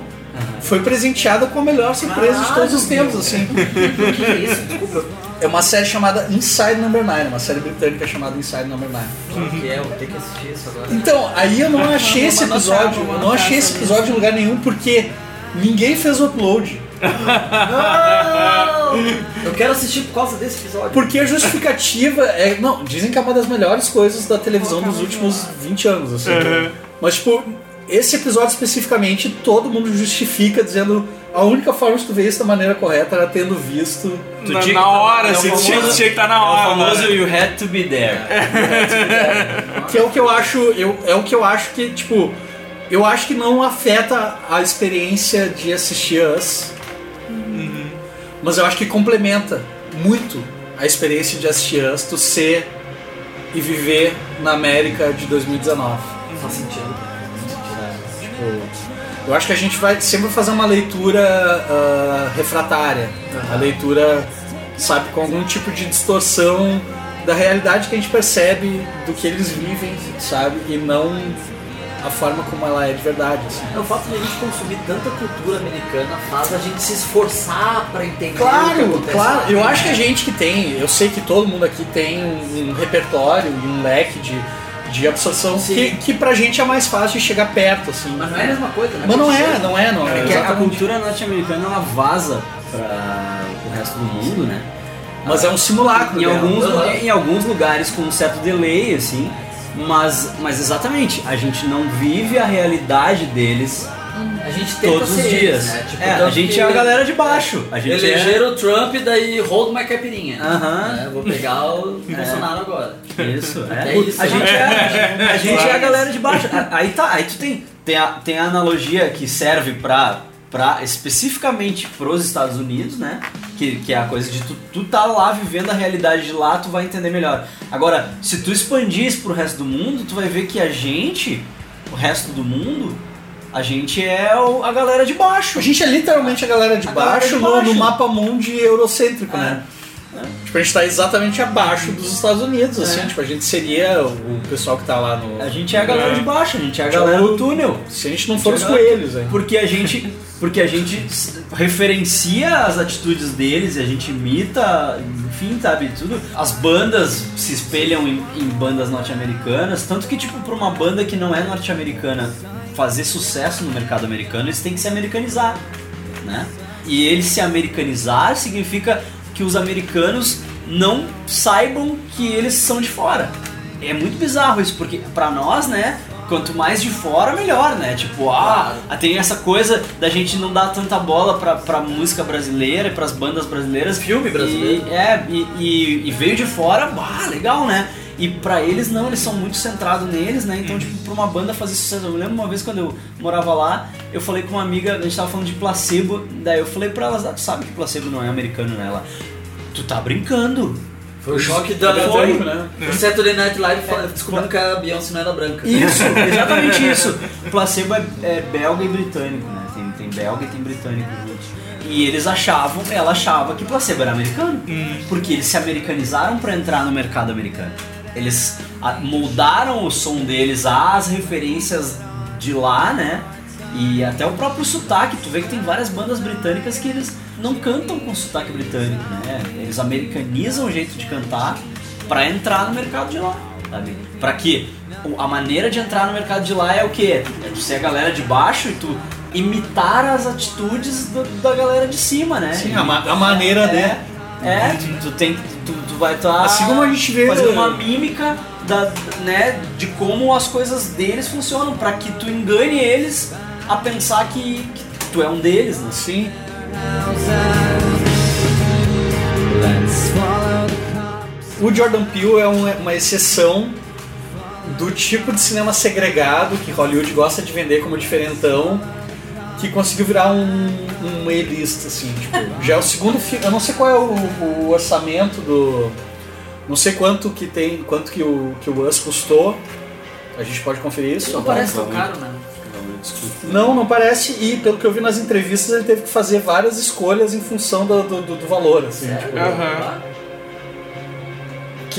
foi presenteada com a melhor surpresa de todos os tempos, assim. O que é isso? Desculpa. É uma série chamada Inside Number 9, uma série britânica chamada Inside Number 9. O que é? Eu vou ter que assistir isso agora. Então, aí eu não achei esse episódio, eu não achei esse episódio em lugar nenhum porque ninguém fez o upload. Não! Eu quero assistir por causa desse episódio. Porque a justificativa é. Não, dizem que é uma das melhores coisas da televisão dos últimos 20 anos, assim. Mas, tipo, esse episódio especificamente, todo mundo justifica dizendo a única forma de tu ver isso da maneira correta era tendo visto. Tu Na, tinha na hora, é o assim, famoso- tinha, tinha que estar na É o hora. famoso né? [laughs] You Had to Be There. Que é o que eu acho. Eu, é o que eu acho que, tipo. Eu acho que não afeta a experiência de assistir Us. Mas eu acho que complementa muito a experiência de assistir Us, tu ser e viver na América de 2019. Faz sentido. Tipo, eu acho que a gente vai sempre fazer uma leitura ah, refratária, a leitura, sabe, com algum tipo de distorção da realidade que a gente percebe do que eles vivem, sabe, e não a forma como ela é de verdade. Assim. É o fato de a gente consumir tanta cultura americana faz a gente se esforçar pra entender o que Claro, claro. Eu acho que a gente que tem, eu sei que todo mundo aqui tem um, um repertório e um leque de, de absorção Sim. que, que pra gente é mais fácil de chegar perto, assim. Mas não é a mesma coisa, né? Mas não é, não é, não é. É que a exatamente. cultura norte-americana ela vaza para o resto do mundo, né? Mas é um simulacro. Em dela. alguns, Aham. em alguns lugares com um certo delay, assim. Mas, mas exatamente, a gente não vive a realidade deles A gente tenta todos os ser dias. eles, né? Tipo, é, a gente que é a galera de baixo. A gente Elegeram o Trump e daí hold my caipirinha. Aham. É, vou pegar o Bolsonaro agora. é isso. É, É isso, a gente é, [laughs] a gente é a galera de baixo. Aí tá, aí tu tem tem a, tem a analogia que serve pra para especificamente pros Estados Unidos, né? Que, que é a coisa de tu, tu tá lá vivendo a realidade de lá, tu vai entender melhor. Agora, se tu expandir isso pro resto do mundo, tu vai ver que a gente, o resto do mundo, a gente é a galera de baixo. A gente é literalmente a galera de A galera baixo, de no- baixo. No, mapa mundi eurocêntrico, né? Tipo, a gente tá exatamente abaixo dos Estados Unidos, assim, tipo, a gente seria o pessoal que tá lá no. A gente é a galera de baixo, a gente é a galera do túnel. Se a gente não for os é coelhos, hein? Porque a gente, porque a gente referencia as atitudes deles e a gente imita, enfim, sabe, tudo. As bandas se espelham em, em bandas norte-americanas, tanto que tipo para uma banda que não é norte-americana fazer sucesso no mercado americano, eles têm que se americanizar, né? E eles se americanizar significa que os americanos não saibam que eles são de fora. É muito bizarro isso, porque pra nós, né, quanto mais de fora, melhor, né? Tipo, ah, tem essa coisa da gente não dar tanta bola pra, pra música brasileira e pras bandas brasileiras. Filme brasileiro. E, é, e, e- e veio de fora, bah, legal, né? E pra eles não, eles são muito centrados neles, né? Então, tipo, pra uma banda fazer sucesso. Eu me lembro uma vez quando eu morava lá, eu falei com uma amiga, a gente tava falando de placebo, daí eu falei pra elas, ah, tu sabe que placebo não é americano, né? Ela, tu tá brincando. Foi o choque da. Foi, né? O Saturday Night Live fala- descobrindo que a Beyoncé não era branca. Isso, exatamente isso. Placebo é, é belga e britânico, né? Tem, tem belga e tem britânico juntos. E eles achavam, ela achava que placebo era americano. Porque eles se americanizaram pra entrar no mercado americano. Eles moldaram o som deles às referências de lá, né? E até o próprio sotaque, tu vê que tem várias bandas britânicas que eles não cantam com sotaque britânico, né? Eles americanizam o jeito de cantar pra entrar no mercado de lá, sabe? Pra quê? A maneira de entrar no mercado de lá é o quê? É tu ser a galera de baixo e tu imitar as atitudes do- da galera de cima, né? Sim, a, ma- a maneira, é, né? É, tu, tu tem, tu, tu vai estar Assim como a gente vê- fazendo uma mímica da, né, de como as coisas deles funcionam, pra que tu engane eles a pensar que, que tu é um deles, né? Sim. O Jordan Peele é um- uma exceção do tipo de cinema segregado que Hollywood gosta de vender como diferentão, que conseguiu virar um, um elista, assim, tipo, [laughs] já é o segundo filme, eu não sei qual é o, o orçamento do, não sei quanto que tem, quanto que o, que o Us custou, a gente pode conferir isso? Não agora? parece tão caro, né? Não, não parece. E pelo que eu vi nas entrevistas, ele teve que fazer várias escolhas em função do, do, do- valor. Assim, tipo, Aham.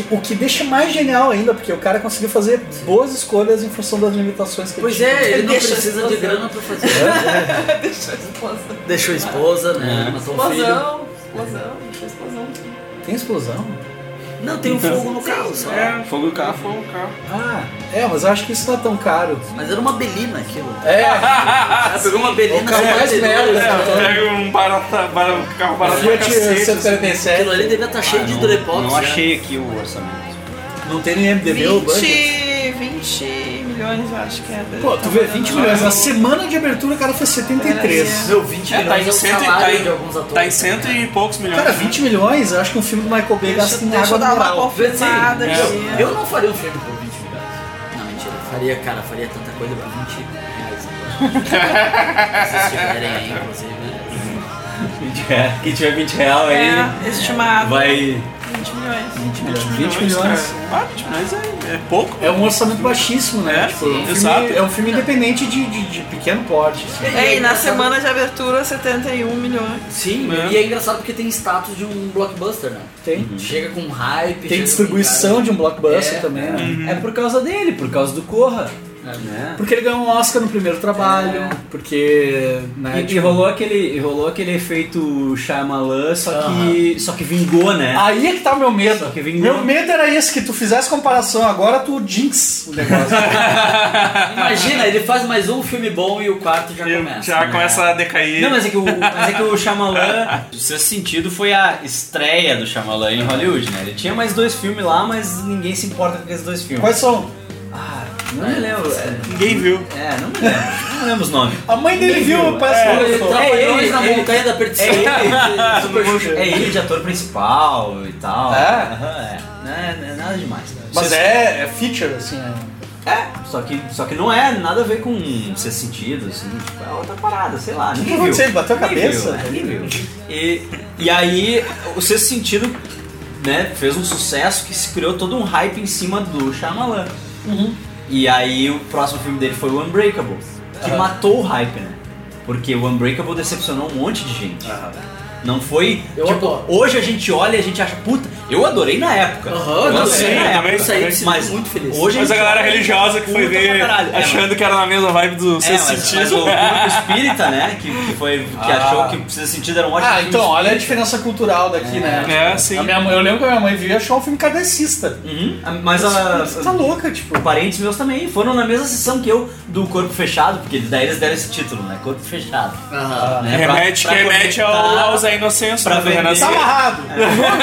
Que- o que deixa mais genial ainda, porque o cara conseguiu fazer boas escolhas em função das limitações que Pois ele tinha. é, ele não precisa de grana pra fazer. [laughs] Deixa a esposa. Deixou a esposa, né? É. Matou o filho. Explosão, explosão, deixa a explosão. Tem explosão? Não, tem um fogo no carro só. É, fogo do carro, fogo do carro. Ah, é, mas eu acho que isso não é tão caro. Mas era uma belina aquilo. É, [laughs] Ela pegou uma belina. O carro mais 72, merda, né? né? Pega um barata, bara- um carro barato pra cacete. assim. 147. Aquilo ali devia estar cheio de Durepox. Não né? achei aqui o orçamento. Não tem no IMDB o budget. 20, 20 milhões, eu acho que é. Pô, tu vê 20 milhões. Na semana de abertura o cara fez 73. Meu, 20 É, tá milhões em, é cento, e- salário tá, de alguns em, atores. tá em cento e poucos milhões. Cara, 20 milhões, eu acho que um filme do Michael Bay Deixa, gasta em deixa água eu dar uma mineral. confirmada É. Eu não faria um filme por 20 milhões. Não, mentira. Faria, cara, faria tanta coisa por 20 reais. [laughs] Se vocês tiverem aí, inclusive. né? 20 reais. Quem tiver 20 reais aí, É, estimado. vai. 20 milhões. 20 milhões. 20 milhões. Ah, 20 milhões é, é pouco. É um orçamento baixíssimo, né? É, Tipo, sim, é um filme- exato. É um filme independente de, de, de pequeno porte. assim. É, e na semana de abertura, 71 milhões. Sim, É. e é engraçado porque tem status de um blockbuster, né? Tem. Chega com hype. Tem distribuição de um blockbuster É, também, né? É por causa dele, por causa do Corra. Né? Porque ele ganhou um Oscar no primeiro trabalho, porque. Né, E, e tipo, rolou aquele, e rolou aquele efeito Shyamalan, só que, só que vingou, né? Aí é que tá o meu medo. Só que vingou. Meu medo era esse, que tu fizesse comparação, agora tu jinx o negócio. [laughs] Imagina, ele faz mais um filme bom e o quarto já E começa. já né? começa a decair. Não, mas é que o, mas é que o Shyamalan, [laughs] o Sexto Sentido foi a estreia do Shyamalan em Hollywood, né? Ele tinha mais dois filmes lá, mas ninguém se importa com aqueles dois filmes. Quais são? Ah, não me lembro. É, Ninguém viu. é, não me lembro. [laughs] Não lembro os nomes. A mãe dele viu, parece É, que Ele trabalhou ele, na ele- montanha da perdição. É ele, é ele de ator principal e tal. É? Aham, é. Não é, não é nada demais. Mas é, é feature, assim. É. É, só que, só que não é nada a ver com ser sentido, assim, tipo, é outra parada, sei lá, ninguém que viu. aconteceu? Ele bateu a cabeça? viu, né? Ninguém viu. E, e aí, o sexto sentido, né, fez um sucesso que se criou todo um hype em cima do Shyamalan. E aí, o próximo filme dele foi o Unbreakable, que matou o hype, né? Porque o Unbreakable decepcionou um monte de gente. Não foi. Eu tipo, adoro. hoje a gente olha e a gente acha, puta, eu adorei na época. Aham, eu eu adorei também, na época. Isso aí mas muito feliz. Hoje Mas a gente galera religiosa que foi ver. É, achando que era na mesma vibe do é, Sexto mas, mas Sentido. o [laughs] grupo espírita, né? Que, que foi. Que Ah. achou que precisa sentido era um ótimo Ah, então, olha a espírita. diferença cultural daqui, né? É, sim. A minha mãe- eu lembro que a minha mãe viu e achou um filme kardecista. Uhum. Mas a, Você tá louca, tipo. parentes meus também foram na mesma sessão que eu do Corpo Fechado, porque daí eles deram esse título, né? Corpo Fechado. Aham. Né? Remete, pra remete ao, conectar- ao Zé Inocêncio, pra né, do vender. Tá amarrado.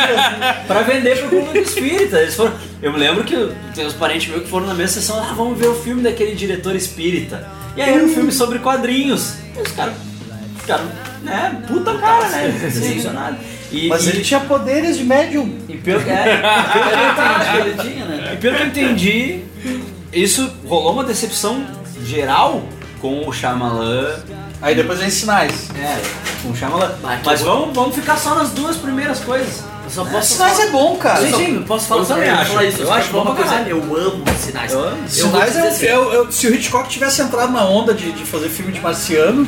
[laughs] pra vender pro público espírita. Eles foram, eu me lembro que tem uns parentes meus que foram na mesma sessão, ah, vamos ver o filme daquele diretor espírita. E aí era um filme sobre quadrinhos. E os caras ficaram, né, puta cara, né, [laughs] decepcionado. E, Mas e, ele tinha poderes de médium. e pelo, é, pelo que eu entendi, Ele tinha, né? E pelo que eu entendi, isso rolou uma decepção geral com o Shyamalan. Aí depois vem sinais. É, com o Shyamalan. Mas eu- vamos, vamos ficar só nas duas primeiras coisas. Eu só posso Sinais é bom, cara. Sim, sim. Posso falar Eu também acho. falar isso. Eu acho falar bom uma pra coisa. caralho. Eu amo sinais. Eu amo. Sinais dizer é assim, um, eu, eu- Se o Hitchcock tivesse entrado na onda de, de fazer filme de marciano,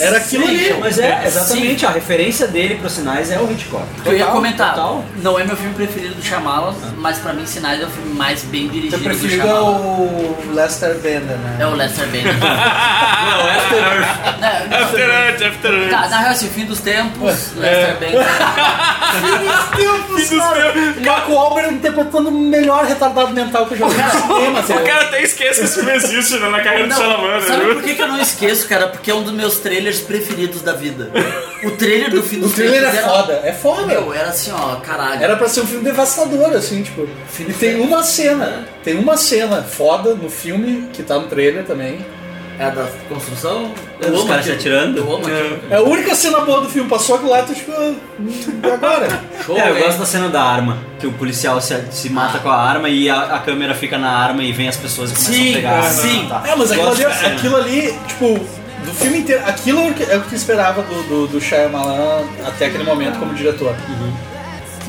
era aquilo Sim, ali. Mas é, exatamente, a referência dele pros sinais é o Hitchcock. que eu ia Total, comentar, total. não é meu filme preferido do Shyamalan, mas pra mim Sinais é o filme mais bem dirigido do é Shyamalan. o Lester Bender, né? É o Lester Bender. [laughs] Não, After Earth. After Earth, After Earth. Tá, na real, assim, fim dos tempos, Lester Bender. Deus, cara. O Marco Wahlberg interpretando o melhor retardado mental que eu já vi no cinema. O cara até esquece que esse filme existe né, na carreira do Shyamalan, sabe né? por que, que eu não esqueço, cara? Porque é um dos meus trailers preferidos da vida. O trailer do fim O dos trailer é era- foda, é foda. Meu, era assim, ó, caralho. Era pra ser um filme devastador, assim, tipo. E tem uma cena, tem uma cena foda no filme, que tá no trailer também. É a da construção? Os Eu amo caras se atirando. Eu amo aquilo. É a única cena boa do filme, passou aquilo lá, tu tipo. "Hum, E agora? [laughs] Show, É, eu hein? gosto da cena da arma, que o policial se, se mata com a arma e a, a câmera fica na arma e vem as pessoas e começam Sim, a pegar a arma. sim. Tá. É, mas aquilo Gosto ali, dessa cena. aquilo ali, tipo, do filme inteiro, aquilo é o que- é tu esperava do, do, do Shyamalan até aquele momento como diretor.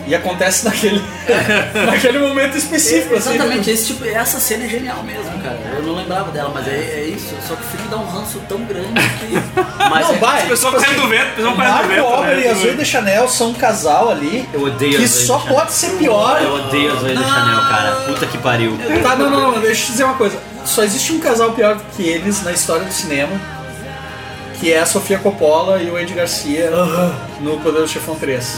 E acontece naquele, [laughs] naquele momento específico, assim. Exatamente, esse tipo, essa cena é genial mesmo, cara. Eu não lembrava dela, mas é, é isso. Só que o filme dá um ranço tão grande que. [laughs] Mas Não, é- vai. As pessoas tipo correndo do vento, as pessoas correndo do Marco vento. Wahlberg né? e a Zoe de Chanel são um casal ali Eu odeio que só de Chanel. pode ser pior. Eu odeio a Zoe de Chanel, cara. Puta que pariu. Tá, não, não, não, deixa eu te dizer uma coisa. Só existe um casal pior que eles na história do cinema, que é a Sofia Coppola e o Andy Garcia no Poder do Chefão 3.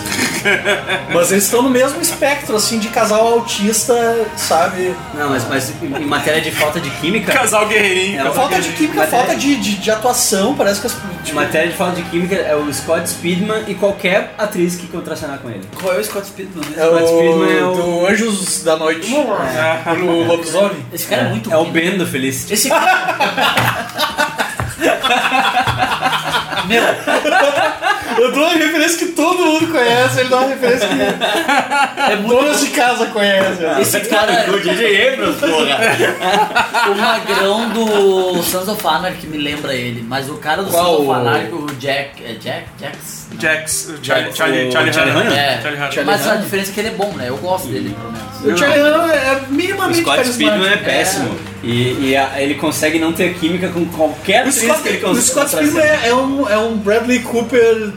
Mas eles estão no mesmo espectro, assim, de casal autista, sabe? Não, mas, mas em matéria de falta de química. Casal guerreirinho. É, Falta de química, Matéria- falta de, de, de atuação, parece que as. Em matéria de falta de química é o Scott Speedman e qualquer atriz que contracenar com ele. Qual é o Scott Speedman é o, Scott Speedman é o- do Anjos da Noite. O lobisomem. Esse cara é, muito É o. Ben do Felicity. Esse cara. [laughs] Meu, Eu dou uma referência que todo mundo conhece, ele dá uma referência que é muito. donas de casa conhecem. Esse cara O DJ Abrams, porra. o magrão do Sons of Anarchy me lembra ele, mas o cara do Qual Sons of o- Anarchy, o Jack. É Jack? Jax? Jax, o Charlie, Jax, Charlie, o Charlie, Charlie Hunnam. É, Charlie Hunnam. Charlie mas a diferença é que ele é bom, né? Eu gosto dele, pelo menos. O Charlie Hunnam é O minimamente Scott Speedman é péssimo. E, e a- ele consegue não ter química com qualquer O atriz Scott, que ele o consegue. Scott Speedman é, é um, é um Bradley Cooper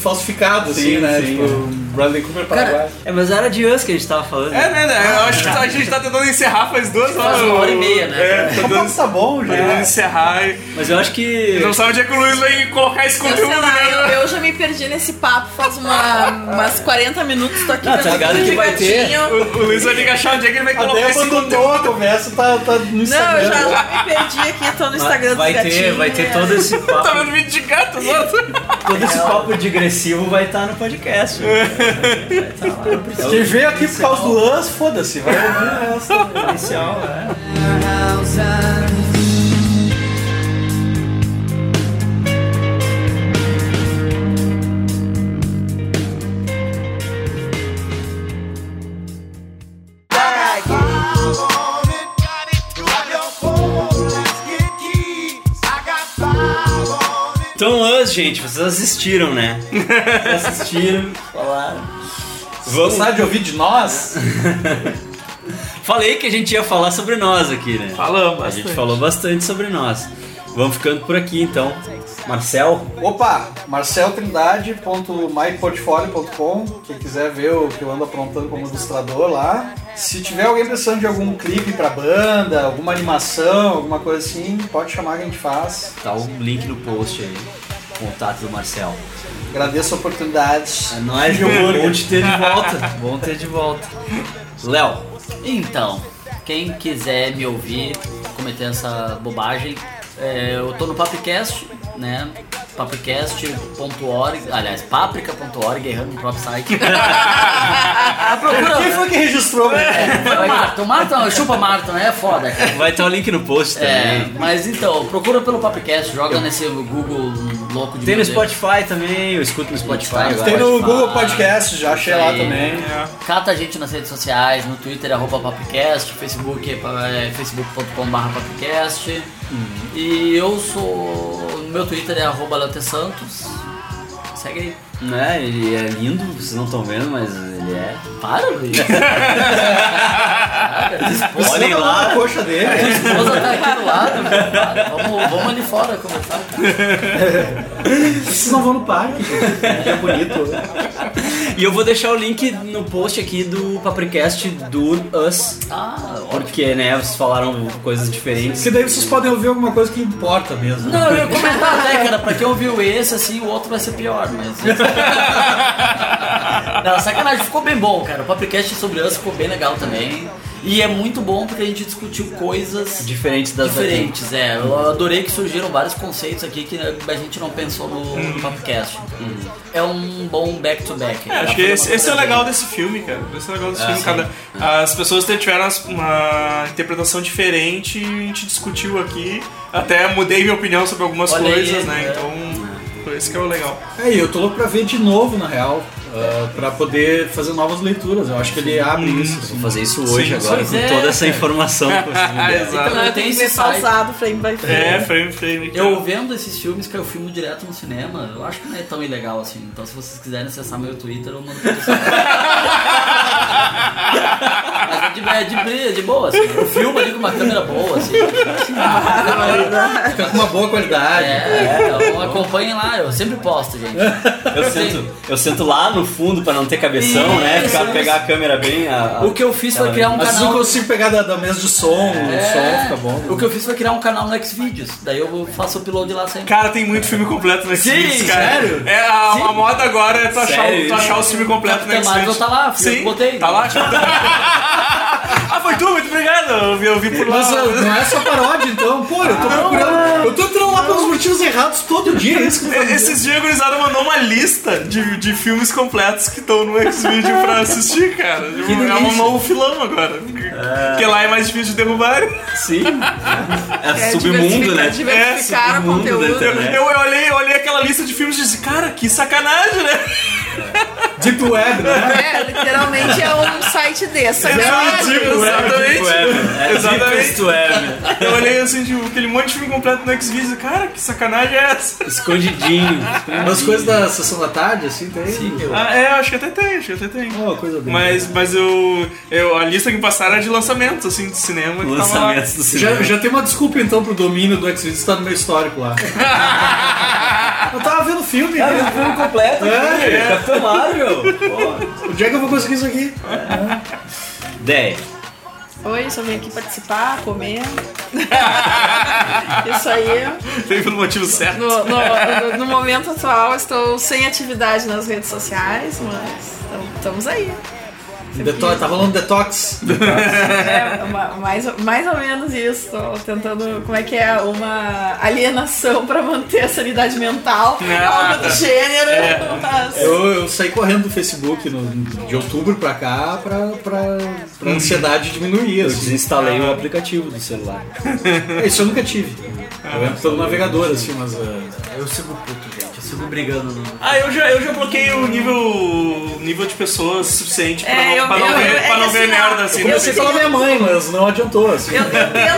falsificado, assim, Sim, né? sim. Tipo, um Bradley Cooper paraguaio. É, mas era de Us que a gente tava falando. É, né, né? Eu acho que a gente tá tentando encerrar faz duas horas. Faz uma hora e meia, né? É, tá tentando, tá bom, tentando já. encerrar e Mas eu acho que. não sabe onde é que o Luiz vai colocar esse Eu, sei conteúdo, lá, eu, né? eu já me perdi nesse papo faz uma, umas 40 minutos, tô aqui Não, tá ligado que vai ter. direitinho. O, o Luiz vai ter que achar onde é que ele vai colocar Débora esse conteúdo. a conversa, tá, tá no Não, Instagram. eu já, já me perdi aqui, tô no Instagram vai dos ter, gatinhos. vai ter todo esse [laughs] Tá papo. vendo vídeo de gato. Todo esse papo digressivo vai estar no podcast. [laughs] Quem veio aqui por causa do Lance, foda-se, vai ouvir essa. Inicial, é. Então, Us, gente, vocês assistiram, né? Vocês assistiram, falaram. Vamos Gostar de ouvir de nós? [laughs] Falei que a gente ia falar sobre nós aqui, né? Falamos A gente falou bastante sobre nós. Vamos ficando por aqui então. Marcel, Opa, marceltrindade.myportfolio.com Quem quiser ver o que eu ando aprontando como ilustrador lá. Se tiver alguém precisando de algum clipe pra banda, alguma animação, alguma coisa assim, pode chamar que a gente faz. tá o link no post aí. Contato do Marcel. Agradeço a oportunidade. É nóis, meu. Bom te ter de volta. Bom ter de volta. Léo, Então, quem quiser me ouvir cometendo essa bobagem, é, eu tô no Papicast, né? papicast.org, aliás, paprika.org, errando no próprio site. [laughs] Ah, procura. Quem foi que registrou? É, foi o Marton. Marton, chupa Marton, é foda, cara. vai ter o link no post É, também. mas então, procura pelo Papicast, joga nesse Google louco de Tem no. Spotify também, eu escuto no Spotify Tá, agora. Tem no Spotify. Google Podcast, já achei lá também. Cata a gente nas redes sociais, no Twitter, arroba Papicast, Facebook é, é E eu sou. No meu Twitter é arroba Santos. Segue aí. Né, ele é lindo, vocês não estão vendo, mas ele é. Para, Luiz. Você Olhem tá lá lá. na coxa dele. A esposa tá aqui do lado. Para. Vamos, vamos ali fora conversar. Vocês não vão no parque, gente. É bonito. E eu vou deixar o link no post aqui do Papricast do Us. Ah. Porque, né, vocês falaram coisas diferentes. Porque daí vocês podem ouvir alguma coisa que importa mesmo. Não, eu ia comentar até, cara, pra quem ouviu esse, assim, o outro vai ser pior, mas. [laughs] [laughs] Não, sacanagem, ficou bem bom, cara. O Papricast sobre Us ficou bem legal também. E é muito bom porque a gente discutiu coisas Diferentes das diferentes, é. Eu adorei que surgiram vários conceitos aqui que a gente não pensou no, no Papcast. É um bom back-to-back. É, acho que esse, esse é o legal desse filme, cara. Esse é o legal desse filme. Cada, as pessoas tiveram uma interpretação diferente e a gente discutiu aqui. Até mudei minha opinião sobre algumas Olha aí, coisas, né? é. Então, esse que é o legal. É, e eu tô louco pra ver de novo, na real. Ah, pra poder fazer novas leituras. Eu acho que ele abre isso. assim. Vou fazer isso hoje Sim, agora, com é, toda essa informação. [laughs] eu. Exato. Que esse ver site. pausado, frame by frame. É, frame, frame. Eu vendo esses filmes que eu filmo direto no cinema, eu acho que não é tão ilegal assim. Então se vocês quiserem acessar meu Twitter, eu mando pra vocês. [laughs] Mas é de, é de, bri- de boa, assim. Eu filmo ali com uma câmera boa, assim. Fica com uma boa qualidade. É, então acompanhem lá, eu sempre posto, gente. [laughs] Eu sento, eu sento lá no fundo pra não ter cabeção, né? Isso, Ficar, isso. pegar a câmera bem. a- a- O que eu fiz foi criar um Às vezes eu canal. consigo pegar da, da mesa de som, o som fica bom. O que eu fiz foi criar um canal no Xvideos. Daí eu faço o upload lá sempre. Cara, tem muito filme completo no Xvideos, Sim, cara. sério? É, a, Sim. a moda agora é tu achar, Sério tu achar isso? os filmes completos no Capitã Marvel Xvideos. tá lá, eu Sim, que botei. tá lá. [laughs] ah, tu? Muito obrigado. Eu vi, eu vi por lá. Mas ah, não é só paródia, então. Pô, eu tô procurando. Eu tô entrando lá pelos motivos errados todo dia, é isso que eu tô dizendo. Esses dias a gurizada mandou uma lista de, de filmes completos que estão no Xvideo pra assistir, cara. é um novo filão agora. Porque lá é mais difícil de derrubar. Sim. É, É, submundo, né? diversificar- o submundo da conteúdo. Eu, eu olhei, eu olhei aquela lista de filmes e disse, cara, que sacanagem, né? Deep Web, né? É, literalmente é um site desse. Exato, exatamente. É, Exatamente. deepest web. Eu olhei assim, tipo, aquele monte de filme completo no Xvideos. Cara, que sacanagem é essa? Escondidinho. Umas coisas da sessão da tarde, assim, tem. Sim, eu... Ah, é, acho que até tem, acho que até tem. uma coisa bem. Mas, mas eu, eu. A lista que me passaram era de lançamentos, assim, de cinema. Lançamentos do cinema. Já, já tem uma desculpa então pro domínio do Xvideos tá no meu histórico lá. [laughs] eu tava vendo filme, Ah, né? o filme completo. É. Capitão Marvel. Pô. Onde é que eu vou conseguir isso aqui? 10. Oi, só vim aqui participar, comer. [laughs] Isso aí. Tem pelo motivo certo. No, no- no momento atual, estou sem atividade nas redes sociais, mas estamos aí. Deto- tá rolando detox. É, uma- mais, mais ou menos isso. Tô tentando, como é que é? Uma alienação pra manter a sanidade mental. Ah, algo do gênero. mas- Eu, eu saí correndo do Facebook no- de outubro pra cá pra, pra, pra ansiedade diminuir. Eu Assim. desinstalei o aplicativo do celular. Isso eu nunca tive. Eu entro pelo navegador, assim, mas. ah, Eu sigo puto, gente. Eu sigo brigando no. Ah, eu já, eu já bloqueei o nível, nível de pessoas suficiente pra É, não, eu- pra não eu- ver, é pra não ver assim, ó, merda assim. Eu comecei pela minha mãe, mas não adiantou, assim. Eu, eu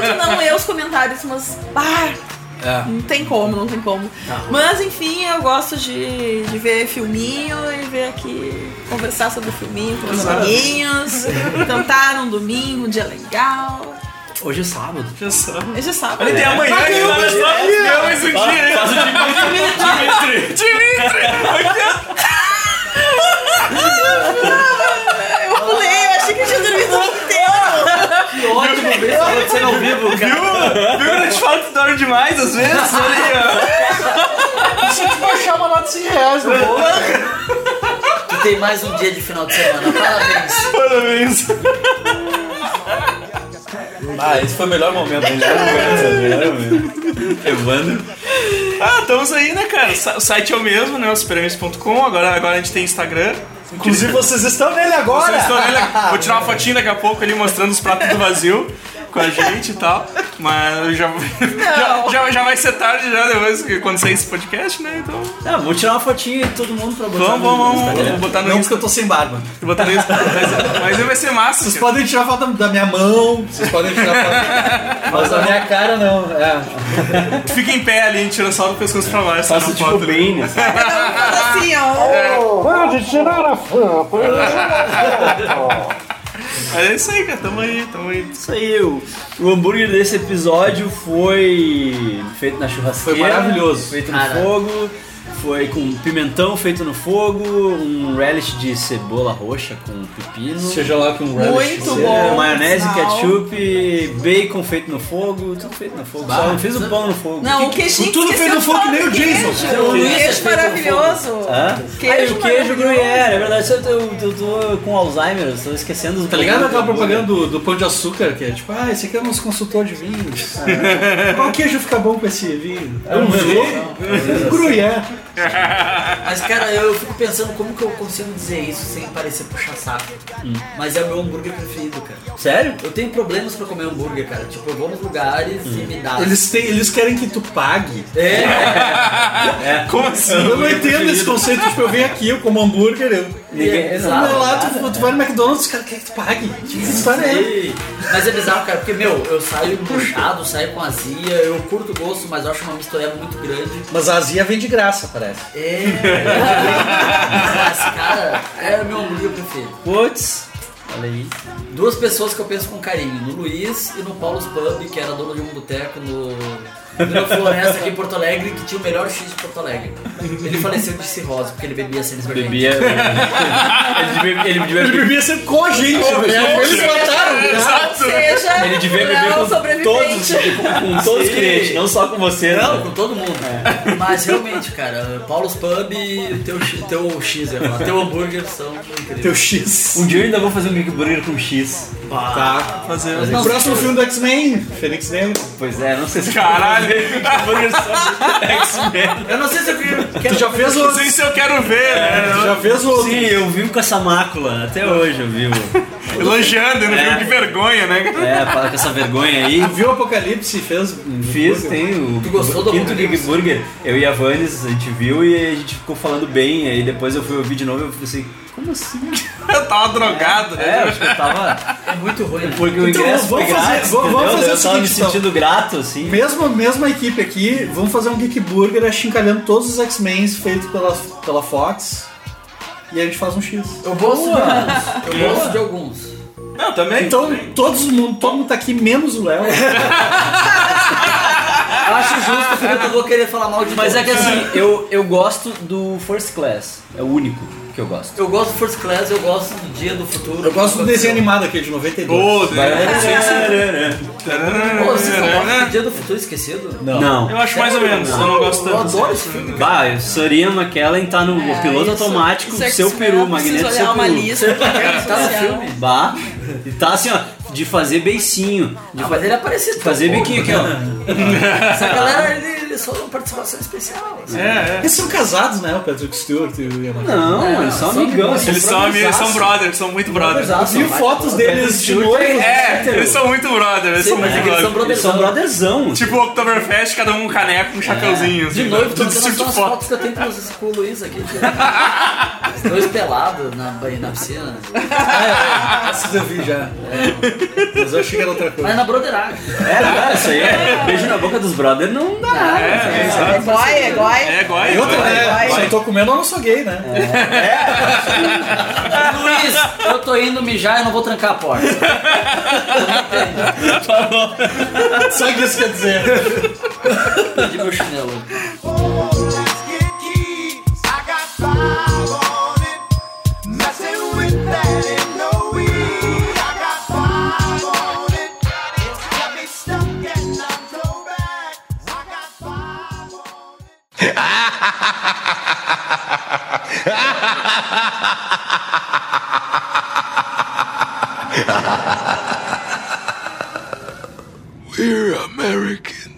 tento não ler os comentários, mas. Ah, É. não tem como, não tem como. Mas enfim, eu gosto de, de ver filminho e ver aqui, conversar sobre o filminho com meus amiguinhos, cantar num domingo, um dia legal. Hoje é sábado. Já sabe. Hoje é sábado. Ele tem amanhã, ele vai mais um dia. ganhou mais um dia. Faz o Dimitri. [laughs] Dimitri! Eu pulei, eu achei que eu tinha dormido inteiro. Que ótimo ver isso acontecendo ao vivo, cara. Viu? Viu quando a gente fala que tu dorme demais às vezes? Olha aí, Tinha que baixar uma nota de 100 reais no bolo. Tu tem mais um dia de final de semana. Parabéns. ó. Parabéns. Ah, esse foi o melhor momento. Melhor [laughs] momento. Evandro. Ah, estamos aí, né, cara? O site é o mesmo, né? O superamigos.com. Agora, agora a gente tem Instagram. Inclusive, vocês estão nele agora. Vocês estão vendo? [laughs] Vou tirar uma fotinha daqui a pouco ali mostrando os pratos do vazio com a gente e tal. Mas já, já, já, já vai ser tarde já depois que quando sair esse podcast, né? Então. Ah, vou tirar uma fotinha de todo mundo pra botar Vamos, no vamos, vamos. Vou botar no Não, porque eu tô sem barba. Vou botar no Insta. Mas, mas aí vai ser massa. Vocês cara. podem tirar foto da minha mão, vocês podem tirar foto. Mas da minha cara não. É. Fica em pé ali, a gente tira só do pescoço pra baixo. Faço tipo foto bem, assim. Assim, ó. Pode tirar a é isso aí, cara. Tamo aí, tamo aí. Isso aí, o, o hambúrguer desse episódio foi feito na churrasqueira. Foi maravilhoso. Feito no Cara. fogo. Foi com pimentão feito no fogo, um relish de cebola roxa com pepino. Seja lá com um relish. Muito seja- bom. maionese, sinal. ketchup, bacon feito no fogo, tudo feito no fogo. Só não fiz o pão no fogo. Não, o queijinho tudo que feito no fogo que nem o Jason. queijo. O é queijo maravilhoso. Hã? Queijo Ah, e o queijo gruyère, é verdade, eu tô, eu tô com Alzheimer, eu tô esquecendo Tá ligado aquela propaganda do, do pão de açúcar, que é tipo, ah, esse aqui é o nosso consultor de vinhos. Qual queijo fica bom com esse vinho? É um gruyère. Mas, cara, eu fico pensando como que eu consigo dizer isso sem parecer puxar saco. Hum. Mas é o meu hambúrguer preferido, cara. Sério? Eu tenho problemas pra comer hambúrguer, cara. Tipo, eu vou nos lugares Hum. e me dá. Eles, têm, eles querem que tu pague. É, [laughs] Como assim? Eu não entendo esse conceito, tipo, eu venho aqui, eu como hambúrguer, eu. Ninguém- Não, Exato. lá, tu, tu vai no McDonald's, os caras querem que tu pague. Que história é? Mas é bizarro, cara, porque, meu, eu saio puxado, saio com azia, eu curto o gosto, mas eu acho uma mistureba muito grande. Mas a azia vem de graça, parece. É. mas, cara, é o meu hambúrguer preferido. Putz. Olha aí. Duas pessoas que eu penso com carinho, no Luiz e no Paulo's Pub, que era dono de um boteco no. Na Floresta aqui em Porto Alegre, que tinha o melhor X de Porto Alegre. Ele faleceu de cirrose, porque ele bebia sem Bebia. ele devia, ele devia Ele bebia sempre com a gente, né? Eles mataram, cara. Seja, Ele devia não beber com todos, com, com todos os clientes, não só com você. Não, né? com todo mundo. Mas realmente, cara, Paulo's Pub e o teu, X- teu X, falar, teu hambúrguer são incríveis. Teu X. Um dia eu ainda vou fazer um Big Burger com X. Tá. Fazer. O próximo filme do X-Men, Fênix Negro. Pois é, não sei se Caralho. Só X-Men. Eu não sei se eu quero. Tu já fez Não o. sei se eu quero ver, né? Tu já fez o. Sim, eu vivo com essa mácula, até hoje eu vivo. Elogiando, eu não É. viu que vergonha, né? É, fala com essa vergonha aí. Tu viu o Apocalipse fez. Fiz, tem o Tu gostou do quinto Big? Burger. Eu e a Vanes, a gente viu e a gente ficou falando bem. Aí depois eu fui ouvir de novo e eu falei assim, como assim? [laughs] Eu tava drogado, né? É, eu acho que eu tava. É muito ruim. né? Porque o Então, ingresso vamos foi fazer- grátis, vamos- vamos fazer eu o tava me seguinte, então. sentindo grato, assim. Mesmo, mesma equipe aqui, vamos fazer um Geek Burger achincalhando todos os X-Men feitos pela, pela Fox. E a gente faz um X. Eu gosto de alguns. Eu gosto de alguns. Não, também. Então, todos mundo, todo mundo tá aqui, menos o Léo. [laughs] Eu acho justo, porque eu vou querer falar mal de Mas é que todos. assim, eu, eu gosto do First Class. É o único que eu gosto. Eu gosto do First Class, eu gosto do Dia do Futuro. Eu gosto do desenho animado aqui de 92. Ô, Vai- né? Pô, vocês não gostam do Dia do Futuro Esquecido? Não. Eu acho mais ou menos, eu não gosto Eu tanto. adoro esse filme. Bah, o Soria McKellen tá no É, piloto isso- automático, isso é seu peru, eu preciso magneto olhar seu uma peru. lista Tá no filme. Bah, e tá assim, ó, de fazer beicinho. De Ah, fa- ele apareceu fazer tão biquinho aqui, pouco, ó. né? Essa galera, ele, ele só dá uma participação especial. assim. É, é. Eles são casados, né? O Patrick Stewart e o Ian McKellen. Não, É, eles são amigos. Eles são amigos, são brothers, são muito brothers. Eu vi fotos deles de novo. É, eles são muito brothers, eles Sim, são mas muito é que eles são brothers. Eles são brotherzão. Tipo o Oktoberfest, cada um um caneco, um chapeuzinho. De assim, novo, né? tô Tudo tendo tipo as foto. fotos que eu tenho com, os- o Luiz aqui. Os [laughs] dois pelados na, na piscina. Essas eu vi já. Mas eu achei que era outra coisa. Mas na broderagem. É, isso aí é beijo na boca dos brothers não dá nada. É, É goi, é goi. é igual E outra, né? Se eu tô comendo, eu não sou gay, né? [laughs] Luiz, eu tô indo mijar e não vou trancar a porta. [laughs] Sabe o que isso quer dizer? Perdi meu chinelo. We're American.